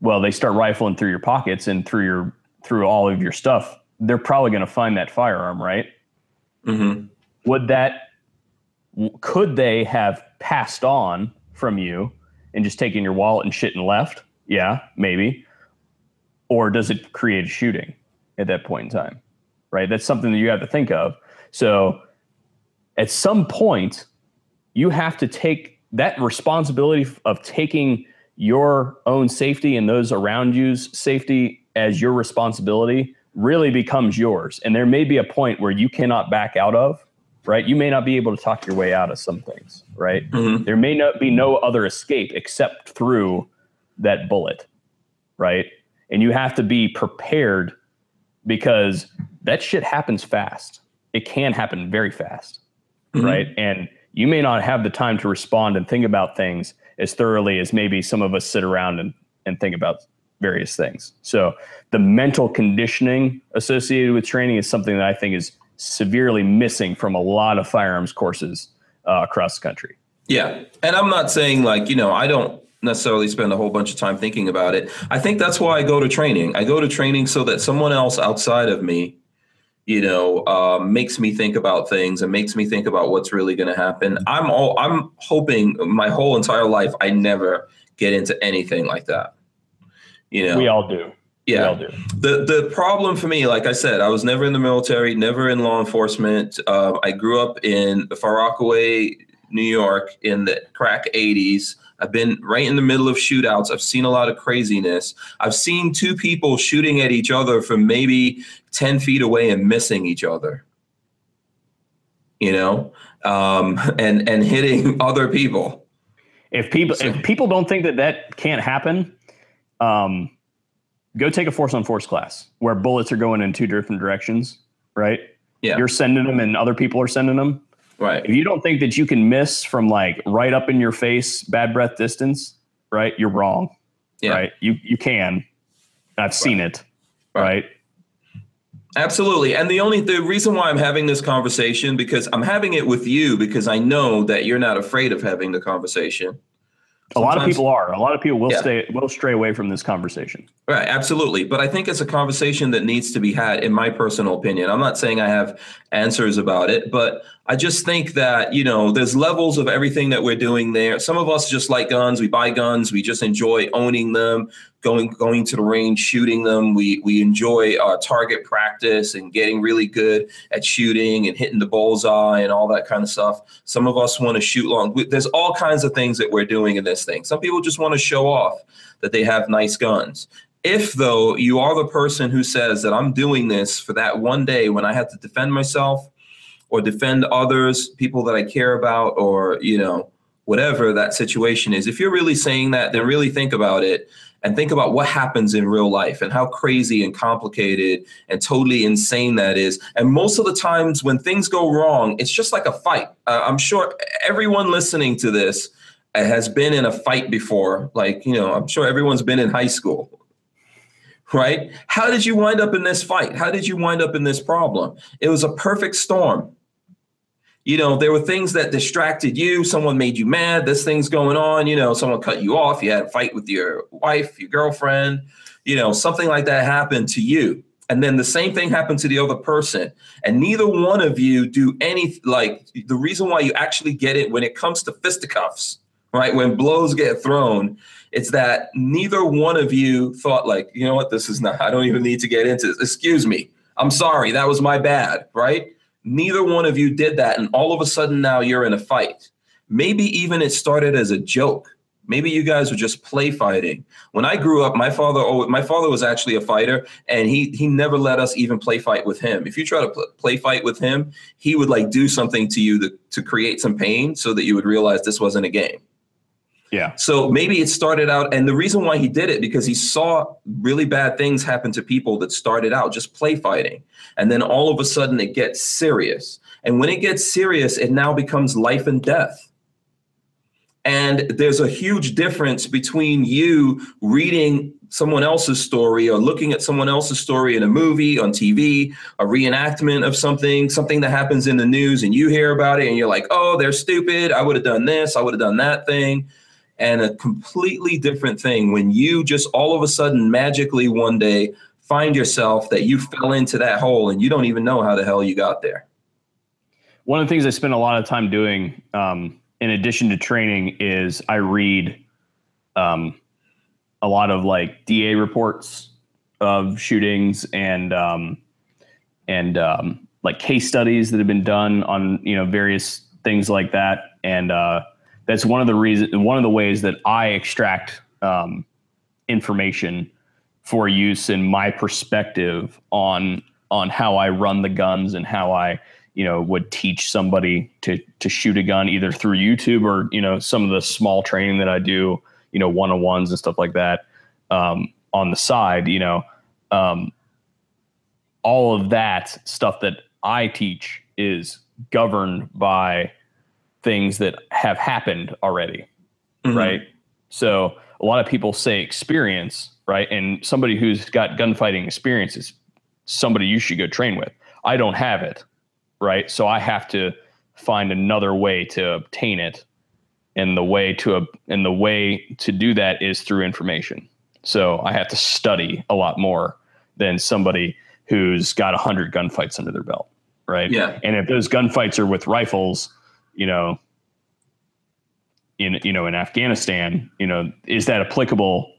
well, they start rifling through your pockets and through your through all of your stuff. They're probably going to find that firearm, right? Mm-hmm. Would that could they have passed on from you and just taken your wallet and shit and left? Yeah, maybe. Or does it create a shooting at that point in time? Right? That's something that you have to think of. So at some point, you have to take that responsibility of taking your own safety and those around you's safety as your responsibility really becomes yours. And there may be a point where you cannot back out of, right? You may not be able to talk your way out of some things, right? Mm-hmm. There may not be no other escape except through that bullet, right? And you have to be prepared because that shit happens fast. It can happen very fast, mm-hmm. right? And you may not have the time to respond and think about things as thoroughly as maybe some of us sit around and, and think about various things. So the mental conditioning associated with training is something that I think is severely missing from a lot of firearms courses uh, across the country. Yeah. And I'm not saying like, you know, I don't necessarily spend a whole bunch of time thinking about it. I think that's why I go to training. I go to training so that someone else outside of me you know, uh, makes me think about things and makes me think about what's really going to happen. I'm all I'm hoping my whole entire life I never get into anything like that. You know, we all do. Yeah. We all do. The the problem for me, like I said, I was never in the military, never in law enforcement. Uh, I grew up in Far Rockaway, New York, in the crack '80s. I've been right in the middle of shootouts. I've seen a lot of craziness. I've seen two people shooting at each other from maybe 10 feet away and missing each other. You know, um, and and hitting other people. If people so, if people don't think that that can't happen, um, go take a force on force class where bullets are going in two different directions, right? Yeah. You're sending them and other people are sending them. Right. If you don't think that you can miss from like right up in your face, bad breath distance, right? You're wrong. Yeah. Right. You you can. I've seen it. Right. Absolutely. And the only the reason why I'm having this conversation because I'm having it with you because I know that you're not afraid of having the conversation. A lot of people are. A lot of people will Yeah. stay will stray away from this conversation. Right, absolutely. But I think it's a conversation that needs to be had, in my personal opinion. I'm not saying I have answers about it, but I just think that, you know, there's levels of everything that we're doing there. Some of us just like guns. We buy guns. We just enjoy owning them, going going to the range, shooting them. We we enjoy uh, target practice and getting really good at shooting and hitting the bullseye and all that kind of stuff. Some of us want to shoot long. There's all kinds of things that we're doing in this thing. Some people just want to show off that they have nice guns. If though you are the person who says that I'm doing this for that one day when I have to defend myself or defend others, people that I care about, or you know, whatever that situation is, if you're really saying that, then really think about it and think about what happens in real life and how crazy and complicated and totally insane that is. And most of the times when things go wrong, it's just like a fight. Uh, I'm sure everyone listening to this has been in a fight before. Like, you know, I'm sure everyone's been in high school right? How did you wind up in this fight? How did you wind up in this problem? It was a perfect storm. You know, there were things that distracted you. Someone made you mad. This thing's going on. You know, someone cut you off. You had a fight with your wife, your girlfriend. You know, something like that happened to you. And then the same thing happened to the other person. And neither one of you do any, like, the reason why you actually get it when it comes to fisticuffs, right? When blows get thrown, it's that neither one of you thought like you know what this is not i don't even need to get into this excuse me i'm sorry that was my bad right neither one of you did that and all of a sudden now you're in a fight. Maybe even it started as a joke. Maybe you guys were just play fighting. When i grew up my father oh my father was actually a fighter and he he never let us even play fight with him. If you try to pl- play fight with him he would like do something to you to, to create some pain so that you would realize this wasn't a game Yeah. so maybe it started out, and the reason why he did it because he saw really bad things happen to people that started out just play fighting, and then all of a sudden it gets serious. And when it gets serious, it now becomes life and death. And there's a huge difference between you reading someone else's story or looking at someone else's story in a movie, on TV, a reenactment of something, something that happens in the news, and you hear about it and you're like, oh, they're stupid. I would have done this, I would have done that thing and a completely different thing when you just all of a sudden magically one day find yourself that you fell into that hole and you don't even know how the hell you got there. One of the things I spend a lot of time doing, um, in addition to training, is I read um, a lot of like DA reports of shootings and um, and um, like case studies that have been done on you know various things like that. And uh, that's one of the reasons, one of the ways that I extract um, information for use in my perspective on on how I run the guns and how I you know would teach somebody to to shoot a gun either through YouTube or you know some of the small training that I do you know one on ones and stuff like that um, on the side you know um, all of that stuff that I teach is governed by things that have happened already Mhm. right? So a lot of people say experience, right? And somebody who's got gunfighting experience is somebody you should go train with. I don't have it, right? So I have to find another way to obtain it, and the way to and the way to do that is through information. So I have to study a lot more than somebody who's got a hundred gunfights under their belt, right? Yeah. And if those gunfights are with rifles, you know, in you know in Afghanistan, you know, is that applicable?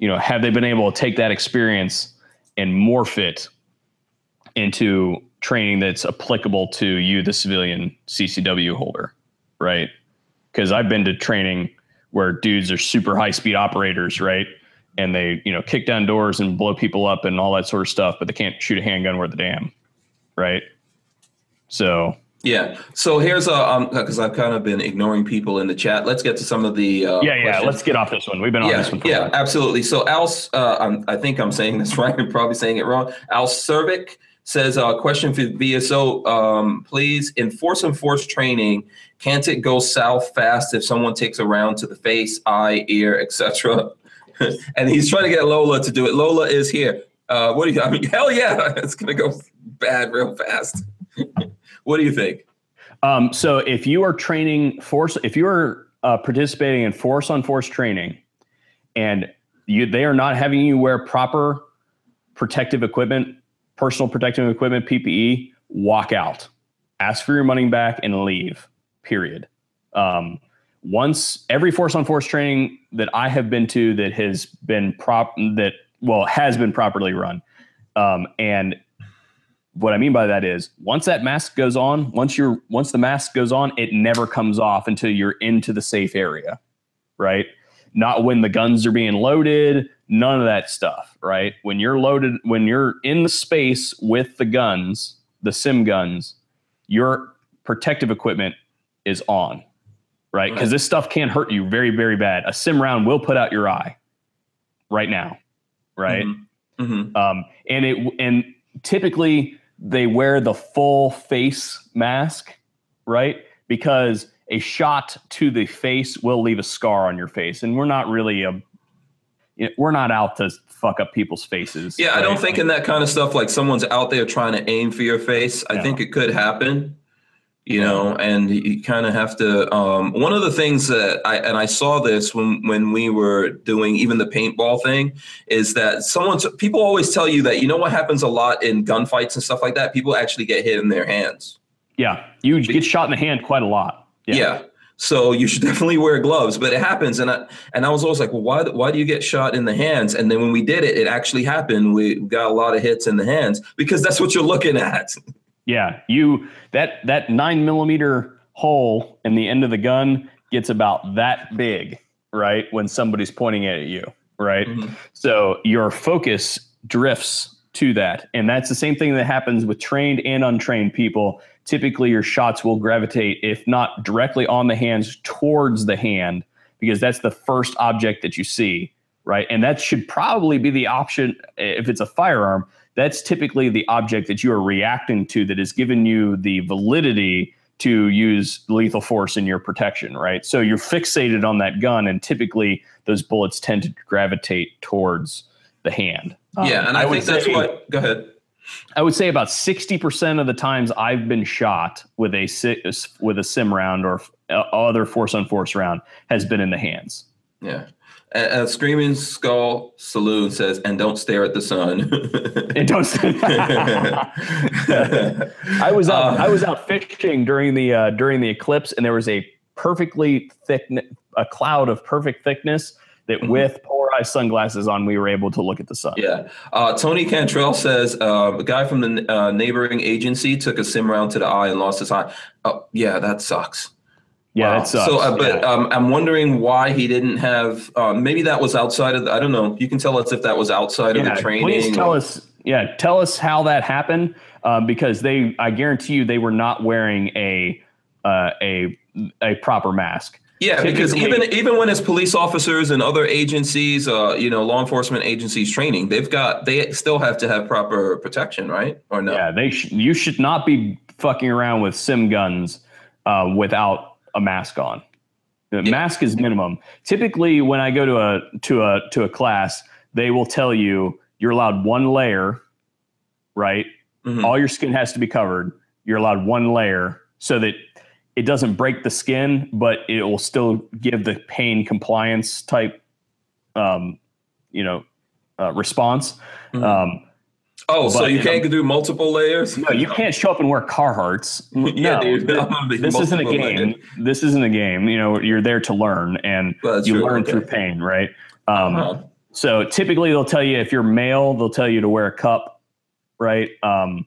You know, have they been able to take that experience and morph it into training that's applicable to you, the civilian CCW holder, right? Because I've been to training where dudes are super high speed operators, right? And they, you know, kick down doors and blow people up and all that sort of stuff, but they can't shoot a handgun worth a damn, right? So Yeah. So here's a um because I've kind of been ignoring people in the chat. Let's get to some of the uh, yeah, yeah. questions. Let's get off this one. We've been on yeah, this one. For a yeah, absolutely. So Al, uh, I'm, I think I'm saying this right. I'm probably saying it wrong. Al Cervic says, uh, question for VSO, um, please, enforce and force training, can't it go south fast if someone takes a round to the face, eye, ear, etc.? and he's trying to get Lola to do it. Lola is here. Uh, what do you, I mean, hell yeah, it's going to go bad real fast. What do you think? Um, so if you are training force, if you are uh, participating in force on force training and you, they are not having you wear proper protective equipment, personal protective equipment, PPE, walk out, ask for your money back and leave, period. Um, once every force on force training that I have been to that has been prop that well has been properly run, um, and what I mean by that is once that mask goes on, once you're once the mask goes on, it never comes off until you're into the safe area, right? Not when the guns are being loaded, none of that stuff, right? When you're loaded, when you're in the space with the guns, the sim guns, your protective equipment is on, right? Because right. this stuff can hurt you very, very bad. A sim round will put out your eye right now, right? Mm-hmm. Mm-hmm. Um, and it and typically they wear the full face mask, right? Because a shot to the face will leave a scar on your face, and we're not really a you know, we're not out to fuck up people's faces. Yeah, right? I don't think in that kind of stuff like someone's out there trying to aim for your face. I think it could happen you know and you kind of have to um, one of the things that i and i saw this when when we were doing even the paintball thing is that someone's people always tell you that you know what happens a lot in gunfights and stuff like that? People actually get hit in their hands. Yeah. You get shot in the hand quite a lot. Yeah, yeah. so you should definitely wear gloves but it happens and i and i was always like well why why do you get shot in the hands? And then when we did it it actually happened. We got a lot of hits in the hands because that's what you're looking at Yeah, you that that nine millimeter hole in the end of the gun gets about that big, right? When somebody's pointing it at you, right? Mm-hmm. So your focus drifts to that, and that's the same thing that happens with trained and untrained people. Typically, your shots will gravitate, if not directly on the hands, towards the hand, because that's the first object that you see, right? And that should probably be the option if it's a firearm that's typically the object that you are reacting to that has given you the validity to use lethal force in your protection, right? So you're fixated on that gun, and typically those bullets tend to gravitate towards the hand. Yeah, um, and I, I think that's say, what. Go ahead. I would say about sixty percent of the times I've been shot with a with a sim round or other force on force round has been in the hands. Yeah, a, screaming skull saloon says, "And don't stare at the sun." and don't. I was out. Uh, I was out fishing during the uh, during the eclipse, and there was a perfectly thick, a cloud of perfect thickness. That mm-hmm. with polarized sunglasses on, we were able to look at the sun. Yeah. Uh, Tony Cantrell says uh, a guy from the uh, neighboring agency took a sim round to the eye and lost his eye. Oh, yeah, that sucks. Yeah, wow. that sucks. So, uh, but yeah. um, I'm wondering why he didn't have. Uh, maybe that was outside of. The, I don't know. You can tell us if that was outside yeah, of the training. Please tell or, us. Yeah, tell us how that happened um, because they. I guarantee you, they were not wearing a uh, a a proper mask. Yeah, Typically, because even even when it's police officers and other agencies, uh, you know, law enforcement agencies training, they've got they still have to have proper protection, right? Or no? Yeah, they sh- you should not be fucking around with sim guns uh, without a mask on. The yeah. mask is minimum. Typically, when I go to a to a to a class, they will tell you you're allowed one layer, right? Mm-hmm. All your skin has to be covered. You're allowed one layer so that it doesn't break the skin, but it will still give the pain compliance type, um, you know, uh, response. Mm-hmm. Um, Oh, but, so you can't do multiple layers? No, you can't show up and wear Carhartts. yeah, no, dude, this isn't a game. This isn't a game. You know, you're there to learn, and well, you true. learn okay. through pain, right? Um, uh-huh. So typically, they'll tell you if you're male, they'll tell you to wear a cup, right? Um,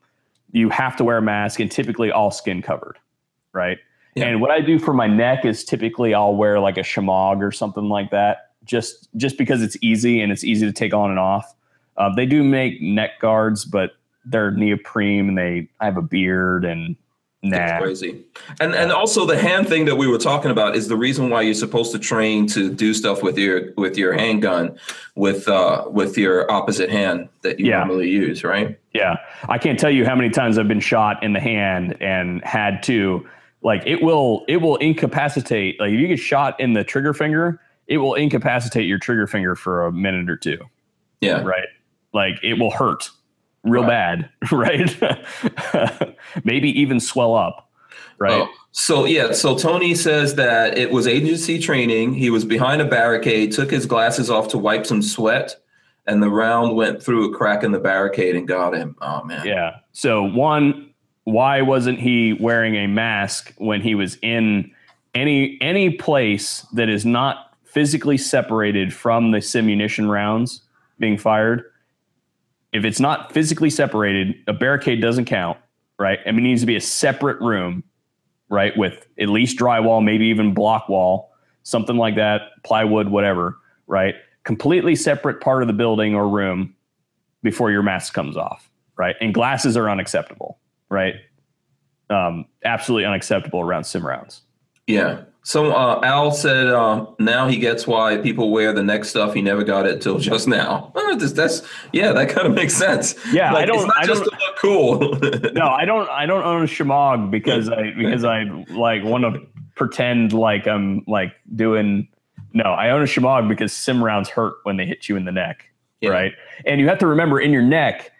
you have to wear a mask, and typically all skin covered, right? Yeah. And what I do for my neck is typically I'll wear like a shemagh or something like that, just just because it's easy and it's easy to take on and off. Uh, they do make neck guards, but they're neoprene and they I have a beard and Nah. That's crazy. And and also the hand thing that we were talking about is the reason why you're supposed to train to do stuff with your with your handgun with uh with your opposite hand that you Yeah. normally use, right? Yeah. I can't tell you how many times I've been shot in the hand and had to like it will it will incapacitate like if you get shot in the trigger finger, it will incapacitate your trigger finger for a minute or two. Yeah. Right. Like it will hurt real bad. Right. Maybe even swell up. Right. Oh, so yeah, so Tony says that it was agency training. He was behind a barricade, took his glasses off to wipe some sweat, and the round went through a crack in the barricade and got him. Oh man. Yeah. So one, why wasn't he wearing a mask when he was in any any place that is not physically separated from the simunition rounds being fired? If it's not physically separated, a barricade doesn't count, right? I mean, it needs to be a separate room, right, with at least drywall, maybe even block wall, something like that, plywood, whatever, right? Completely separate part of the building or room before your mask comes off, right? And glasses are unacceptable, right? Um, absolutely unacceptable around sim rounds. Yeah. So uh, Al said uh, now he gets why people wear the neck stuff. He never got it till just now. That's, that's yeah, that kind of makes sense. Yeah, like, I don't. It's not I just don't. to look cool. no, I don't. I don't own a shemagh because I because I like want to pretend like I'm like doing. No, I own a shemagh because sim rounds hurt when they hit you in the neck, Yeah. right? And you have to remember in your neck,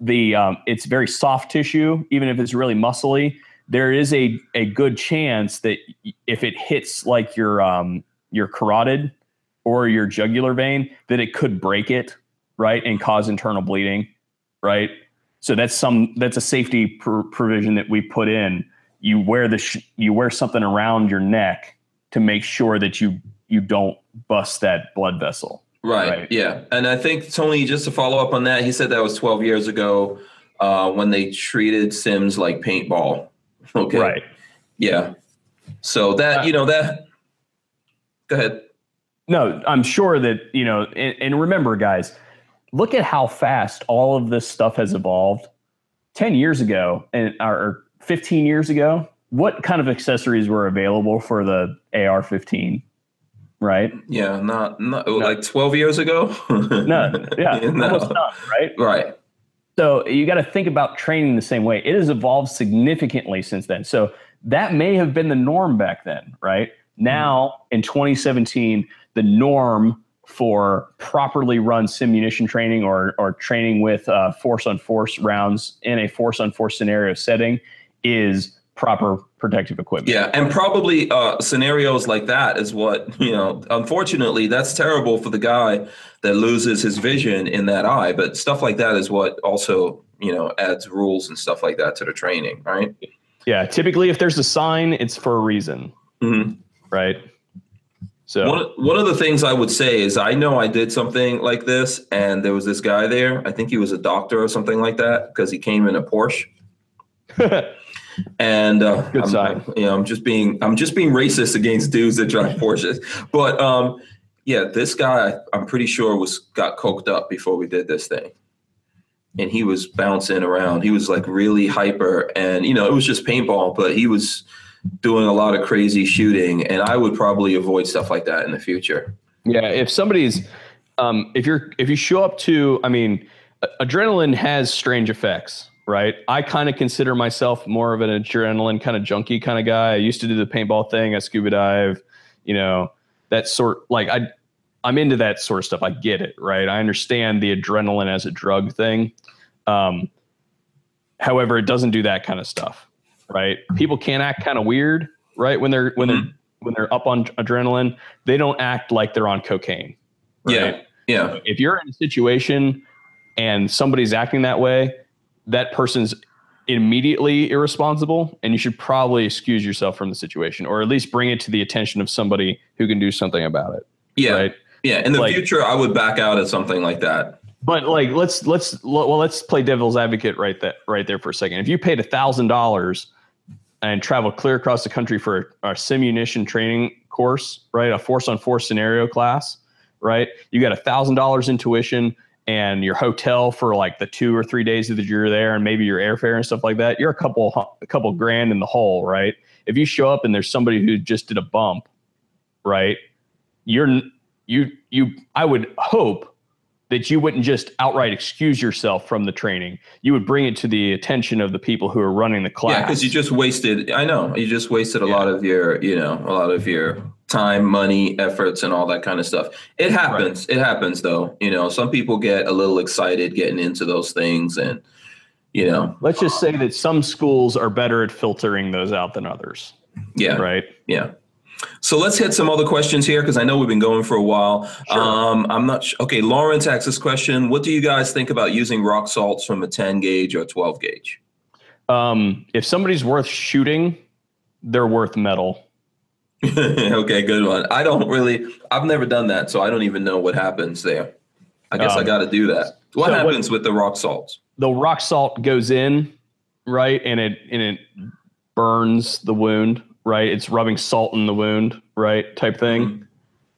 the um, it's very soft tissue, even if it's really muscly. There is a a good chance that if it hits like your um, your carotid or your jugular vein, that it could break it, right, and cause internal bleeding, right? So that's some that's a safety pr- provision that we put in. You wear the sh- you wear something around your neck to make sure that you you don't bust that blood vessel. Right. Right. Yeah. And I think Tony, just to follow up on that, he said that was 12 years ago uh, when they treated Sims like paintball. Okay. Right. Yeah. So that uh, you know that. Go ahead. No, I'm sure that you know. And, and remember, guys, look at how fast all of this stuff has evolved. Ten years ago, and or 15 years ago, what kind of accessories were available for the AR-15? Right? Yeah. Not not oh, like 12 years ago. no. Yeah, No. almost none. Right? Right. So you got to think about training the same way. It has evolved significantly since then. So that may have been the norm back then, right? Now in 2017, the norm for properly run simunition training or or training with uh, force on force rounds in a force on force scenario setting is proper protective equipment. Yeah, and probably uh, scenarios like that is what you know. Unfortunately, that's terrible for the guy that loses his vision in that eye. But stuff like that is what also you know adds rules and stuff like that to the training, right? Yeah. Typically, if there's a sign, it's for a reason, hmm right? So One one of the things I would say is I know I did something like this, and there was this guy there. I think he was a doctor or something like that because he came in a Porsche. And uh, Good I'm. You know, I'm just being I'm just being racist against dudes that drive Porsches. But um, yeah, this guy I'm pretty sure was got coked up before we did this thing, and he was bouncing around. He was like really hyper, and you know it was just paintball, but he was doing a lot of crazy shooting, and I would probably avoid stuff like that in the future. Yeah, if somebody's, um, if you're, if you show up to, I mean, adrenaline has strange effects, right? I kind of consider myself more of an adrenaline kind of junkie kind of guy. I used to do the paintball thing, I scuba dive, you know, that sort. Like I, I'm into that sort of stuff. I get it, right? I understand the adrenaline as a drug thing. Um, however, it doesn't do that kind of stuff, right? People can act kind of weird, right? When they're when they're when they're up on adrenaline, they don't act like they're on cocaine. Right? Yeah, yeah, If you're in a situation and somebody's acting that way, that person's immediately irresponsible and you should probably excuse yourself from the situation or at least bring it to the attention of somebody who can do something about it. yeah, Right. yeah. In the Like- future, I would back out at something like that. But like let's let's well let's play devil's advocate right that right there for a second. If you paid a thousand dollars and traveled clear across the country for a, a simunition training course, right, a force on force scenario class, right, you got a thousand dollars in tuition and your hotel for like the two or three days that you're there, and maybe your airfare and stuff like that, you're a couple a couple mm-hmm. grand in the hole, right? If you show up and there's somebody who just did a bump, right? You're you you I would hope that you wouldn't just outright excuse yourself from the training. You would bring it to the attention of the people who are running the class. Yeah, because you just wasted. I know you just wasted a yeah. lot of your, you know, a lot of your time, money, efforts, and all that kind of stuff. It happens. Right. It happens, though. You know, some people get a little excited getting into those things, and you know, let's just say that some schools are better at filtering those out than others. Yeah. Right. Yeah. So let's hit some other questions here because I know we've been going for a while. Sure. Um, I'm not sh- okay. Lawrence asks this question: What do you guys think about using rock salts from a 10 gauge or 12 gauge? Um, if somebody's worth shooting, they're worth metal. okay, good one. I don't really. I've never done that, so I don't even know what happens there. I guess um, I got to do that. What so happens with the rock salts? The rock salt goes in, right, and it and it burns the wound right? It's rubbing salt in the wound, right? Type thing, mm-hmm.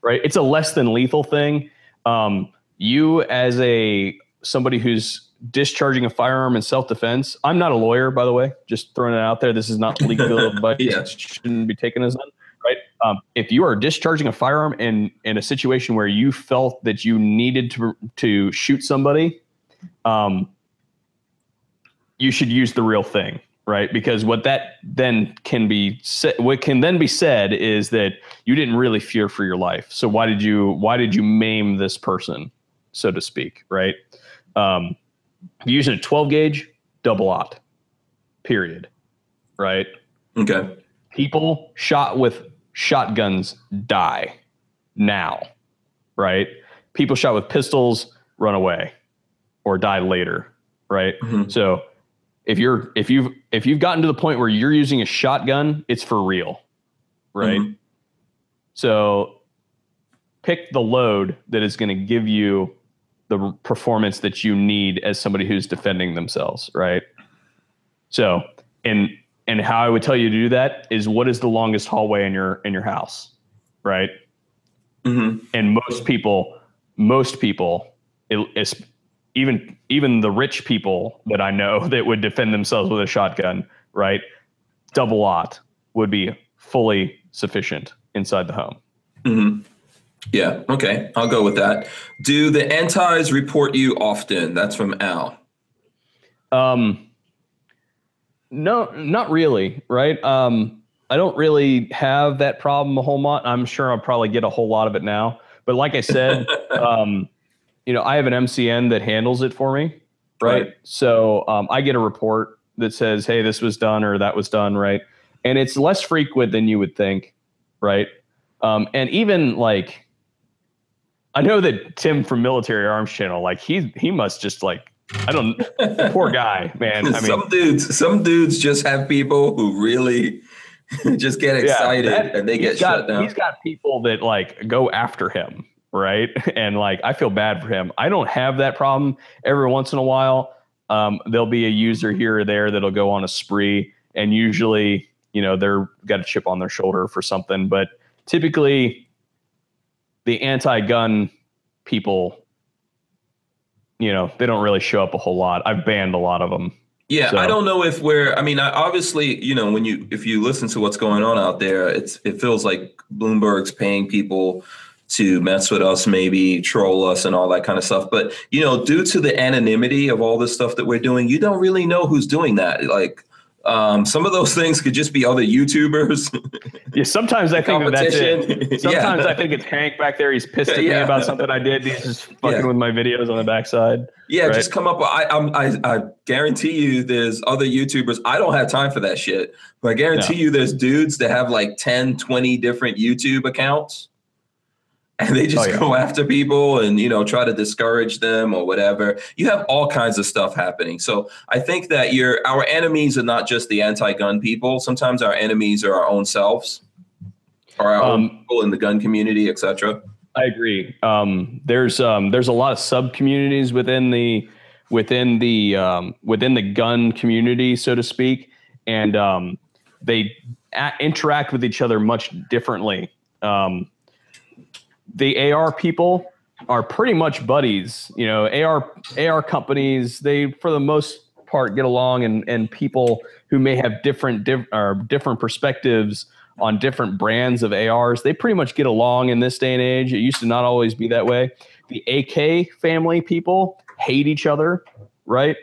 right? It's a less than lethal thing. Um, you as a somebody who's discharging a firearm in self defense. I'm not a lawyer, by the way. Just throwing it out there. This is not legal advice. yeah. Shouldn't be taken as. Right. Um, if you are discharging a firearm in in a situation where you felt that you needed to to shoot somebody, um, you should use the real thing right? Because what that then can be said, what can then be said is that you didn't really fear for your life. So why did you why did you maim this person, so to speak, right? Um, using a 12 gauge, double aught, period, right? Okay. People shot with shotguns die now, right? People shot with pistols run away or die later, right? Mm-hmm. So if you're if you've if you've gotten to the point where you're using a shotgun, it's for real, right? Mm-hmm. So pick the load that is going to give you the performance that you need as somebody who's defending themselves, right? So, and and how I would tell you to do that is what is the longest hallway in your in your house, right? Mm-hmm. And most people, most people, it, even even the rich people that I know that would defend themselves with a shotgun, right? Double aught would be fully sufficient inside the home. Mm-hmm. Yeah. Okay. I'll go with that. Do the antis report you often? That's from Al. Um. No, not really. Right. Um. I don't really have that problem a whole lot. I'm sure I'll probably get a whole lot of it now. But like I said, um, you know, I have an MCN that handles it for me, right? right. So um, I get a report that says, "Hey, this was done or that was done," right? And it's less frequent than you would think, right? Um, and even like, I know that Tim from Military Arms Channel, like he he must just like I don't poor guy, man. I mean, some dudes, some dudes just have people who really just get excited yeah, that, and they get got, shut down. He's got people that like go after him, right? And like I feel bad for him. I don't have that problem. Every once in a while, um, there'll be a user here or there that'll go on a spree, and usually, you know, they're got a chip on their shoulder for something. But typically, the anti-gun people, you know, they don't really show up a whole lot. I've banned a lot of them. Yeah, so. I don't know if we're. I mean, obviously, you know, when you if you listen to what's going on out there, it's it feels like Bloomberg's paying people to mess with us, maybe troll us and all that kind of stuff. But, you know, due to the anonymity of all this stuff that we're doing, you don't really know who's doing that. Like, um, some of those things could just be other YouTubers. yeah, sometimes I think that's it. Sometimes yeah. I think it's Hank back there. He's pissed at yeah. me about something I did. He's just fucking yeah. with my videos on the backside. Yeah, right? just come up. I, I I guarantee you, there's other YouTubers. I don't have time for that shit, but I guarantee no. you, there's dudes that have like 10, 20 different YouTube accounts and they just oh, yeah. go after people and you know try to discourage them or whatever. You have all kinds of stuff happening. So i think that your our enemies are not just the anti-gun people. Sometimes our enemies are our own selves or our um, own people in the gun community etc i agree. Um, there's um, there's a lot of sub communities within the within the um, within the gun community so to speak. And um, they a- interact with each other much differently. Um, the AR people are pretty much buddies. You know, AR AR companies they for the most part get along, and and people who may have different diff, or different perspectives on different brands of ARs, they pretty much get along in this day and age. It used to not always be that way. The AK family people hate each other, right?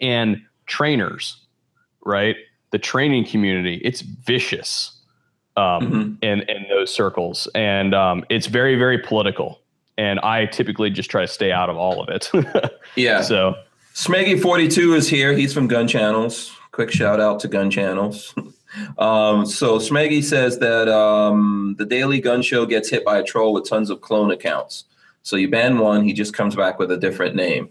And trainers, right? The training community, it's vicious um, mm-hmm. in in those circles, and um, it's very very political. And I typically just try to stay out of all of it. yeah. So Smeggy42 is here. He's from Gun Channels. Quick shout out to Gun Channels. um, so Smeggy says that um, the Daily Gun Show gets hit by a troll with tons of clone accounts. So you ban one, he just comes back with a different name.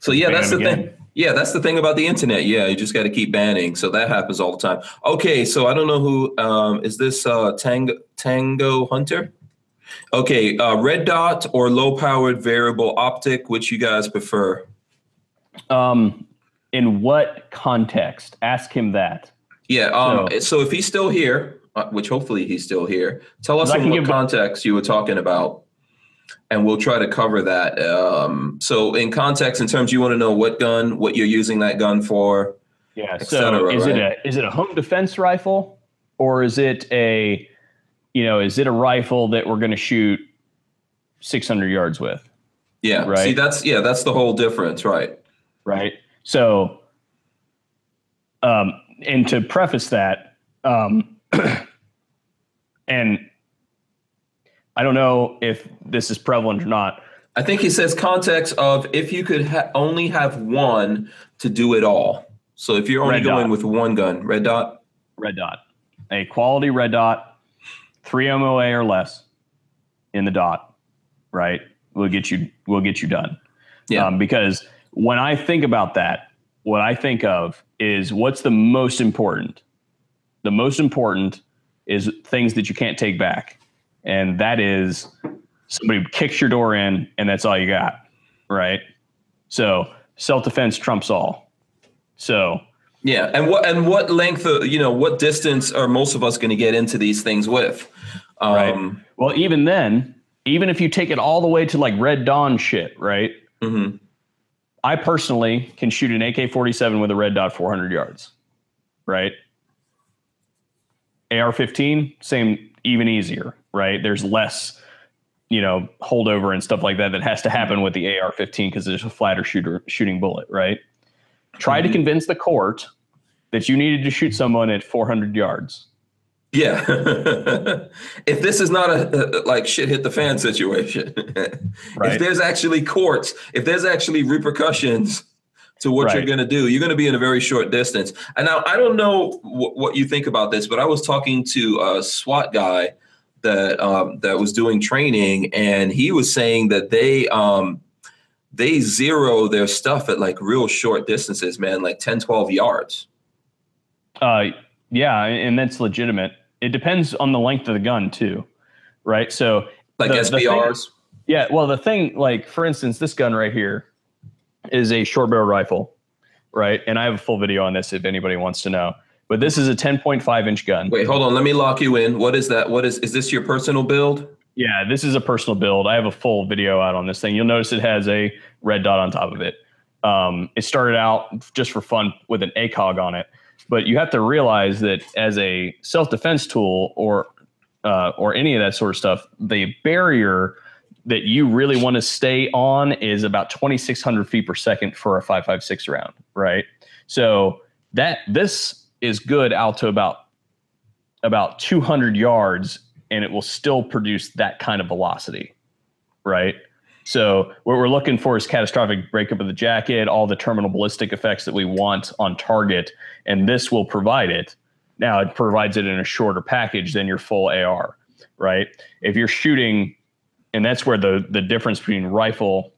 So yeah, that's the again. thing. Yeah, that's the thing about the internet. Yeah, you just got to keep banning. So that happens all the time. Okay, so I don't know who um, is this uh, Tango Tango Hunter. Okay, uh, red dot or low powered variable optic, which you guys prefer? Um, in what context? Ask him that. Yeah. Um, so, so if he's still here, uh, which hopefully he's still here, tell us in what context you were talking about and we'll try to cover that. Um, so, in context, in terms, you want to know what gun, what you're using that gun for. Yeah. So, is right? it a is it a home defense rifle, or is it a, you know, is it a rifle that we're going to shoot 600 yards with? Yeah. Right. See, that's yeah, that's the whole difference, right? Right. So, um, and to preface that, um, and I don't know if this is prevalent or not. I think he says context of if you could ha- only have one to do it all. So if you're only red going dot. with one gun, red dot, red dot, a quality red dot, three MOA or less in the dot, right? We'll get you We'll get you done. Yeah. Um, because when I think about that, what I think of is what's the most important. The most important is things that you can't take back and that is somebody kicks your door in and that's all you got right? So self-defense trumps all. So. Yeah and what and what length of you know what distance are most of us going to get into these things with? Um, right well even then even if you take it all the way to like red dawn shit right? Mm-hmm. i personally can shoot an ak-47 with a red dot 400 yards right? Ar-15 same even easier right? There's less, you know, holdover and stuff like that that has to happen with the AR-15 because there's a flatter shooter shooting bullet, right? Try mm-hmm. to convince the court that you needed to shoot someone at 400 yards. Yeah. if this is not a, a, like shit hit the fan situation, right. if there's actually courts, if there's actually repercussions to what right. you're going to do, you're going to be in a very short distance. And now I don't know w- what you think about this, but I was talking to a SWAT guy that um, that was doing training, and he was saying that they um, they zero their stuff at like real short distances, man, like 10, 12 yards. Uh, yeah, and that's legitimate. It depends on the length of the gun too, right? So like the, SBRs. The thing, yeah, well, the thing, like for instance, this gun right here is a short barrel rifle, right? And I have a full video on this if anybody wants to know. But this is a 10.5 inch gun. Wait, hold on. Let me lock you in. What is that? What is is this your personal build? Yeah, this is a personal build. I have a full video out on this thing. You'll notice it has a red dot on top of it. Um, it started out just for fun with an ACOG on it, but you have to realize that as a self defense tool or uh, or any of that sort of stuff, the barrier that you really want to stay on is about 2,600 feet per second for a 5.56 round, right? So that this is good out to about about 200 yards and it will still produce that kind of velocity right? So what we're looking for is catastrophic breakup of the jacket all the terminal ballistic effects that we want on target and this will provide it. Now it provides it in a shorter package than your full ar right? If you're shooting and that's where the the difference between rifle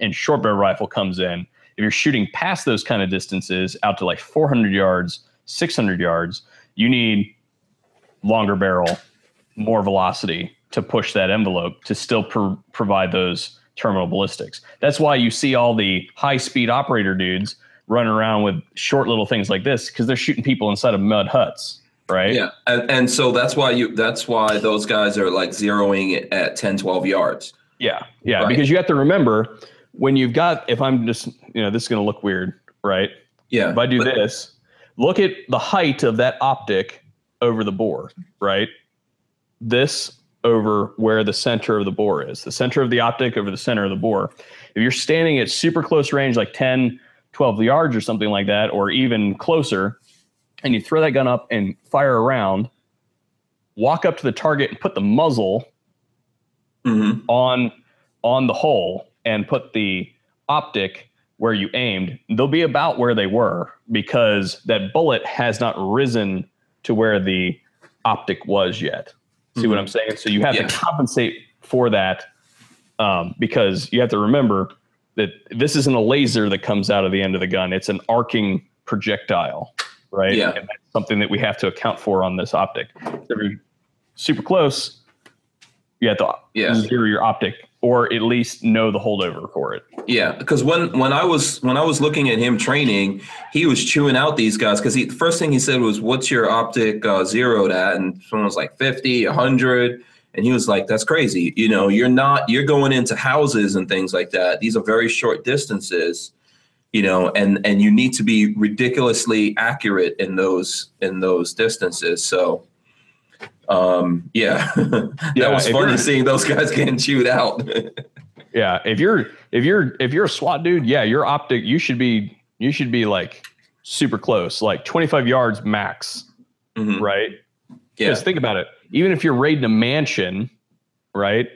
and short barrel rifle comes in. If you're shooting past those kind of distances out to like 400 yards 600 yards, you need longer barrel, more velocity to push that envelope to still pro- provide those terminal ballistics. That's why you see all the high speed operator dudes running around with short little things like this because they're shooting people inside of mud huts. Right. Yeah. And, and so that's why you, that's why those guys are like zeroing at 10, 12 yards. Yeah, yeah, Right. because you have to remember when you've got. If I'm just, you know, this is going to look weird, right? Yeah. If I do but- this, look at the height of that optic over the bore, right? This over where the center of the bore is. The center of the optic over the center of the bore. If you're standing at super close range, like 10, 12 yards or something like that, or even closer, and you throw that gun up and fire around, walk up to the target and put the muzzle Mhm. on on the hole and put the optic where you aimed, they'll be about where they were because that bullet has not risen to where the optic was yet. See what I'm saying? So you have Yeah. to compensate for that um, because you have to remember that this isn't a laser that comes out of the end of the gun; it's an arcing projectile, right? Yeah. And that's something that we have to account for on this optic. So if you're super close, you have to Yeah. zero your optic or at least know the holdover for it. Yeah, because when when I was when I was looking at him training, he was chewing out these guys because the first thing he said was, "What's your optic uh, zeroed at?" And someone was like 50, 100, and he was like, "That's crazy. You know, you're not you're going into houses and things like that. These are very short distances." You know, and and you need to be ridiculously accurate in those in those distances. So, um, yeah, that Yeah, was funny seeing those guys getting chewed out. Yeah, if you're if you're if you're a SWAT dude, yeah, your optic you should be you should be like super close, like 25 yards max, Mhm. right? Yeah, Because think about it. Even if you're raiding a mansion, right?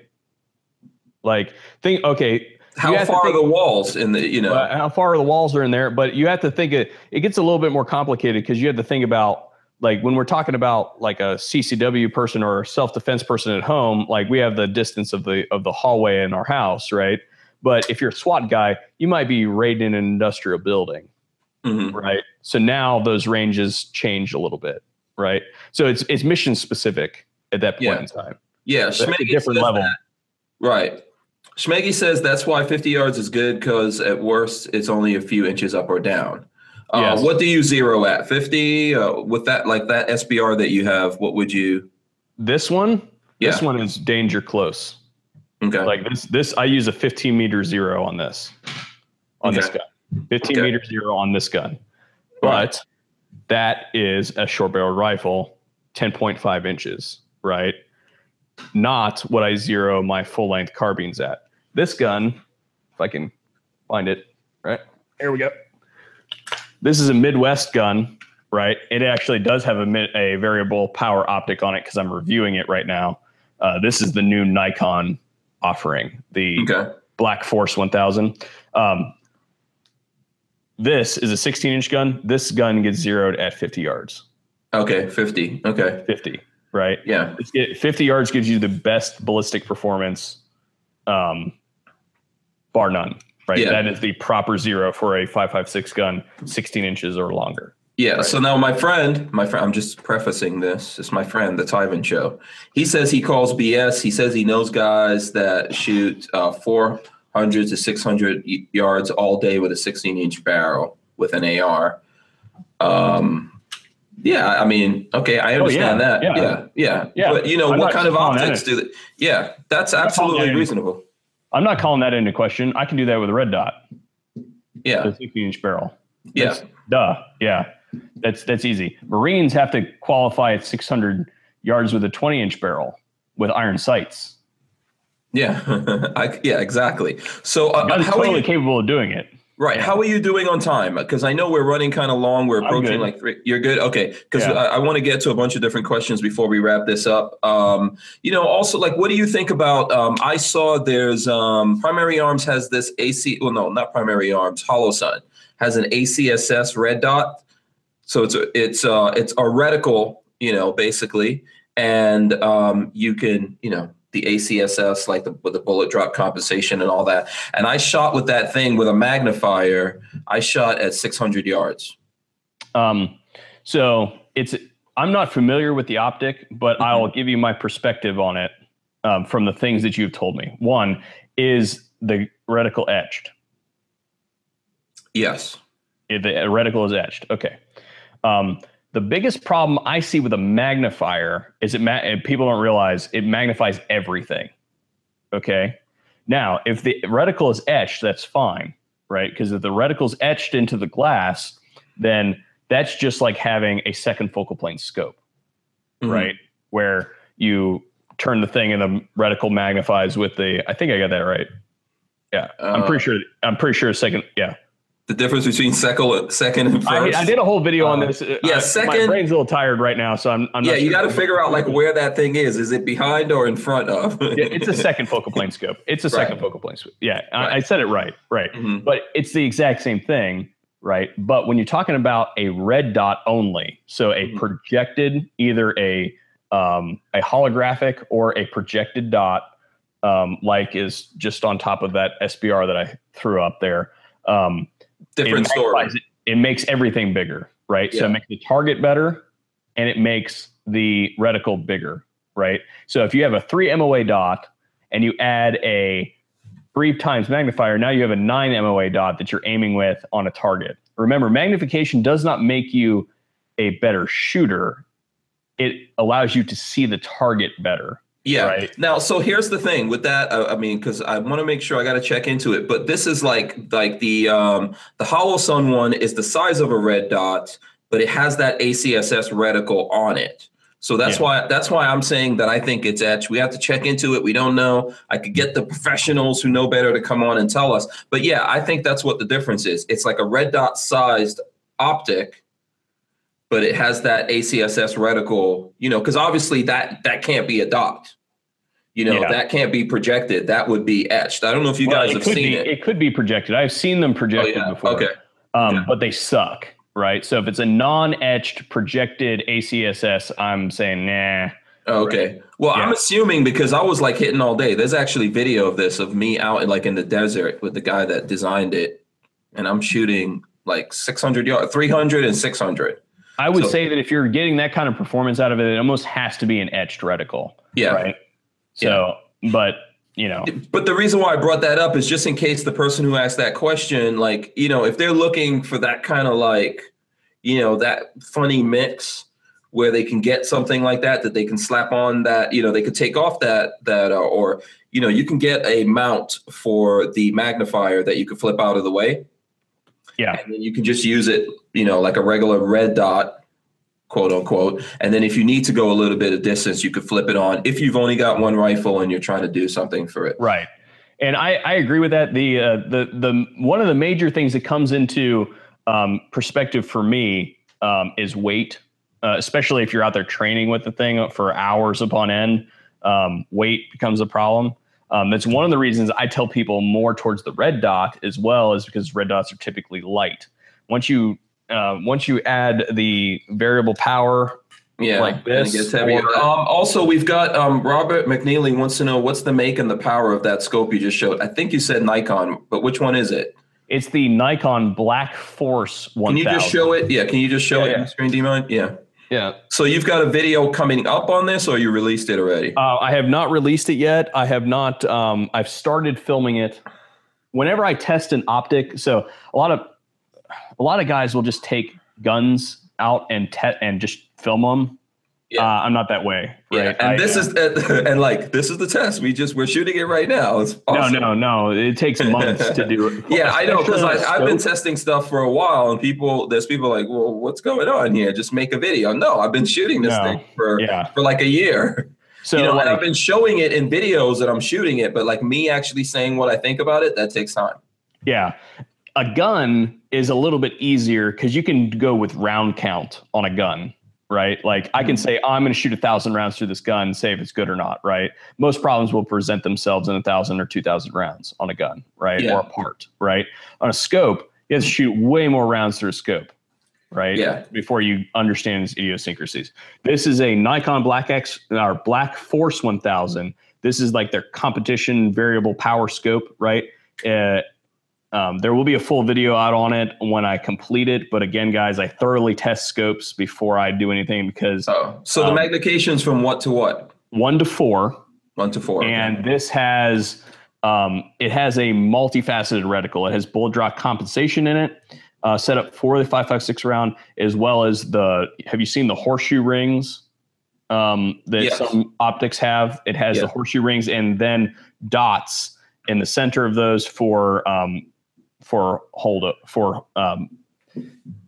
Like think okay, how you have to far think- are the walls in the you know? uh, how far the walls are in there, but you have to think it it gets a little bit more complicated because you have to think about like when we're talking about like a CCW person or a self defense person at home, like we have the distance of the of the hallway in our house, right? But if you're a SWAT guy, you might be raiding an industrial building, Mhm. right? So now those ranges change a little bit, right? So it's it's mission specific at that point Yeah. in time. Yeah, That's a Schmeggy different level. that. Right. Schmeggy says that's why 50 yards is good because at worst it's only a few inches up or down. Uh, Yes. What do you zero at? 50? Uh, with that, like that SBR that you have, what would you? This one, this one is danger close. Okay. Like this, this I use a 15 meter zero on this, on this gun. 15 Okay. meter zero on this gun, Right. but that is a short barrel rifle, 10.5 inches, right? Not what I zero my full length carbines at. This gun, if I can find it, right here we go. This is a Midwest gun, right? It actually does have a, a variable power optic on it because I'm reviewing it right now. Uh, this is the new Nikon offering, the okay. Black Force 1000. Um, this is a 16 inch gun. This gun gets zeroed at 50 yards. Okay. 50. Okay. 50, right? Yeah. It's get, 50 yards gives you the best ballistic performance, um, bar none, right? Yeah. That is the proper zero for a 5.56 gun, 16 inches or longer. Yeah. Right. So now my friend, my friend, I'm just prefacing this. It's my friend, the Tyven Show. He says he calls BS. He says he knows guys that shoot uh, 400 to 600 yards all day with a 16 inch barrel with an AR. Um, yeah, I mean, okay, I understand Oh, yeah, that. yeah. Yeah, yeah, Yeah. But you know, I'm what kind of optics do they? Yeah, that's absolutely reasonable. I'm not calling that into question. I can do that with a red dot, Yeah, the 16 inch barrel. yeah, Duh. Yeah. That's that's easy. Marines have to qualify at 600 yards with a 20 inch barrel with iron sights. yeah, I, yeah, exactly. So, uh, how are totally you? capable of doing it. Right. How are you doing on time? Because I know we're running kind of long. We're approaching like three. You're good. Okay. Because Yeah. I, I want to get to a bunch of different questions before we wrap this up. Um, you know, also like, what do you think about? Um, I saw there's um, Primary Arms has this AC. Well, no, not Primary Arms. Holosun has an ACSS red dot. So it's a, it's uh it's a reticle, you know, basically, and um, you can you know the ACSS like the with the bullet drop compensation and all that. And I shot with that thing with a magnifier. I shot at 600 yards. Um, so it's I'm not familiar with the optic, but Mhm. I'll give you my perspective on it um, from the things that you've told me. One is the reticle etched. Yes. If the reticle is etched. Okay. Um, the biggest problem I see with a magnifier is it ma- people don't realize it magnifies everything. Okay. Now, if the reticle is etched, that's fine, right? Because if the reticle is etched into the glass, then that's just like having a second focal plane scope, Mhm. right? Where you turn the thing and the reticle magnifies with the. I think I got that right. Yeah, I'm Uh, pretty sure. I'm pretty sure second. Yeah, The difference between second, second and I, first. I did a whole video on Uh, this. Uh, yeah, I- My second- brain's a little tired right now, so I'm. I'm yeah, not you got to figure out like where that thing is. Is it behind or in front of? Yeah, it's a second focal plane scope. It's a second Right. focal plane scope. Yeah, I, I said it right. Right. Mhm. but it's the exact same thing, right? But when you're talking about a red dot only, so a Mhm. projected, either a um, a holographic or a projected dot, um, like is just on top of that SBR that I threw up there. Um, Different it story. It, it makes everything bigger, right? So it makes the target better, and it makes the reticle bigger, right? So if you have a three MOA dot and you add a three times magnifier, now you have a nine MOA dot that you're aiming with on a target. Remember, magnification does not make you a better shooter. It allows you to see the target better. Yeah. Right. Now, so here's the thing with that. Uh, I mean, because I want to make sure I got to check into it. But this is like like the um, the Holosun one is the size of a red dot, but it has that ACSS reticle on it. So that's Yeah. why that's why I'm saying that I think it's etched. We have to check into it. We don't know. I could get the professionals who know better to come on and tell us. But yeah, I think that's what the difference is. It's like a red dot sized optic, but it has that ACSS reticle. You know, because obviously that that can't be a dot. You know, Yeah. that can't be projected. That would be etched. I don't know if you Well, guys have seen be, it. It could be projected. I've seen them Oh, projected yeah. before. Okay. um, Okay. but they suck, right? So if it's a non-etched projected ACSS, I'm saying nah. Okay. Well, I'm assuming because I was like hitting all day. There's actually video of this of me out in like in the desert with the guy that designed it, and I'm shooting like 600 yards, 300 and 600. I would So- say that if you're getting that kind of performance out of it, it almost has to be an etched reticle, Yeah. right? So, but you know, But the reason why I brought that up is just in case the person who asked that question, like, you know, if they're looking for that kind of like, you know, that funny mix where they can get something like that that they can slap on that, you know, they could take off that that uh, or you know, you can get a mount for the magnifier that you could flip out of the way. Yeah. And then you can just use it, you know, like a regular red dot, quote unquote. And then if you need to go a little bit of distance, you could flip it on if you've only got one rifle and you're trying to do something for it. right. And I, I agree with that. The uh, the the one of the major things that comes into um, perspective for me um, is weight, uh, especially if you're out there training with the thing for hours upon end. Um, weight becomes a problem. Um, that's one of the reasons I tell people more towards the red dot as well, is because red dots are typically light. Once you uh, once you add the variable power, Yeah, like and it this, gets heavier. or- Um, also, we've got um, Robert McNeely wants to know what's the make and the power of that scope you just showed. I think you said Nikon, but which one is it? it's the Nikon Black Force one. Can you just show it? Yeah, can you just show Yeah, it yeah. on the screen? Do you mind? Yeah. Yeah. So you've got a video coming up on this, or you released it already? Uh, I have not released it yet. I have not. Um, I've started filming it. Whenever I test an optic, so a lot of a lot of guys will just take guns out and te- and just film them. Yeah. Uh, I'm not that way, Yeah, and I, this uh, is and like this is the test. We just we're shooting it right now. It's awesome. no, no, no. It takes months to do it. Yeah, I know because Especially on a I've been testing stuff for a while, and people there's people like, well, what's going on here? Just make a video. No, I've been shooting this No. thing for Yeah. for like a year. So you know, and like, I've been showing it in videos that I'm shooting it, but like me actually saying what I think about it, that takes time. Yeah. A gun is a little bit easier because you can go with round count on a gun, right? Like I Mm-hmm. can say, I'm going to shoot a thousand rounds through this gun, say if it's good or not, right? Most problems will present themselves in a thousand or two thousand rounds on a gun, right? Yeah. Or a part, right? On a scope, you have to shoot way more rounds through a scope, right? Yeah. Before you understand its idiosyncrasies. This is a Nikon Black X or Black Force 1000. This is like their competition variable power scope, right? Uh, um, there will be a full video out on it when I complete it. But again, guys, I thoroughly test scopes before I do anything because Oh, so the Um, magnification's from what to what? one to four, One to four. okay. and this has um, it has a multifaceted reticle. It has bullet drop compensation in it, uh, set up for the five five six round, as well as the. Have you seen the horseshoe rings um, that Yes. some optics have? It has Yeah. the horseshoe rings and then dots in the center of those for um, for hold up for um,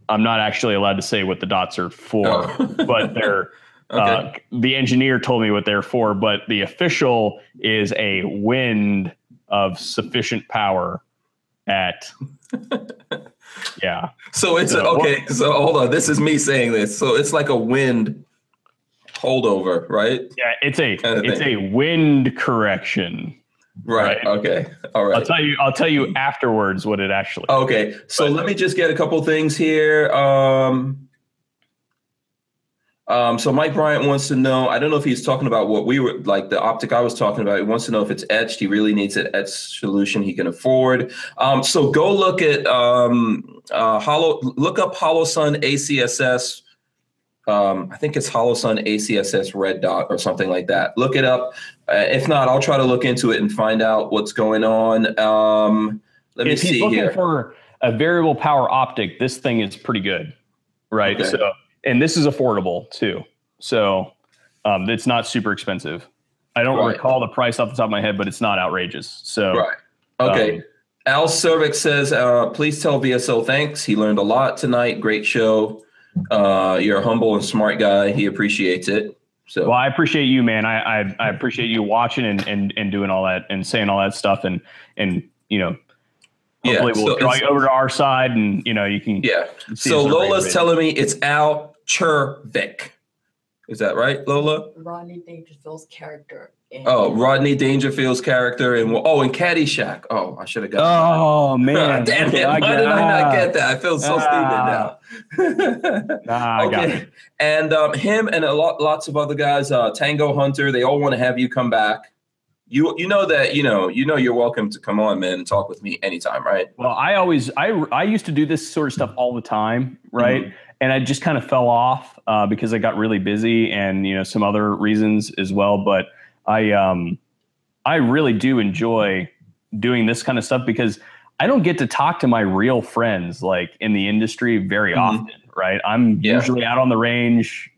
I'm not actually allowed to say what the dots are for, oh. but they're okay. uh, the engineer told me what they're for, but the official is a wind of sufficient power at yeah. So it's so, okay. So hold on. This is me saying this. So it's like a wind holdover, right? Yeah, it's a it's thing. a wind correction. Right. right. Okay. All right. I'll tell you. I'll tell you afterwards what it actually. Okay. So but, let me just get a couple things here. Um, um, so Mike Bryant wants to know. I don't know if he's talking about what we were like the optic I was talking about. He wants to know if it's etched. He really needs an etched solution he can afford. Um, so go look at um, uh, Hollow. Look up Holosun ACSS. Um, I think it's Holosun ACSS Red Dot or something like that. Look it up. Uh, if not, I'll try to look into it and find out what's going on. Um, let me see. if he's looking here. for a variable power optic, this thing is pretty good, right? Okay. So and this is affordable too. So um, it's not super expensive. I don't right. recall the price off the top of my head, but it's not outrageous. So right. Okay. Um, Al Cervic says, uh, please tell VSO thanks. He learned a lot tonight. Great show. Uh, you're a humble and smart guy. He appreciates it. So well, I appreciate you, man. I, I, I appreciate you watching and, and and doing all that and saying all that stuff and and you know hopefully yeah, we'll so draw you over to our side and you know you can yeah. So Lola's telling me it's Al Czervik. Is that right, Lola? ronnie Dangerfield's character. Oh, Rodney Dangerfield's character and oh, in Caddyshack. Oh, I should have got. Oh that. man, damn it! Why did I not get that? I feel so ah. stupid now. nah, okay, and um, him and a lot, lots of other guys, uh, Tango Hunter, they all want to have you come back. You you know that you know you know you're welcome to come on, man, and talk with me anytime, right? Well, I always I I used to do this sort of stuff all the time, right? Mm-hmm and I just kind of fell off uh, because I got really busy and you know some other reasons as well. But I um, I really do enjoy doing this kind of stuff because I don't get to talk to my real friends like in the industry very mm-hmm. often, right? I'm yeah. usually out on the range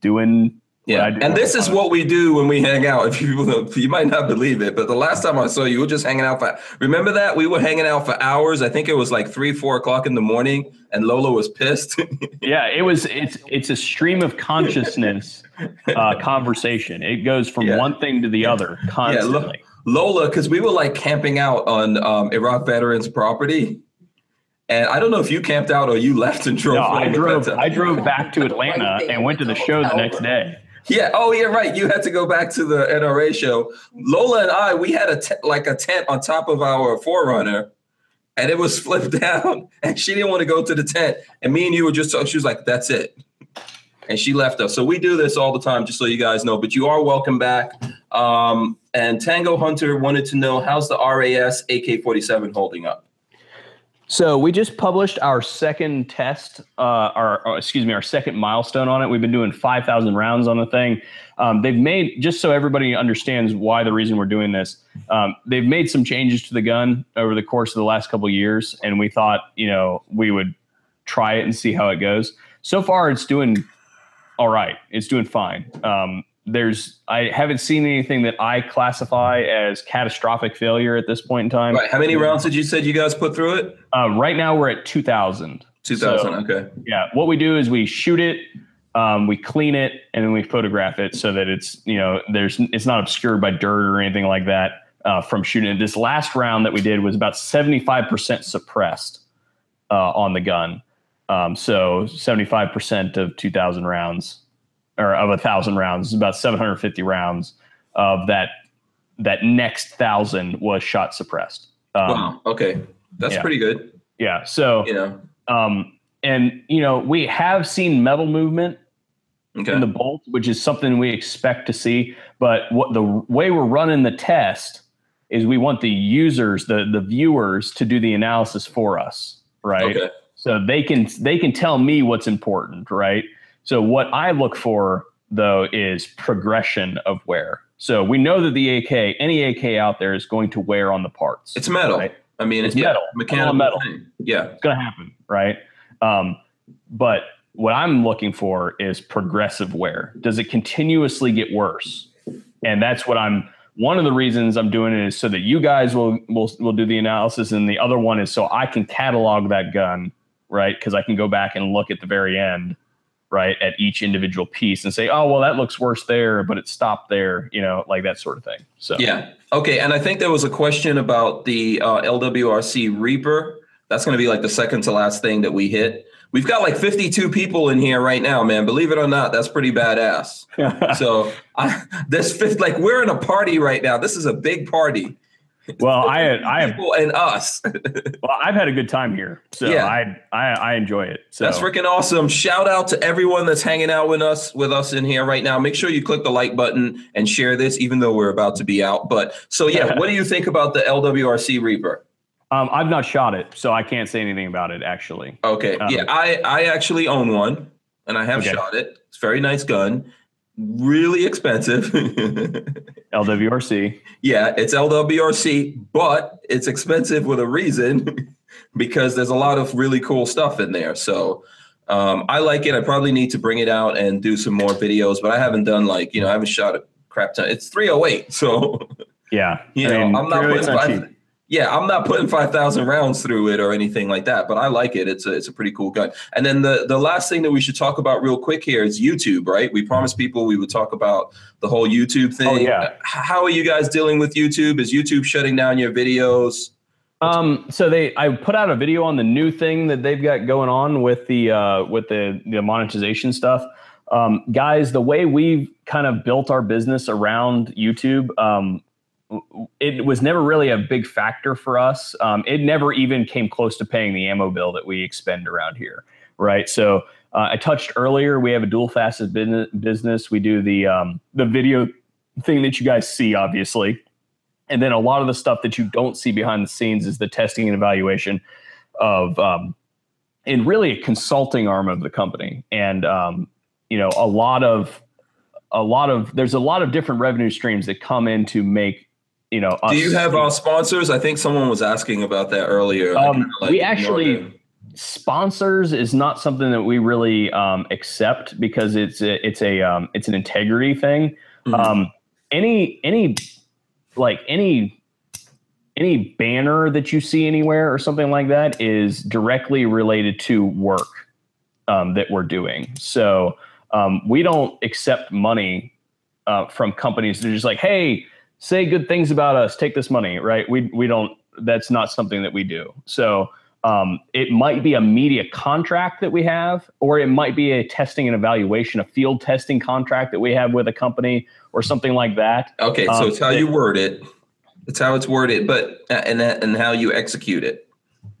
doing yeah, and this is what we do when we hang out. If you you might not believe it, but the last time I saw you, we were just hanging out for. Remember that we were hanging out for hours. I think it was like three, four o'clock in the morning, and Lola was pissed. yeah, it was. It's it's a stream of consciousness uh, conversation. It goes from yeah. one thing to the other constantly. Yeah, Lola, because we were like camping out on um, Iraq veterans' property. And I don't know if you camped out or you left and drove. No, I drove. I drove back to Atlanta and went to the show the next day. Yeah. Oh, yeah. Right. You had to go back to the NRA show. Lola and I, we had a like a tent on top of our 4Runner, and it was flipped down, and she didn't want to go to the tent. And me and you were just. She was like, "That's it," and she left us. So we do this all the time, just so you guys know. But you are welcome back. Um, and Tango Hunter wanted to know how's the RAS AK-47 holding up. So we just published our second test, uh, our, or, excuse me, our second milestone on it. We've been doing 5,000 rounds on the thing. Um, they've made, just so everybody understands why the reason we're doing this, um, they've made some changes to the gun over the course of the last couple years. And we thought, you know, we would try it and see how it goes. So far, it's doing all right. It's doing fine. Um, there's I haven't seen anything that I classify as catastrophic failure at this point in time. Right. How many rounds did you said you guys put through it? Uh, right now we're at two thousand. Two thousand. So, okay. Yeah. What we do is we shoot it, um, we clean it, and then we photograph it so that it's you know there's it's not obscured by dirt or anything like that uh, from shooting it. This last round that we did was about seventy five percent suppressed uh, on the gun. Um, so seventy five percent of two thousand rounds or of a thousand rounds, about 750 rounds of that. That next thousand was shot suppressed. Um, wow. Okay, that's yeah. pretty good. Yeah. So you know, um, and you know, we have seen metal movement okay. in the bolt, which is something we expect to see. But what the way we're running the test is we want the users, the the viewers, to do the analysis for us, right? Okay. So they can they can tell me what's important, right? So what I look for though is progression of wear. So we know that the AK, any AK out there is going to wear on the parts. It's metal. Right? I mean, it's metal, mechanical metal. Thing. Yeah, it's going to happen, right? Um, but what I'm looking for is progressive wear. Does it continuously get worse? And that's what I'm one of the reasons I'm doing it is so that you guys will will will do the analysis, and the other one is so I can catalog that gun, right? Because I can go back and look at the very end, right, at each individual piece and say, oh well, that looks worse there, but it stopped there, you know, like that sort of thing. So Yeah. Okay. And I think there was a question about the uh, LWRC REPR. That's going to be like the second to last thing that we hit. We've got like 52 people in here right now, man. Believe it or not, that's pretty badass. so I, this fifth, like we're in a party right now. This is a big party. well, I I have People and us. well, I've had a good time here, so Yeah. I, I I enjoy it. So That's freaking awesome. Shout out to everyone that's hanging out with us with us in here right now. Make sure you click the like button and share this, even though we're about to be out. But so yeah, what do you think about the LWRC REPR? um, I've not shot it, so I can't say anything about it actually. Okay. Um, yeah, I I actually own one and I have Okay. shot it. It's a very nice gun. Really expensive. LWRC. yeah, it's LWRC, but it's expensive with a reason because there's a lot of really cool stuff in there. So um, I like it. I probably need to bring it out and do some more videos, but I haven't done like, you know, I haven't shot a crap ton. It's 308. So, Yeah, you know, I'm not putting not five, cheap. Yeah, I'm not putting 5,000 rounds through it or anything like that, but I like it. It's a, it's a pretty cool gun. And then the, the last thing that we should talk about real quick here is YouTube, right? We promised people we would talk about the whole YouTube thing. Oh, yeah. How are you guys dealing with YouTube? Is YouTube shutting down your videos? Um, so they, I put out a video on the new thing that they've got going on with the uh, with the the monetization stuff. Um, guys, the way we've kind of built our business around YouTube, um, it was never really a big factor for us. Um, it never even came close to paying the ammo bill that we expend around here, right? So uh, I touched earlier. We have a dual facet business. We do the um, the video thing that you guys see, obviously. And then a lot of the stuff that you don't see behind the scenes is the testing and evaluation of, um, and really a consulting arm of the company. And, um, you know, a lot of, a lot of, there's a lot of different revenue streams that come in to make, you know, us Do you have uh, sponsors? I think someone was asking about that earlier. Um, like, we actually- sponsors is not something that we really um, accept because it's a, it's a um, it's an integrity thing. Mhm. Um, any any like any any banner that you see anywhere or something like that is directly related to work um, that we're doing. So um, we don't accept money uh, from companies. They're just like, hey, say good things about us. Take this money, right? We we don't. That's not something that we do. So um, it might be a media contract that we have, or it might be a testing and evaluation, a field testing contract that we have with a company, or something like that. Okay, so Um, it's how you word it. It's how it's worded, but uh, and that, and how you execute it.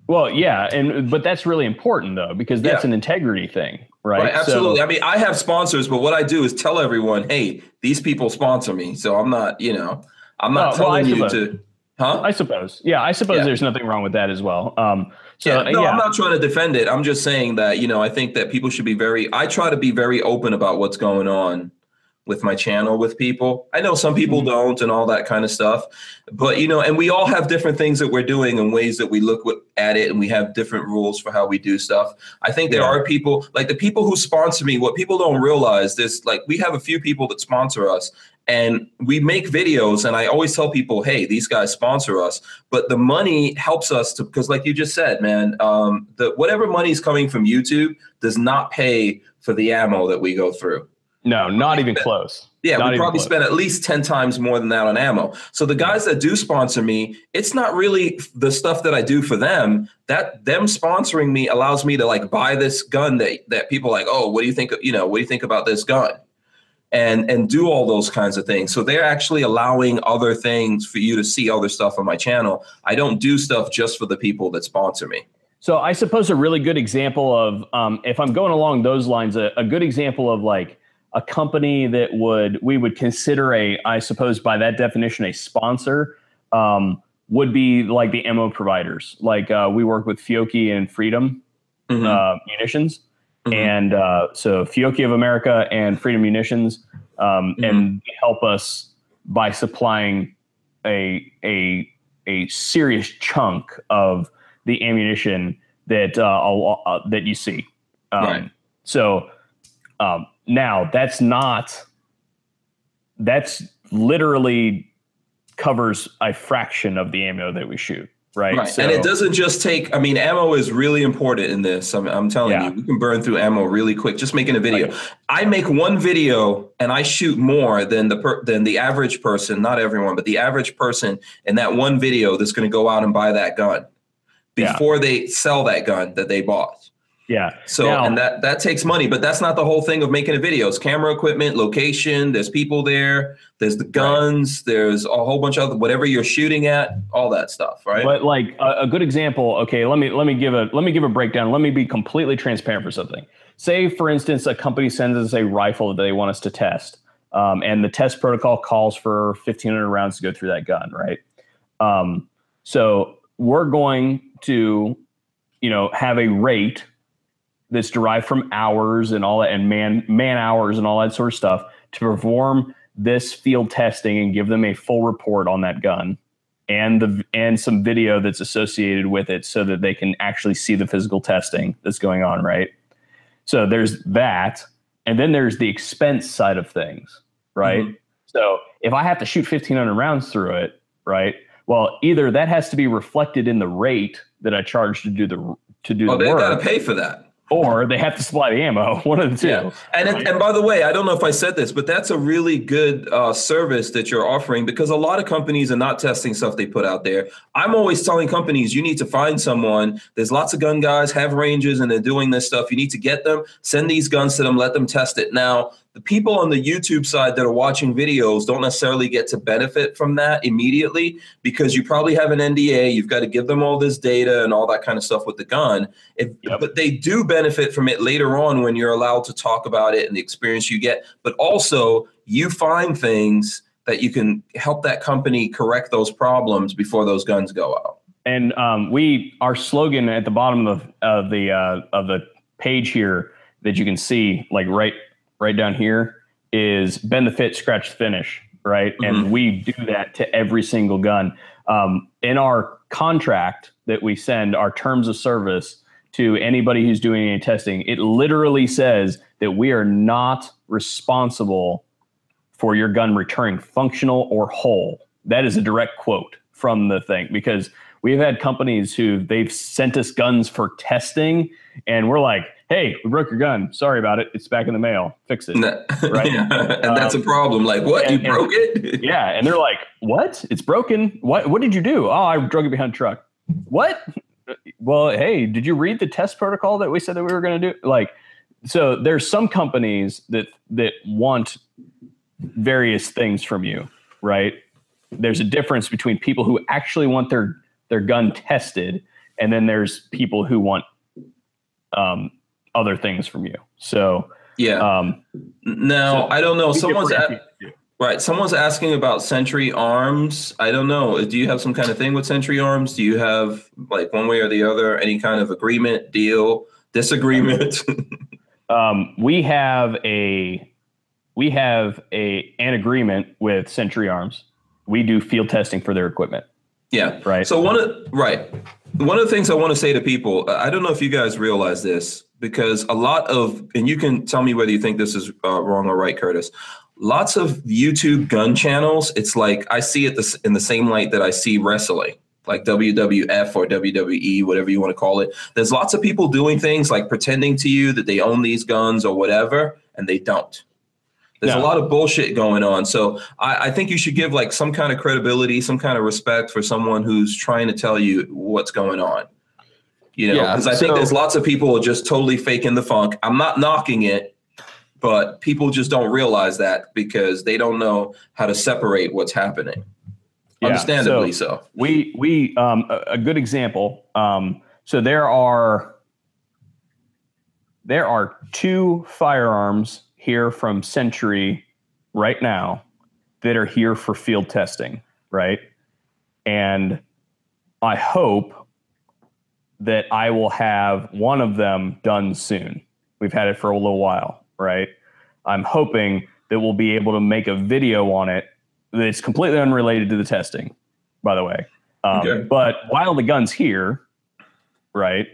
Well, yeah, and but that's really important though because that's Yeah. an integrity thing, right? Right, So- absolutely. I mean, I have sponsors, but what I do is tell everyone, "Hey, these people sponsor me." So I'm not, you know, I'm not Oh, well, telling you suppose. to, huh? I suppose, yeah, I suppose Yeah. there's nothing wrong with that as well. Um, so yeah, no, yeah, I'm not trying to defend it. I'm just saying that you know I think that people should be very. I try to be very open about what's going on with my channel with people. I know some people Mhm. don't and all that kind of stuff, but you know, and we all have different things that we're doing and ways that we look at it, and we have different rules for how we do stuff. I think there Yeah. are people like the people who sponsor me. What people don't realize is like we have a few people that sponsor us. And we make videos, and I always tell people, "Hey, these guys sponsor us." but the money helps us to because like you just said man um, the whatever money is coming from youtube does not pay for the ammo that we go through no, not even close. yeah Not we probably close. spend at least 10 times more than that on ammo. So the guys that do sponsor me it's not really the stuff that i do for them. That them sponsoring me allows me to like buy this gun that that people are like oh what do you think you know what do you think about this gun? And and do all those kinds of things. So they're actually allowing other things for you to see other stuff on my channel. I don't do stuff just for the people that sponsor me. So I suppose a really good example of, um, if I'm going along those lines, a, a good example of like a company that would we would consider a, I suppose by that definition, a sponsor um, would be like the ammo providers. Like uh, we work with Fiocchi and Freedom Mhm. uh, Munitions, Mhm. and uh, so Fiocchi of America and Freedom Munitions, um, and help us by supplying a a a serious chunk of the ammunition that uh, uh, that you see. Um, Right. So um, now that's not that's literally covers a fraction of the ammo that we shoot. Right. Right. So, and it doesn't just take, I mean, ammo is really important in this. I'm, I'm telling yeah. you, we can burn through ammo really quick just making a video. Right. I make one video and I shoot more than the per, than the average person, not everyone, but the average person in that one video that's going to go out and buy that gun before yeah. they sell that gun that they bought. Yeah. So now, and that that takes money, but that's not the whole thing of making a video. It's camera equipment, location, there's people there, there's the guns, right. there's a whole bunch of whatever you're shooting at, all that stuff, right? But like a, a, good example, okay, let me let me give a let me give a breakdown. Let me be completely transparent for something. Say for instance, a company sends us a rifle that they want us to test. Um, and the test protocol calls for 1500 rounds to go through that gun, right? Um, so we're going to, you know, have a rate that's derived from hours and all that and man man hours and all that sort of stuff to perform this field testing and give them a full report on that gun and the and some video that's associated with it so that they can actually see the physical testing that's going on right? So there's that. And then there's the expense side of things right? Mm-hmm. so if i have to shoot 1500 rounds through it right? Well either that has to be reflected in the rate that i charge to do the to do oh, the they work. got to pay for that or they have to supply the ammo. One of the two. Yeah. And right? and by the way, I don't know if I said this, but that's a really good uh, service that you're offering because a lot of companies are not testing stuff they put out there. I'm always telling companies you need to find someone. There's lots of gun guys have ranges and they're doing this stuff. You need to get them, send these guns to them, let them test it. Now the people on the YouTube side that are watching videos don't necessarily get to benefit from that immediately because you probably have an NDA. You've got to give them all this data and all that kind of stuff with the gun. If, yep. But they do benefit from it later on when you're allowed to talk about it and the experience you get. But also, you find things that you can help that company correct those problems before those guns go out. And um, we, our slogan at the bottom of, of the uh, of the page here that you can see, like right right down here is bend the fit, scratch the finish, right? Mm-hmm. And we do that to every single gun. Um, in our contract that we send, our terms of service to anybody who's doing any testing, it literally says that we are not responsible for your gun returning functional or whole. That is a direct quote from the thing because we've had companies who they've sent us guns for testing and we're like, hey, we broke your gun. Sorry about it. It's back in the mail. Fix it. Right. yeah. And um, that's a um, problem. Like, what? And, you broke and, it? yeah. And they're like, what? It's broken. What what did you do? Oh, I drug it behind a truck. What? Well, hey, did you read the test protocol that we said that we were going to do? Like, so there's some companies that that want various things from you, right? There's a difference between people who actually want their their gun tested, and then there's people who want um, other things from you. So yeah. Um, now so I don't know. Someone's at, right. Someone's asking about Century Arms. I don't know. Do you have some kind of thing with Century Arms? Do you have like one way or the other any kind of agreement, deal, disagreement? um, we have a we have a an agreement with Century Arms. We do field testing for their equipment. Yeah. Right. So one of right. One of the things I want to say to people, I don't know if you guys realize this, because a lot of, and you can tell me whether you think this is uh, wrong or right, Curtis. Lots of YouTube gun channels, it's like I see it this, in the same light that I see wrestling, like WWF or WWE, whatever you want to call it. There's lots of people doing things like pretending to you that they own these guns or whatever, and they don't. There's no. a lot of bullshit going on. So I, I, think you should give like some kind of credibility, some kind of respect for someone who's trying to tell you what's going on. You know, because yeah, I so, think there's lots of people just totally faking the funk. I'm not knocking it, but people just don't realize that because they don't know how to separate what's happening. Yeah, Understandably so, so. We we um, a, a good example. Um, so there are there are two firearms here from Century right now that are here for field testing, right? And I hope that I will have one of them done soon. We've had it for a little while, right? I'm hoping that we'll be able to make a video on it that's completely unrelated to the testing, by the way. Um, okay. But while the gun's here, right,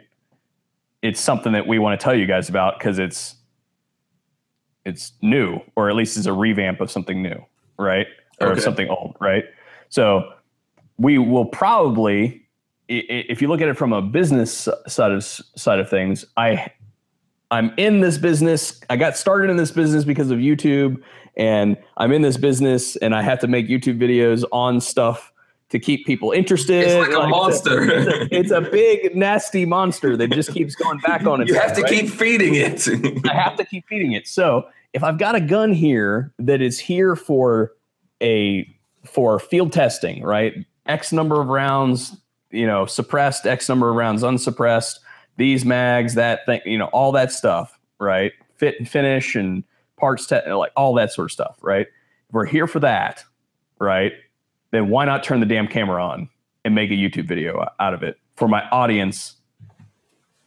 it's something that we want to tell you guys about because it's it's new, or at least it's a revamp of something new, right, or okay. something old, right? So we will probably, if you look at it from a business side of side of things, I I'm in this business. I got started in this business because of YouTube, and I'm in this business, and I have to make YouTube videos on stuff to keep people interested. It's like a like monster. It's a, it's a, big, nasty monster that just keeps going back on itself. You have to right? keep feeding it. I have to keep feeding it. So if I've got a gun here that is here for a for field testing, right? X number of rounds, you know, suppressed, X number of rounds unsuppressed, these mags, that thing, you know, all that stuff, right? Fit and finish and parts, te- like all that sort of stuff, right? If we're here for that, right? Then why not turn the damn camera on and make a YouTube video out of it for my audience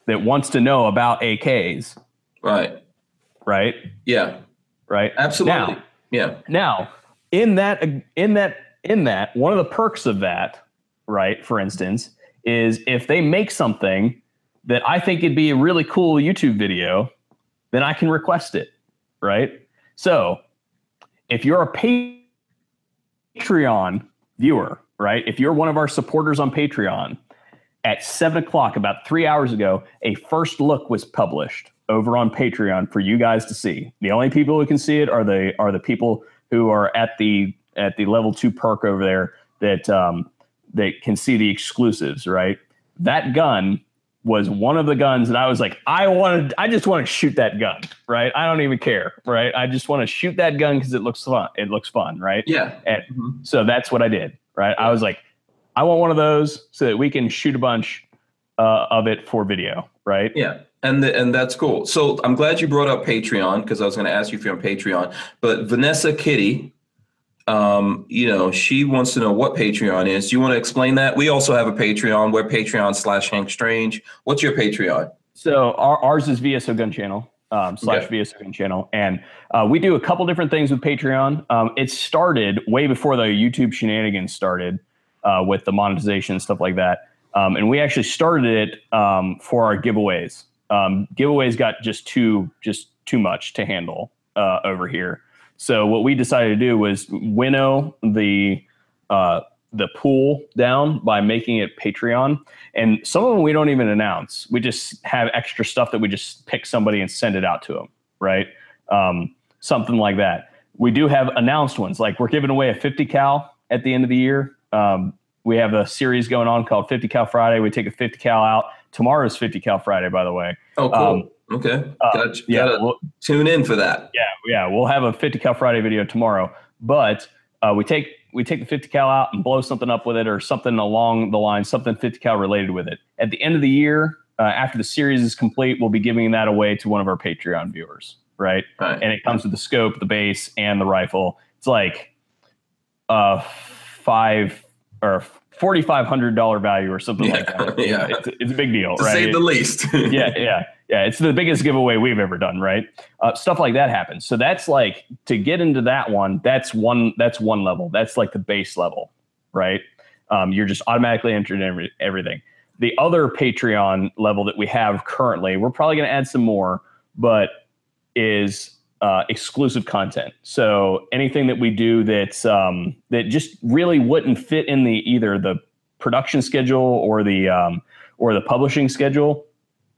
that wants to know about AKs? Right. Right. Yeah. Right. Absolutely. Now, yeah. Now, in that, in that in that, one of the perks of that, right, for instance, is if they make something that I think it'd be a really cool YouTube video, then I can request it, right? So if you're a Patreon viewer, right, if you're one of our supporters on Patreon, at seven o'clock, about three hours ago, a first look was published over on Patreon for you guys to see. The only people who can see it are the are the people who are at the at the level two perk over there that um, that can see the exclusives. Right, that gun was one of the guns that I was like, I wanted, I just want to shoot that gun, right? I don't even care, right? I just want to shoot that gun because it looks fun. It looks fun, right? Yeah. And mm-hmm. so that's what I did, right? I was like, I want one of those so that we can shoot a bunch uh, of it for video, right? Yeah. And the, and that's cool. So I'm glad you brought up Patreon because I was going to ask you if you're on Patreon. But Vanessa Kitty um, you know, she wants to know what Patreon is. Do you want to explain that? We also have a Patreon. We're Patreon slash Hank Strange. What's your Patreon? So our, ours is VSO Gun Channel um, slash okay. VSO Gun Channel, and uh, we do a couple different things with Patreon. Um, it started way before the YouTube shenanigans started uh, with the monetization and stuff like that, um, and we actually started it um, for our giveaways. Um, giveaways got just too just too much to handle uh, over here. So what we decided to do was winnow the uh, the pool down by making it Patreon. And some of them we don't even announce. We just have extra stuff that we just pick somebody and send it out to them, right? Um, something like that. We do have announced ones, like we're giving away a 50 cal at the end of the year. Um, we have a series going on called 50 cal Friday. We take a 50 cal out. Tomorrow's 50 cal Friday, by the way. Oh, cool. Um, Okay. Uh, gotcha. Yeah. Gotta we'll, tune in for that. Yeah. Yeah. We'll have a 50 cal Friday video tomorrow, but uh, we take we take the 50 cal out and blow something up with it or something along the line, something 50 cal related with it. At the end of the year, uh, after the series is complete, we'll be giving that away to one of our Patreon viewers. Right. right. And it comes with the scope, the base, and the rifle. It's like uh five or forty five hundred dollar value or something yeah, like that. Yeah, it's, it's, a big deal, to right? Say the least. yeah, yeah, yeah. It's the biggest giveaway we've ever done, right? Uh, stuff like that happens. So that's like to get into that one. That's one. That's one level. That's like the base level, right? Um, you're just automatically entered in every, everything. The other Patreon level that we have currently, we're probably going to add some more, but is uh, exclusive content. So anything that we do that's um, that just really wouldn't fit in the either the production schedule or the um, or the publishing schedule,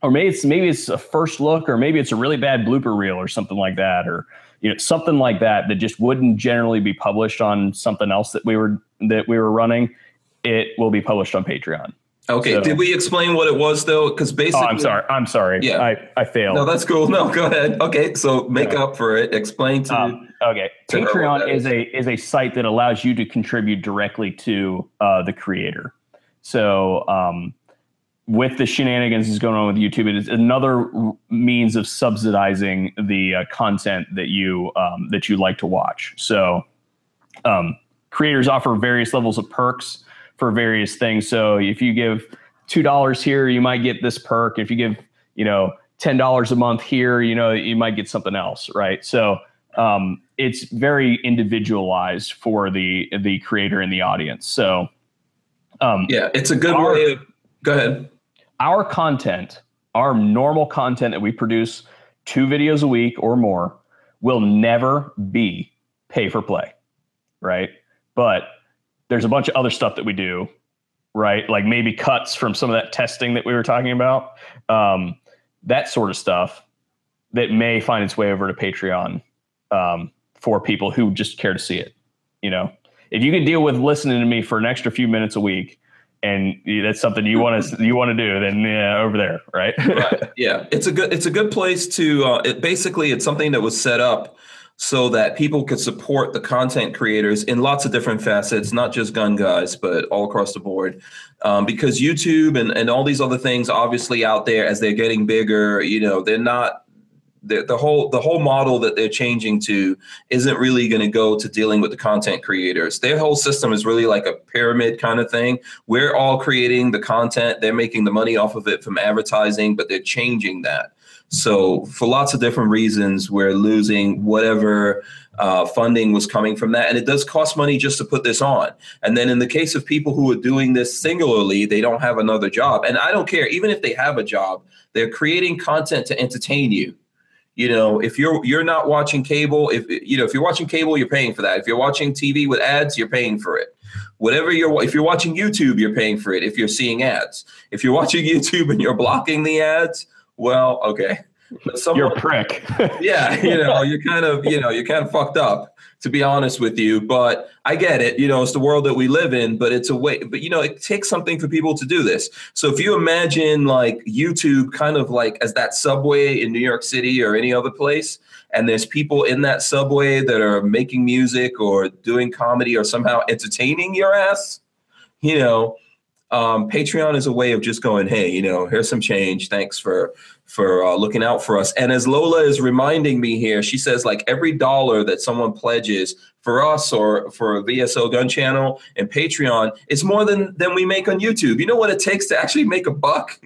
or maybe it's maybe it's a first look, or maybe it's a really bad blooper reel or something like that, or you know something like that that just wouldn't generally be published on something else that we were that we were running. It will be published on Patreon. Okay. So, Did we explain what it was though? Because basically, oh, I'm sorry. I'm sorry. Yeah, I, I failed. No, that's cool. No, go ahead. Okay, so make yeah. up for it. Explain to. Um, okay, to Patreon is. is a is a site that allows you to contribute directly to uh, the creator. So um, with the shenanigans that's going on with YouTube, it is another means of subsidizing the uh, content that you um, that you like to watch. So um, creators offer various levels of perks for various things. So if you give two dollars here, you might get this perk. If you give, you know, ten dollars a month here, you know, you might get something else, right? So um, it's very individualized for the the creator and the audience. So um, yeah, it's a good our, way. Of, go ahead. Our content, our normal content that we produce, two videos a week or more, will never be pay for play, right? But there's a bunch of other stuff that we do, right? Like maybe cuts from some of that testing that we were talking about, um, that sort of stuff that may find its way over to Patreon um, for people who just care to see it. You know, if you can deal with listening to me for an extra few minutes a week, and that's something you want to you want to do, then yeah, over there, right? right? Yeah, it's a good it's a good place to. Uh, it, basically, it's something that was set up so that people could support the content creators in lots of different facets, not just gun guys, but all across the board. Um, because YouTube and, and all these other things, obviously out there as they're getting bigger, you know, they're not the, the whole the whole model that they're changing to isn't really going to go to dealing with the content creators. Their whole system is really like a pyramid kind of thing. We're all creating the content, they're making the money off of it from advertising, but they're changing that. So for lots of different reasons, we're losing whatever uh, funding was coming from that, and it does cost money just to put this on. And then in the case of people who are doing this singularly, they don't have another job, and I don't care even if they have a job, they're creating content to entertain you. You know if you're you're not watching cable if you know if you're watching cable you're paying for that. If you're watching tv with ads you're paying for it. Whatever you're if you're watching youtube you're paying for it if you're seeing ads. If you're watching youtube and you're blocking the ads well okay but someone, you're a prick yeah you know you're kind of you know you're kind of fucked up to be honest with you. But I get it. You know, it's the world that we live in, but it's a way, but you know, it takes something for people to do this. So if you imagine like YouTube kind of like as that subway in New York City or any other place, and there's people in that subway that are making music or doing comedy or somehow entertaining your ass, you know, um, Patreon is a way of just going, hey, you know, here's some change. Thanks for for uh, looking out for us. And as Lola is reminding me here, she says like every dollar that someone pledges for us or for a VSO Gun Channel and Patreon, it's more than than we make on YouTube. You know what it takes to actually make a buck?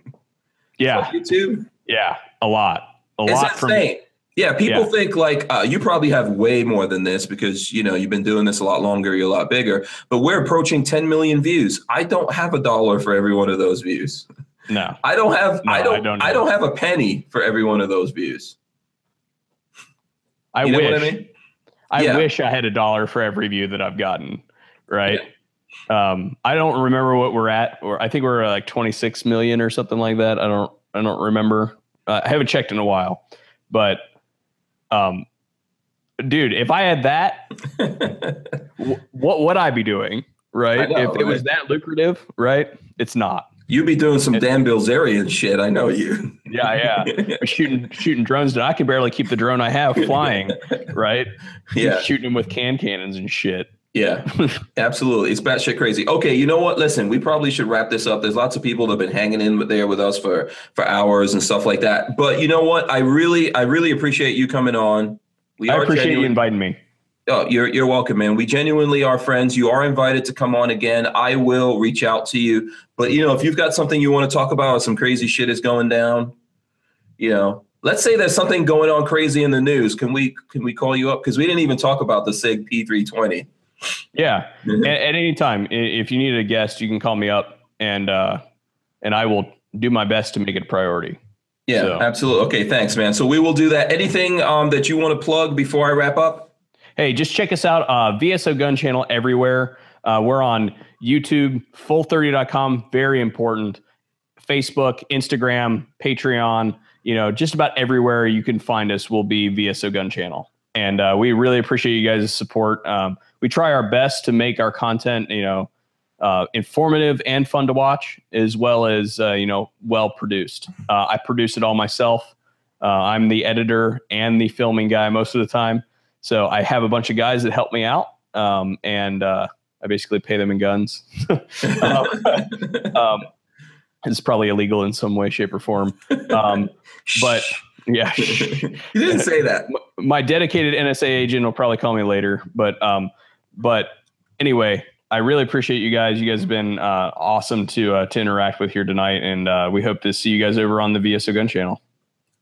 Yeah, YouTube. Yeah, a lot. A it's lot insane. From- yeah, people yeah. think like uh, you probably have way more than this because you know you've been doing this a lot longer, you're a lot bigger. But we're approaching 10 million views. I don't have a dollar for every one of those views. No, I don't have. No, I don't. I don't, I don't, have a penny for every one of those views. I you wish. I, mean? I yeah. wish I had a dollar for every view that I've gotten. Right. Yeah. Um, I don't remember what we're at, or I think we're like 26 million or something like that. I don't. I don't remember. Uh, I haven't checked in a while, but um, dude, if I had that, w- what would I be doing? Right? Know, if it right? was that lucrative, right? It's not. You'd be doing some Dan Bilzerian shit. I know you. Yeah, yeah. shooting shooting drones. That I can barely keep the drone I have flying. right? Yeah. Shooting them with can cannons and shit. Yeah, absolutely. It's batshit crazy. Okay, you know what? Listen, we probably should wrap this up. There's lots of people that have been hanging in there with us for for hours and stuff like that. But you know what? I really, I really appreciate you coming on. We I appreciate genuine- you inviting me. Oh, you're you're welcome, man. We genuinely are friends. You are invited to come on again. I will reach out to you. But you know, if you've got something you want to talk about, some crazy shit is going down, you know, let's say there's something going on crazy in the news. Can we can we call you up? Because we didn't even talk about the SIG P320. Yeah. Mm-hmm. at, at, any time, if you need a guest, you can call me up and uh, and I will do my best to make it a priority. Yeah, so. absolutely. Okay, thanks, man. So we will do that. Anything um, that you want to plug before I wrap up? Hey, just check us out. Uh, VSO Gun Channel everywhere. Uh, we're on YouTube, full30.com, very important. Facebook, Instagram, Patreon, you know, just about everywhere you can find us will be VSO Gun Channel. And uh, we really appreciate you guys' support. Um, we try our best to make our content, you know, uh, informative and fun to watch, as well as uh, you know, well produced. Uh, I produce it all myself. Uh, I'm the editor and the filming guy most of the time, so I have a bunch of guys that help me out, um, and uh, I basically pay them in guns. um, um, it's probably illegal in some way, shape, or form, um, but yeah, you didn't say that. My dedicated NSA agent will probably call me later, but um, but anyway, I really appreciate you guys. You guys have been uh, awesome to uh, to interact with here tonight, and uh, we hope to see you guys over on the VSO Gun channel.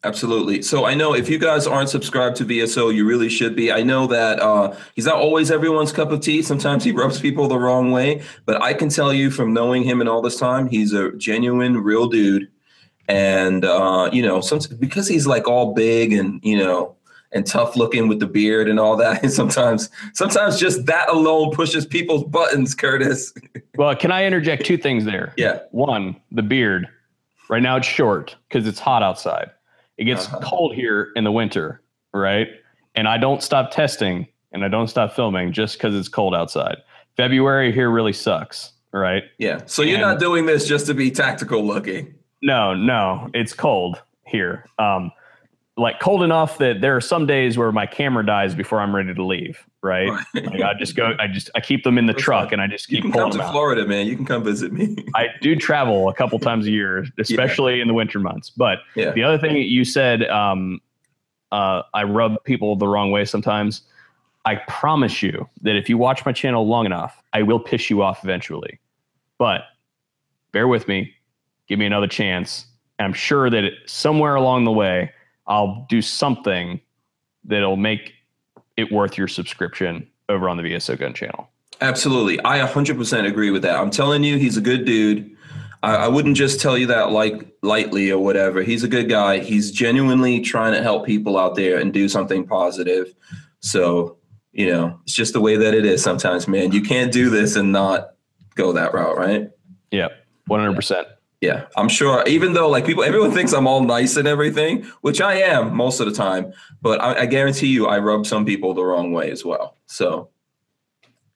Absolutely. So I know if you guys aren't subscribed to VSO, you really should be. I know that uh, he's not always everyone's cup of tea. Sometimes he rubs people the wrong way, but I can tell you from knowing him and all this time, he's a genuine, real dude. And uh, you know, some, because he's like all big and you know and tough looking with the beard and all that. And sometimes, sometimes just that alone pushes people's buttons, Curtis. well, can I interject two things there? Yeah. One, the beard. Right now it's short because it's hot outside. It gets Uh-huh. cold here in the winter, right? And I don't stop testing and I don't stop filming just because it's cold outside. February here really sucks, right? Yeah. So you're And- not doing this just to be tactical looking. No, no, it's cold here. Um, like cold enough that there are some days where my camera dies before I'm ready to leave. Right? Like I just go, I just I keep them in the That's truck and I just You keep can come to them out. Florida, man. You can come visit me. I do travel a couple times a year, especially in the winter months. But Yeah. the other thing that you said, um, uh, I rub people the wrong way sometimes. I promise you that if you watch my channel long enough, I will piss you off eventually. But bear with me, give me another chance. I'm sure that it, somewhere along the way, I'll do something that'll make it worth your subscription over on the VSO Gun channel. Absolutely. I 100% agree with that. I'm telling you, he's a good dude. I, I wouldn't just tell you that like lightly or whatever. He's a good guy. He's genuinely trying to help people out there and do something positive. So, you know, it's just the way that it is sometimes, man. You can't do this and not go that route, right? Yep, 100%. Yeah, I'm sure. Even though like people, everyone thinks I'm all nice and everything, which I am most of the time. But I, I guarantee you, I rub some people the wrong way as well. So,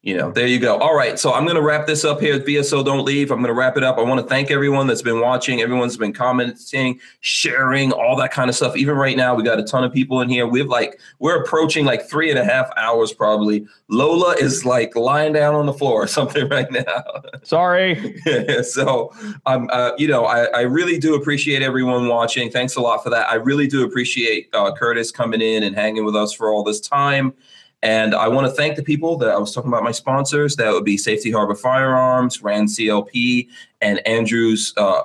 you know, there you go. All right, so I'm going to wrap this up here at VSO. Don't leave. I'm going to wrap it up. I want to thank everyone that's been watching. Everyone's been commenting, sharing, all that kind of stuff. Even right now, we got a ton of people in here. We've like we're approaching like three and a half hours probably. Lola is like lying down on the floor or something right now. Sorry. so um, uh, you know I, I really do appreciate everyone watching thanks a lot for that i really do appreciate uh, curtis coming in and hanging with us for all this time and i want to thank the people that i was talking about my sponsors that would be safety harbor firearms rand clp and andrews uh,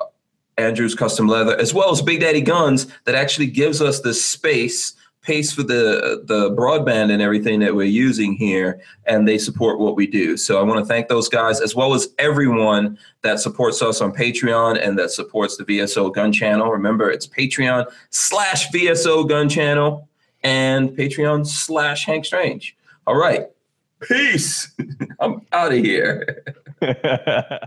andrews custom leather as well as big daddy guns that actually gives us this space pays for the the broadband and everything that we're using here and they support what we do. So i want to thank those guys as well as everyone that supports us on patreon and that supports the vso gun channel. Remember it's patreon slash vso gun channel and patreon slash hank strange. All right. Peace. I'm out of here